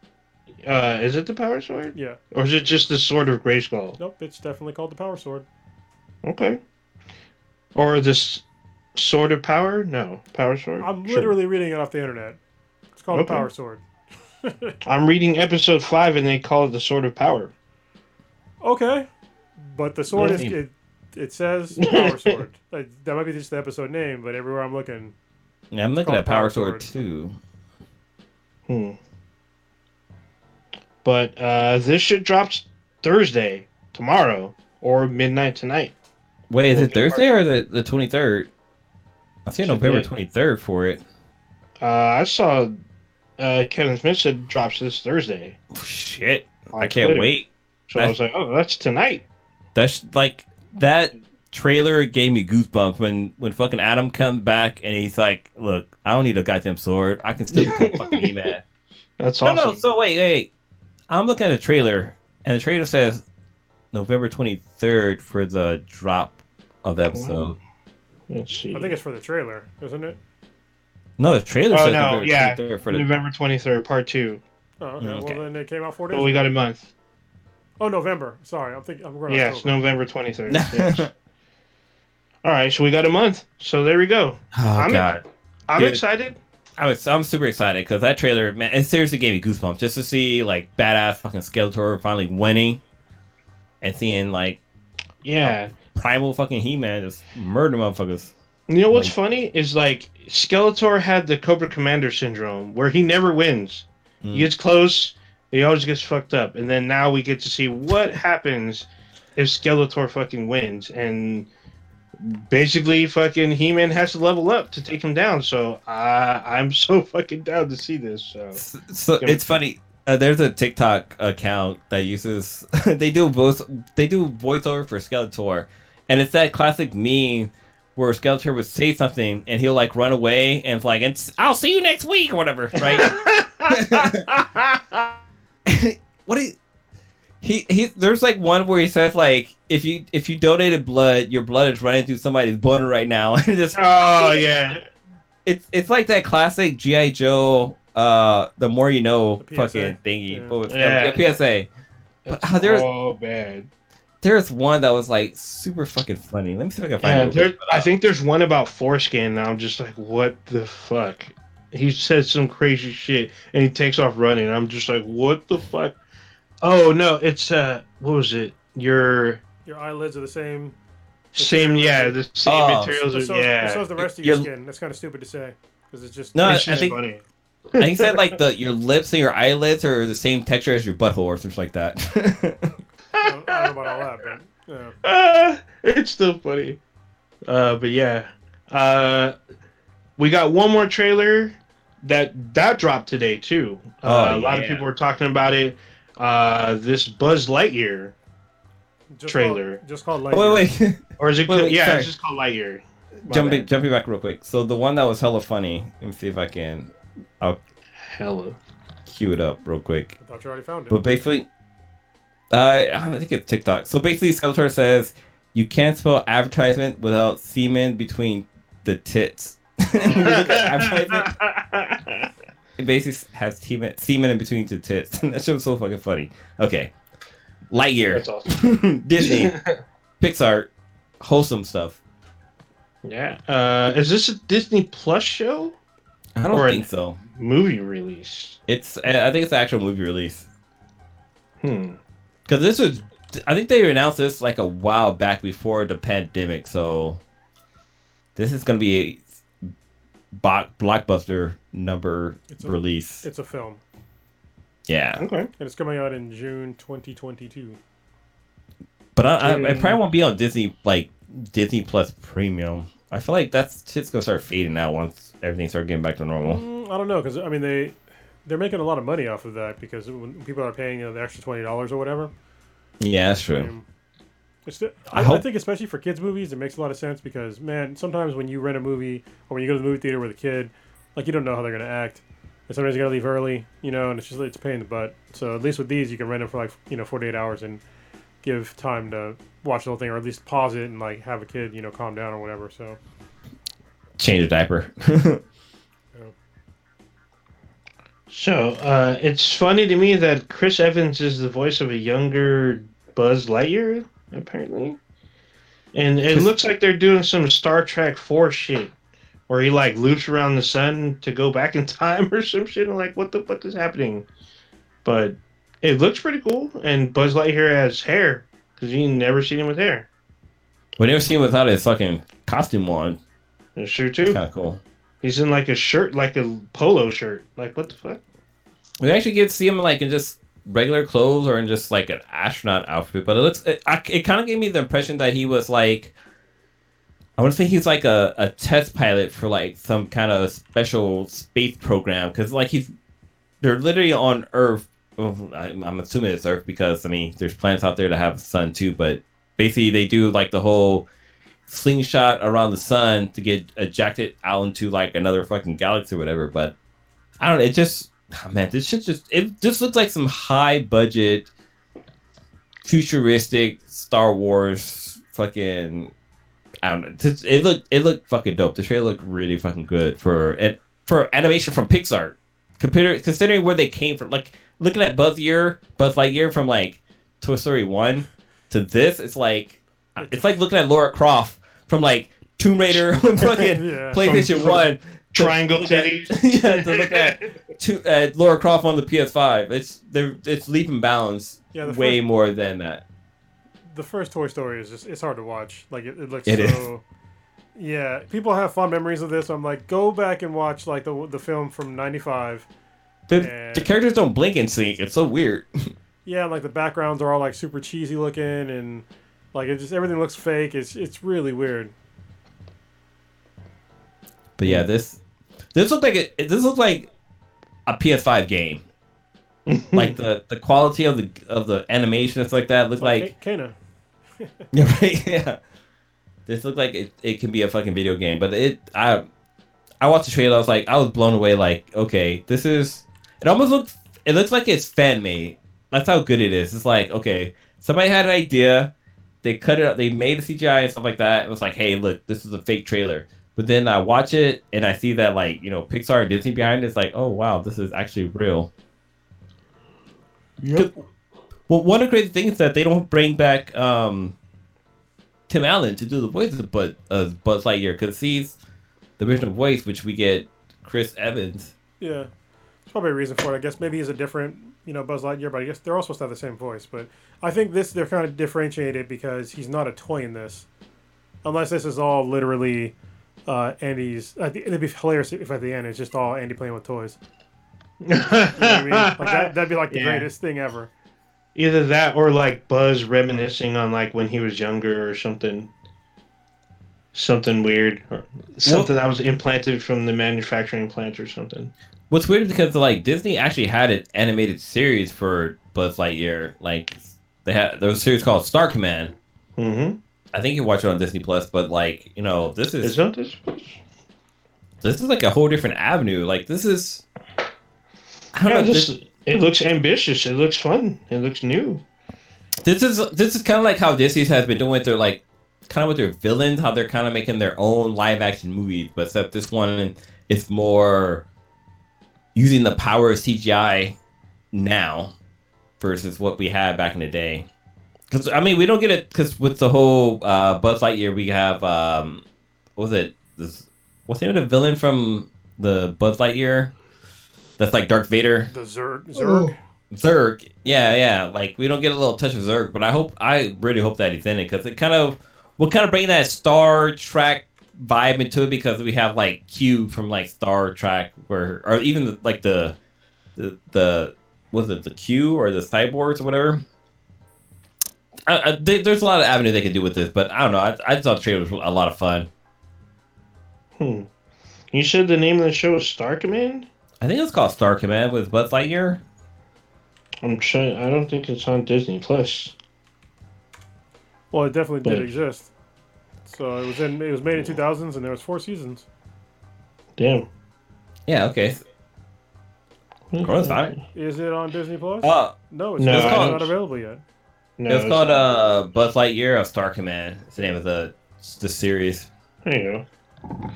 Uh, is it the Power Sword, yeah. or is it just the Sword of Grayskull? Nope. It's definitely called the Power Sword. Okay. Or this Sword of Power? No, Power Sword. I'm Sure. literally reading it off the internet. It's called Okay. the Power Sword. I'm reading episode five, and they call it the Sword of Power. Okay, but the sword is it. It says Power Sword. Like, that might be just the episode name, but everywhere I'm looking, Yeah, I'm looking at Power Power Sword, Sword. too. Hmm. But uh, this shit drops Thursday, tomorrow, or midnight tonight. Wait, is it Thursday or the the 23rd? I see November 23rd for it. Uh, I saw uh, Kevin Smith said drops this Thursday. Shit, on I can't Twitter. wait. So I was like, oh, that's tonight. That's like that trailer gave me goosebumps when when fucking Adam comes back and he's like, "Look, I don't need a goddamn sword. I can still become fucking He-Man." That's No, awesome. no. No. So wait, wait. I'm looking at a trailer, and the trailer says November 23rd for the drop of the episode. Let's see. I think it's for the trailer, isn't it? No, the trailer Oh, says no, November yeah. 23rd for the. November 23rd, part two. Oh, okay. Okay. Well, then it came out four days. Well, we got a month. Oh, November. Sorry, I'm thinking. I'm going. Yes, October. November 23rd. yes. All right, so we got a month. So there we go. oh I'm- god. I'm Dude. excited. I was I'm super excited because that trailer, man, it seriously gave me goosebumps just to see like badass fucking Skeletor finally winning, and seeing like Yeah. primal fucking He-Man just murder motherfuckers. You know what's Like- funny is like Skeletor had the Cobra Commander syndrome where he never wins. Mm. He gets close, he always gets fucked up, and then now we get to see what happens if Skeletor fucking wins, and basically fucking He-Man has to level up to take him down. So uh, I'm so fucking down to see this. So So, it's funny. Uh, there's a TikTok account that uses they do voice they do voiceover for Skeletor, and it's that classic meme where Skeletor would say something and he'll like run away and it's like it's I'll see you next week or whatever, right? what do you, he he there's like one where he says like if you if you donated blood your blood is running through somebody's boner right now and just oh yeah, it's it's like that classic GI Joe uh the more you know fucking thingy Yeah. What was- Yeah. yeah, PSA That's how there's- so bad. There's one that was like super fucking funny let me see if I can find Yeah, it there, I think there's one about foreskin. Now I'm just like, what the fuck? He said some crazy shit and he takes off running. I'm just like, what the fuck? Oh no, it's uh, what was it? Your Your eyelids are the same. same, yeah, the same Oh, materials. so, are, so yeah, is the rest of your You're- skin. That's kind of stupid to say because it's just. No, it's I just think- funny. I think he said like the your lips and your eyelids are the same texture as your butthole or something like that I don't, I don't know about all that, but yeah. Ah, it's still funny. Uh, but yeah, uh, we got one more trailer that that dropped today too. Uh, Oh, a lot of people were talking about it. Uh, this Buzz Lightyear, Just Trailer. Called, just called Lightyear. Oh, wait wait or is it? Wait, wait, yeah, sorry. it's just called Lightyear. My jumping bad. jumping back real quick so the one that was hella funny let me see if I can I'll Hella. cue it up real quick I thought you already found it. But basically, uh, I think it's TikTok. So basically, Skeletor says you can't spell advertisement without semen between the tits. When you look at advertisement, it basically has semen, semen in between the tits. that shit was so fucking funny. Okay, Lightyear, That's awesome. Disney, Pixar, wholesome stuff. yeah. Uh, is this a Disney Plus show? I don't Or- think so. Movie release? It's I think it's the actual movie release Hmm. Because this was. I think they announced this like a while back before the pandemic, so this is gonna be a bo- blockbuster number It's a- release. It's a film, yeah, Okay. and it's coming out in June 2022. but I, I, I probably won't be on Disney like Disney Plus Premium. I feel like that's shit's gonna start fading out once everything starts getting back to normal. Mm, I don't know because I mean they they're making a lot of money off of that because when people are paying you know, the extra twenty dollars or whatever. Yeah, that's I, true. Um, it's the, I I, I think especially for kids movies it makes a lot of sense because man sometimes when you rent a movie or when you go to the movie theater with a kid like you don't know how they're gonna act. And somebody's gonna leave early, you know, and it's just it's a pain in the butt. So at least with these, you can rent them for like you know 48 hours and give time to watch the whole thing, or at least pause it and like have a kid, you know, calm down or whatever. So Change a diaper. So uh, it's funny to me that Chris Evans is the voice of a younger Buzz Lightyear, apparently, and it looks like they're doing some Star Trek Four shit, where he like loops around the sun to go back in time or some shit. I'm like, what the fuck is happening? But it looks pretty cool, and Buzz Lightyear has hair because you never seen him with hair. we never seen him without his fucking costume on. True too. Kind of cool. He's in like a shirt, like a polo shirt. Like what the fuck? We actually get to see him like in just regular clothes or in just like an astronaut outfit, but it looks it, I- it kind of gave me the impression that he was like I want to say he's like a, a test pilot for like some kind of special space program because like he's they're literally on Earth. I'm, I'm assuming it's Earth because I mean there's planets out there that have a sun too, but basically they do like the whole slingshot around the sun to get ejected out into like another fucking galaxy or whatever. But I don't know. It just oh, man, this shit just it just looks like some high budget, futuristic Star Wars fucking. I don't know. It looked it looked fucking dope. The trailer looked really fucking good for it for animation from Pixar. Consider considering where they came from, like looking at Buzz Year, Buzz Lightyear from like Toy Story one to this, it's like it's like looking at Laura Croft from like Tomb Raider and fucking Yeah. PlayStation From- One. Triangle look titties. yeah, to look at to, uh, Laura Croft on the PS5. It's they're it's leap and bounds Yeah, way first- more than that. the first Toy Story is just it's hard to watch. Like it, it looks It so. Yeah, people have fond memories of this. I'm like, go back and watch like the the film from '95. The, Yeah. the characters don't blink in sync. It's so weird. Yeah, like the backgrounds are all like super cheesy looking and like it just everything looks fake. It's it's really weird. But yeah, this this looked like it. This looked like a PS5 game. like the the quality of the of the animation and stuff like that looked like Kena. Yeah, right. Yeah. This looked like it, it can be a fucking video game, but it I I watched the trailer, I was like I was blown away like, okay, this is it almost looks it looks like it's fan made. That's how good it is. It's like, okay, somebody had an idea, they cut it up, they made a CGI and stuff like that. It was like, hey, look, this is a fake trailer. But then I watch it and I see that like, you know, Pixar and Disney behind it, it's like, oh wow, this is actually real. Yep. Well, one of the crazy things is that they don't bring back um, Tim Allen to do the voice of Buzz, uh, Buzz Lightyear because he's the original voice, which we get Chris Evans. Yeah, there's probably a reason for it. I guess maybe he's a different, you know, Buzz Lightyear, but I guess they're all supposed to have the same voice. But I think this they're kind of differentiated because he's not a toy in this, unless this is all literally uh, Andy's. I think it'd be hilarious if at the end it's just all Andy playing with toys. You know what I mean? Like that, that'd be like the Yeah. greatest thing ever. Either that or like Buzz reminiscing on like when he was younger or something. Something weird. Or something that was implanted from the manufacturing plant or something. What's weird is because like Disney actually had an animated series for Buzz Lightyear. Like they had there was a series called Star Command. Mm-hmm. I think you watch it on Disney Plus, but like you know, this is this? this is like a whole different avenue. Like this is. I don't Yeah, know. this, This, it looks ambitious. It looks fun. It looks new. this is this is kind of like how Disney has been doing with their like kind of with their villains, how they're kind of making their own live action movies, but except this one is more using the power of CGI now versus what we had back in the day. Because I mean, we don't get it because with the whole uh, Buzz Lightyear, we have um, what was it? This what's the name of the villain from the Buzz Lightyear? That's like Darth Vader. The Zurg, Zurg. Zurg, yeah, yeah. Like we don't get a little touch of Zurg, but I hope, I really hope that he's in it because it kind of we'll kind of bring that Star Trek vibe into it because we have like Q from like Star Trek, or or even like the the the was it the Q or the cyborgs or whatever. I, I, there- there's a lot of avenue they could do with this, but I don't know. I, I thought the trailer was a lot of fun. Hmm. You said the name of the show is Star Command? I think it's called Star Command with Buzz Lightyear. I'm trying. I don't think it's on Disney Plus. Well, it definitely did exist. So it was in. It was made in 2000s, and there was four seasons. Damn. Yeah, okay. Corona's fine. Is it on Disney Plus? Uh, no, it's No, not, it's called- not available yet. No, it's called uh, Buzz Lightyear of Star Command. It's the name of the the series. There you go.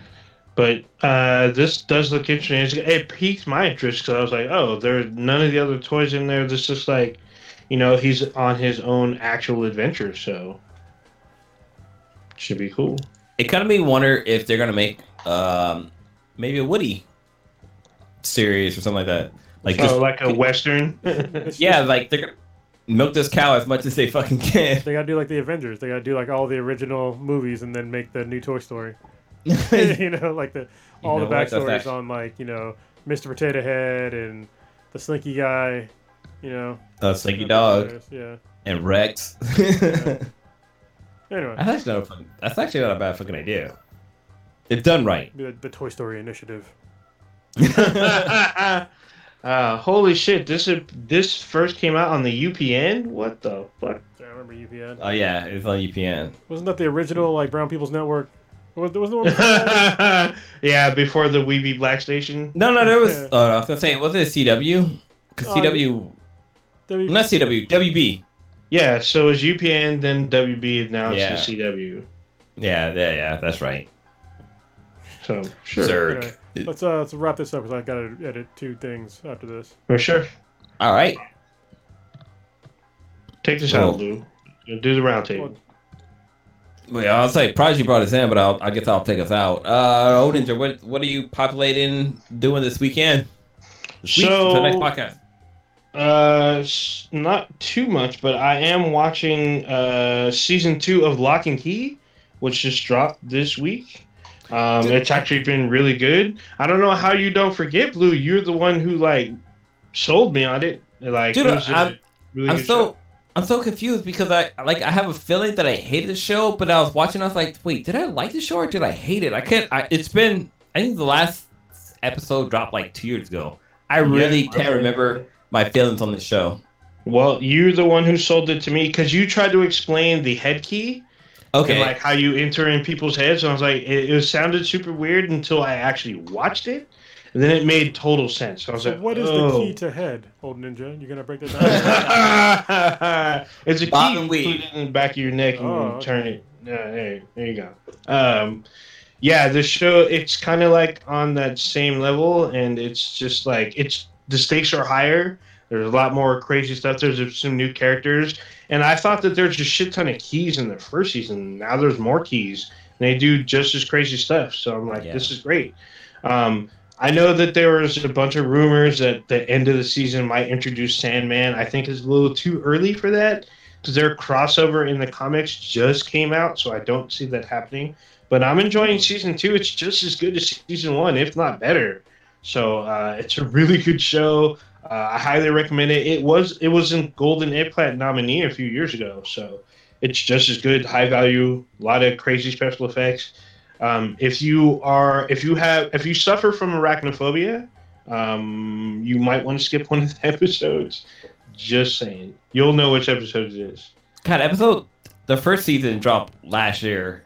But uh, this does look interesting. It piqued my interest because I was like, oh, there's none of the other toys in there. This is like, you know, he's on his own actual adventure, so should be cool. It kind of made me wonder if they're gonna make um maybe a Woody series or something like that. Like just oh, like a western. Yeah, like they're gonna milk this cow as much as they fucking can. they gotta do like the Avengers. They gotta do like all the original movies and then make the new Toy Story. you know, like the all know the what? That's backstories on like you know Mr. Potato Head and the Slinky guy. You know, uh, Slinky Dog Yeah. and Rex. Anyway, That's actually not a fun, That's actually not a bad fucking idea. If done right. the, the Toy Story Initiative. uh, holy shit! This is this first came out on the UPN. What the fuck? I remember UPN. Oh yeah, it's on UPN. Wasn't that the original like Brown People's Network? Was, was the one yeah, before the Weeby Black Station. No, no, there was. Yeah. Uh, I was gonna say, was it CW? Because Oh, CW, W- not CW, WB. Yeah, so it's UPN, then WB, and now Yeah. it's the CW. Yeah, yeah, yeah. That's right. So sure, Sir. Anyway, let's uh let's wrap this up because I gotta edit two things after this. for sure. All right. Take this Well- out, Lou. Do the round table. Well, yeah, I'll say Prodigy brought us in, but I'll, I guess I'll take us out. Uh, Odinger, what what are you populating doing this weekend? This So- for the next podcast. Uh, not too much, but I am watching uh season two of Locke and Key, which just dropped this week. Um, it's actually been really good. I don't know how you don't forget, Blue. You're the one who like sold me on it. Like, Dude, it I'm- really I'm so show. I'm so confused because I like I have a feeling that I hated the show, but I was watching. I was like, wait, did I like the show or did I hate it? I can't. I, it's been. I think the last episode dropped like two years ago. I really Yeah. can't remember my feelings on the show. Well, you're the one who sold it to me because you tried to explain the head key Okay. and like how you enter in people's heads. And I was like, it, it sounded super weird until I actually watched it, and then it made total sense. So I was So like, what is the oh. key to head, old ninja? You're gonna break that down? it's a Bob key. You put it in the back of your neck and Oh, you okay. turn it. Yeah, there, there you go. Um, yeah, the show it's kind of like on that same level, and it's just like it's the stakes are higher. There's a lot more crazy stuff. There's some new characters, and I thought that there's a shit ton of keys in the first season. Now there's more keys, and they do just as crazy stuff. So I'm like, Yeah. this is great. Um, I know that there was a bunch of rumors that the end of the season might introduce Sandman. I think it's a little too early for that because their crossover in the comics just came out, so I don't see that happening. But I'm enjoying season two. It's just as good as season one, if not better. So uh, it's a really good show. Uh, I highly recommend it. It was it was in Golden Eggplant nominee a few years ago, so it's just as good. High value, a lot of crazy special effects. Um, if you are if you have if you suffer from arachnophobia, um, you might want to skip one of the episodes. Just saying, you'll know which episode it is. God, episode the first season dropped last year,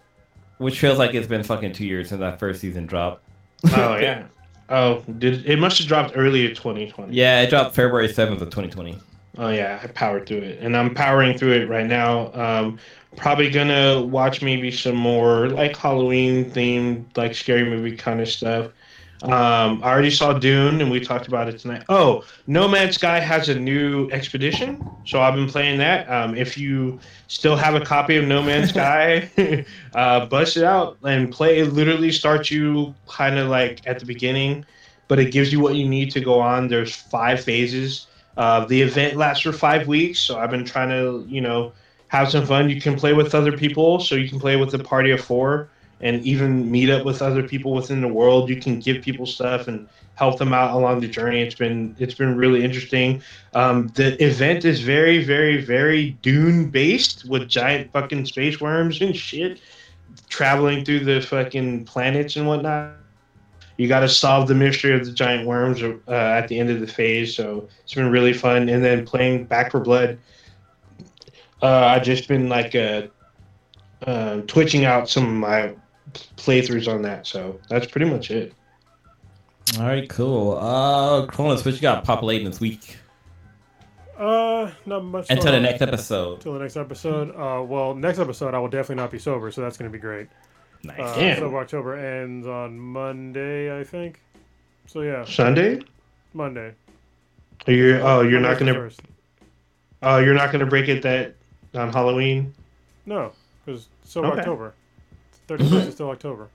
which feels like it's been fucking two years since that first season dropped. Oh yeah. Oh, did it must have dropped early 2020. Yeah, it dropped February seventh of 2020. Oh yeah, I powered through it, and I'm powering through it right now. Um, probably gonna watch maybe some more like Halloween themed, like scary movie kind of stuff. Um, I already saw Dune, and we talked about it tonight. Oh, No Man's Sky has a new expedition, so I've been playing that. Um, if you still have a copy of No Man's Sky, uh, bust it out and play. It literally starts you kind of like at the beginning, but it gives you what you need to go on. There's five phases. Uh, the event lasts for five weeks, so I've been trying to, you know, have some fun. You can play with other people, so you can play with a party of four and even meet up with other people within the world. You can give people stuff and help them out along the journey. It's been it's been really interesting. Um, the event is very, very, very Dune based with giant fucking space worms and shit traveling through the fucking planets and whatnot. You got to solve the mystery of the giant worms uh, at the end of the phase, so it's been really fun. And then playing Back 4 Blood, uh, I've just been like uh, uh, twitching out some of my playthroughs on that. So that's pretty much it. All right, cool. Uh, Kronos, what you got populating this week? Uh, not much. Until the next episode. Until the next episode. Uh, well, next episode I will definitely not be sober, so that's gonna be great. Nice. Uh, Damn. so October ends on Monday, I think. So yeah, Sunday? Monday. You're oh you're not gonna first. oh you're not gonna break it that on Halloween. No, because so Okay. October. Thirty first is still October.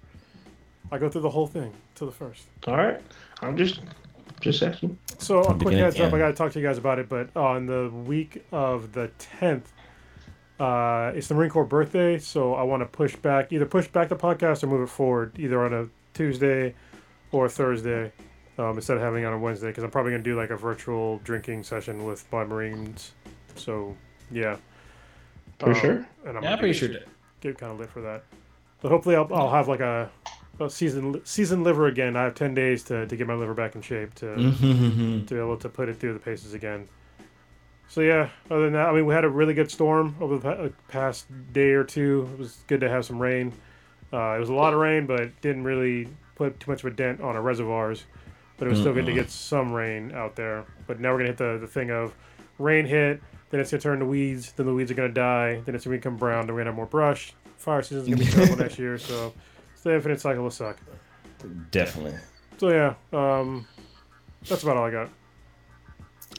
I go through the whole thing till the first. All right, I'm just just asking. So a quick beginning heads to up, I gotta talk to you guys about it. But on the week of the tenth, uh, it's the Marine Corps birthday, so I want to push back, either push back the podcast or move it forward, either on a Tuesday or a Thursday, um, instead of having it on a Wednesday, because I'm probably gonna do like a virtual drinking session with my Marines. So yeah, For Um, sure. And I'm Yeah, gonna pretty sure. get kind of lit for that. But hopefully, I'll, I'll have like a, a season season liver again. I have ten days to, to get my liver back in shape to Mhm. to be able to put it through the paces again. So yeah, other than that, I mean, we had a really good storm over the uh, past day or two. It was good to have some rain. Uh, it was a lot of rain, but didn't really put too much of a dent on our reservoirs. But it was still good to get some rain out there. But now we're gonna hit the, the thing of rain hit, then it's gonna turn to weeds, then the weeds are gonna die, then it's gonna become brown, then we're gonna have more brush. Fire season's gonna be terrible next year, so the infinite cycle will suck. Definitely. So yeah, um, that's about all I got.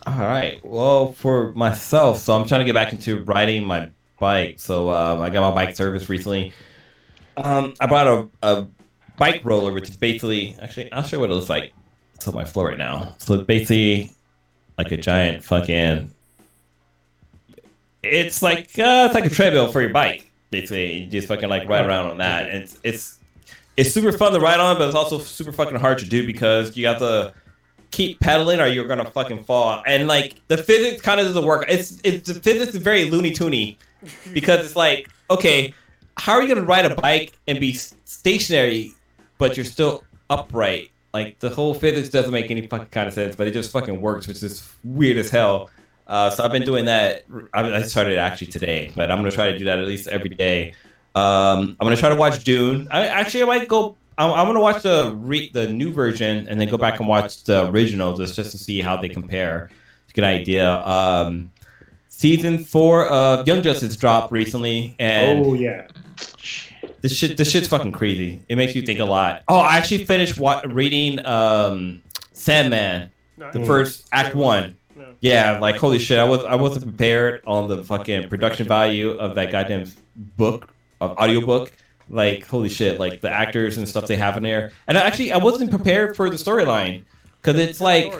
All right. Well, for myself, so I'm trying to get back into riding my bike. So um, I got my bike service recently. Um, I bought a, a bike roller, which is basically actually I'll show you what it looks like. It's on my floor right now. So it's basically like a giant fucking. It's like uh, it's like a treadmill for your bike. Basically, you just fucking like ride around on that. And it's it's it's super fun to ride on, but it's also super fucking hard to do because you have to keep pedaling or you're gonna fucking fall. And like the physics kind of doesn't work. It's it's the physics is very loony toony because it's like okay, how are you gonna ride a bike and be stationary but you're still upright? Like the whole physics doesn't make any fucking kind of sense, but it just fucking works, which is weird as hell. Uh, so I've been doing that. I I started actually today, but I'm gonna try to do that at least every day. Um, I'm gonna try to watch Dune. I actually I might go. I'm, I'm gonna watch the re, the new version and then go back and watch the original just just to see how they compare. To get an idea. Um, season four of Young Justice dropped recently, and Oh yeah. this shit this shit's fucking crazy. It makes you think a lot. Oh, I actually finished wa- reading um, Sandman, the first act one. Yeah, like holy shit, I was I wasn't prepared on the fucking production value of that goddamn book of audiobook. Like holy shit, like the actors and stuff they have in there. And I actually I wasn't prepared for the storyline because it's like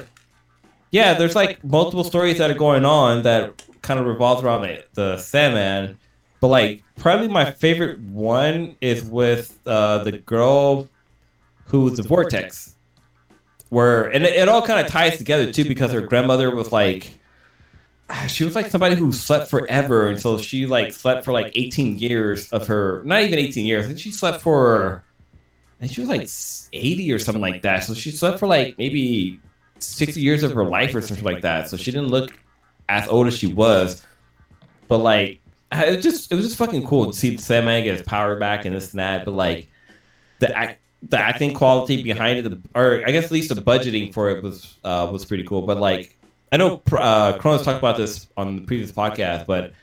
yeah, there's like multiple stories that are going on that kind of revolves around the, the Sandman. But like probably my favorite one is with uh, the girl who's the Vortex where and it, it all kind of ties together too because her grandmother was like ah, she was like somebody who slept forever and so she like slept for like 18 years of her not even 18 years and she slept for think she was like 80 or something like that. So she slept for like maybe 60 years of her life or something like that. so she didn't look as old as she was. but like it just it was just fucking cool to see Sandman get his power back and this and that. But like the act the acting quality behind it, the, or I guess at least the budgeting for it was uh, was pretty cool. But like, I know uh, Kronos talked about this on the previous podcast, but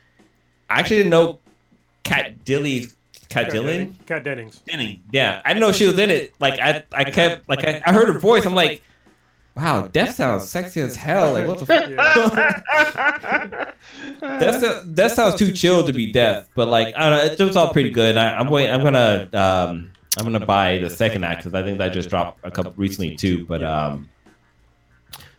I actually didn't know Cat Dilly, Cat Dillon, Kat Dennings. Denning. Yeah, I didn't know she was in it. Like I, I kept like I, I heard her voice. I'm like, wow, Death sounds sexy as hell. Like what the fuck? Yeah. That that sounds too chill to be death, but like I don't know, it was all pretty good. I, I'm wait, I'm gonna um I'm gonna buy the second act because I think that just dropped a couple recently too. But um,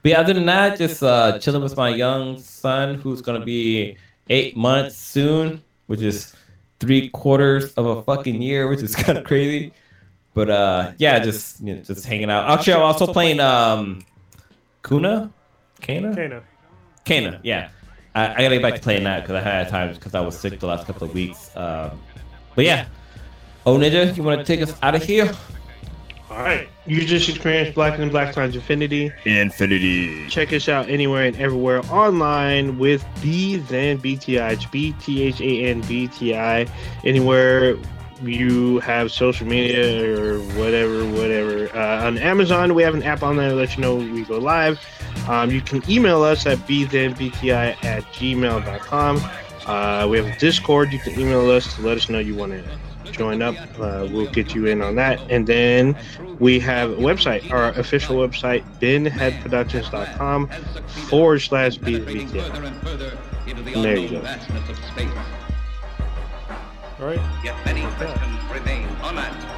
but yeah, other than that, just uh chilling with my young son who's gonna be eight months soon, which is three quarters of a fucking year, which is kind of crazy. But uh, yeah, just you know, just hanging out. Actually, I'm also playing um, Kuna, Kana, Kena. Kena, yeah. I, I gotta get back to playing that because I had time because I was sick the last couple of weeks. Um, but yeah. Oh, Ninja, you want to take us out of here? All right. You just experienced Black and Black Times Infinity. Infinity. Check us out anywhere and everywhere online with B Than BTI. It's B T H A N B T I. Anywhere you have social media or whatever, whatever. Uh, on Amazon, we have an app on there to let you know we go live. Um, you can email us at bthenbti at gmail.com. Uh, we have a Discord. You can email us to let us know you want to join up. Uh, we'll get you in on that. And then we have a website, our official website, binheadproductions.com forward slash BVTL. There you go. All right. Yet many questions remain unanswered.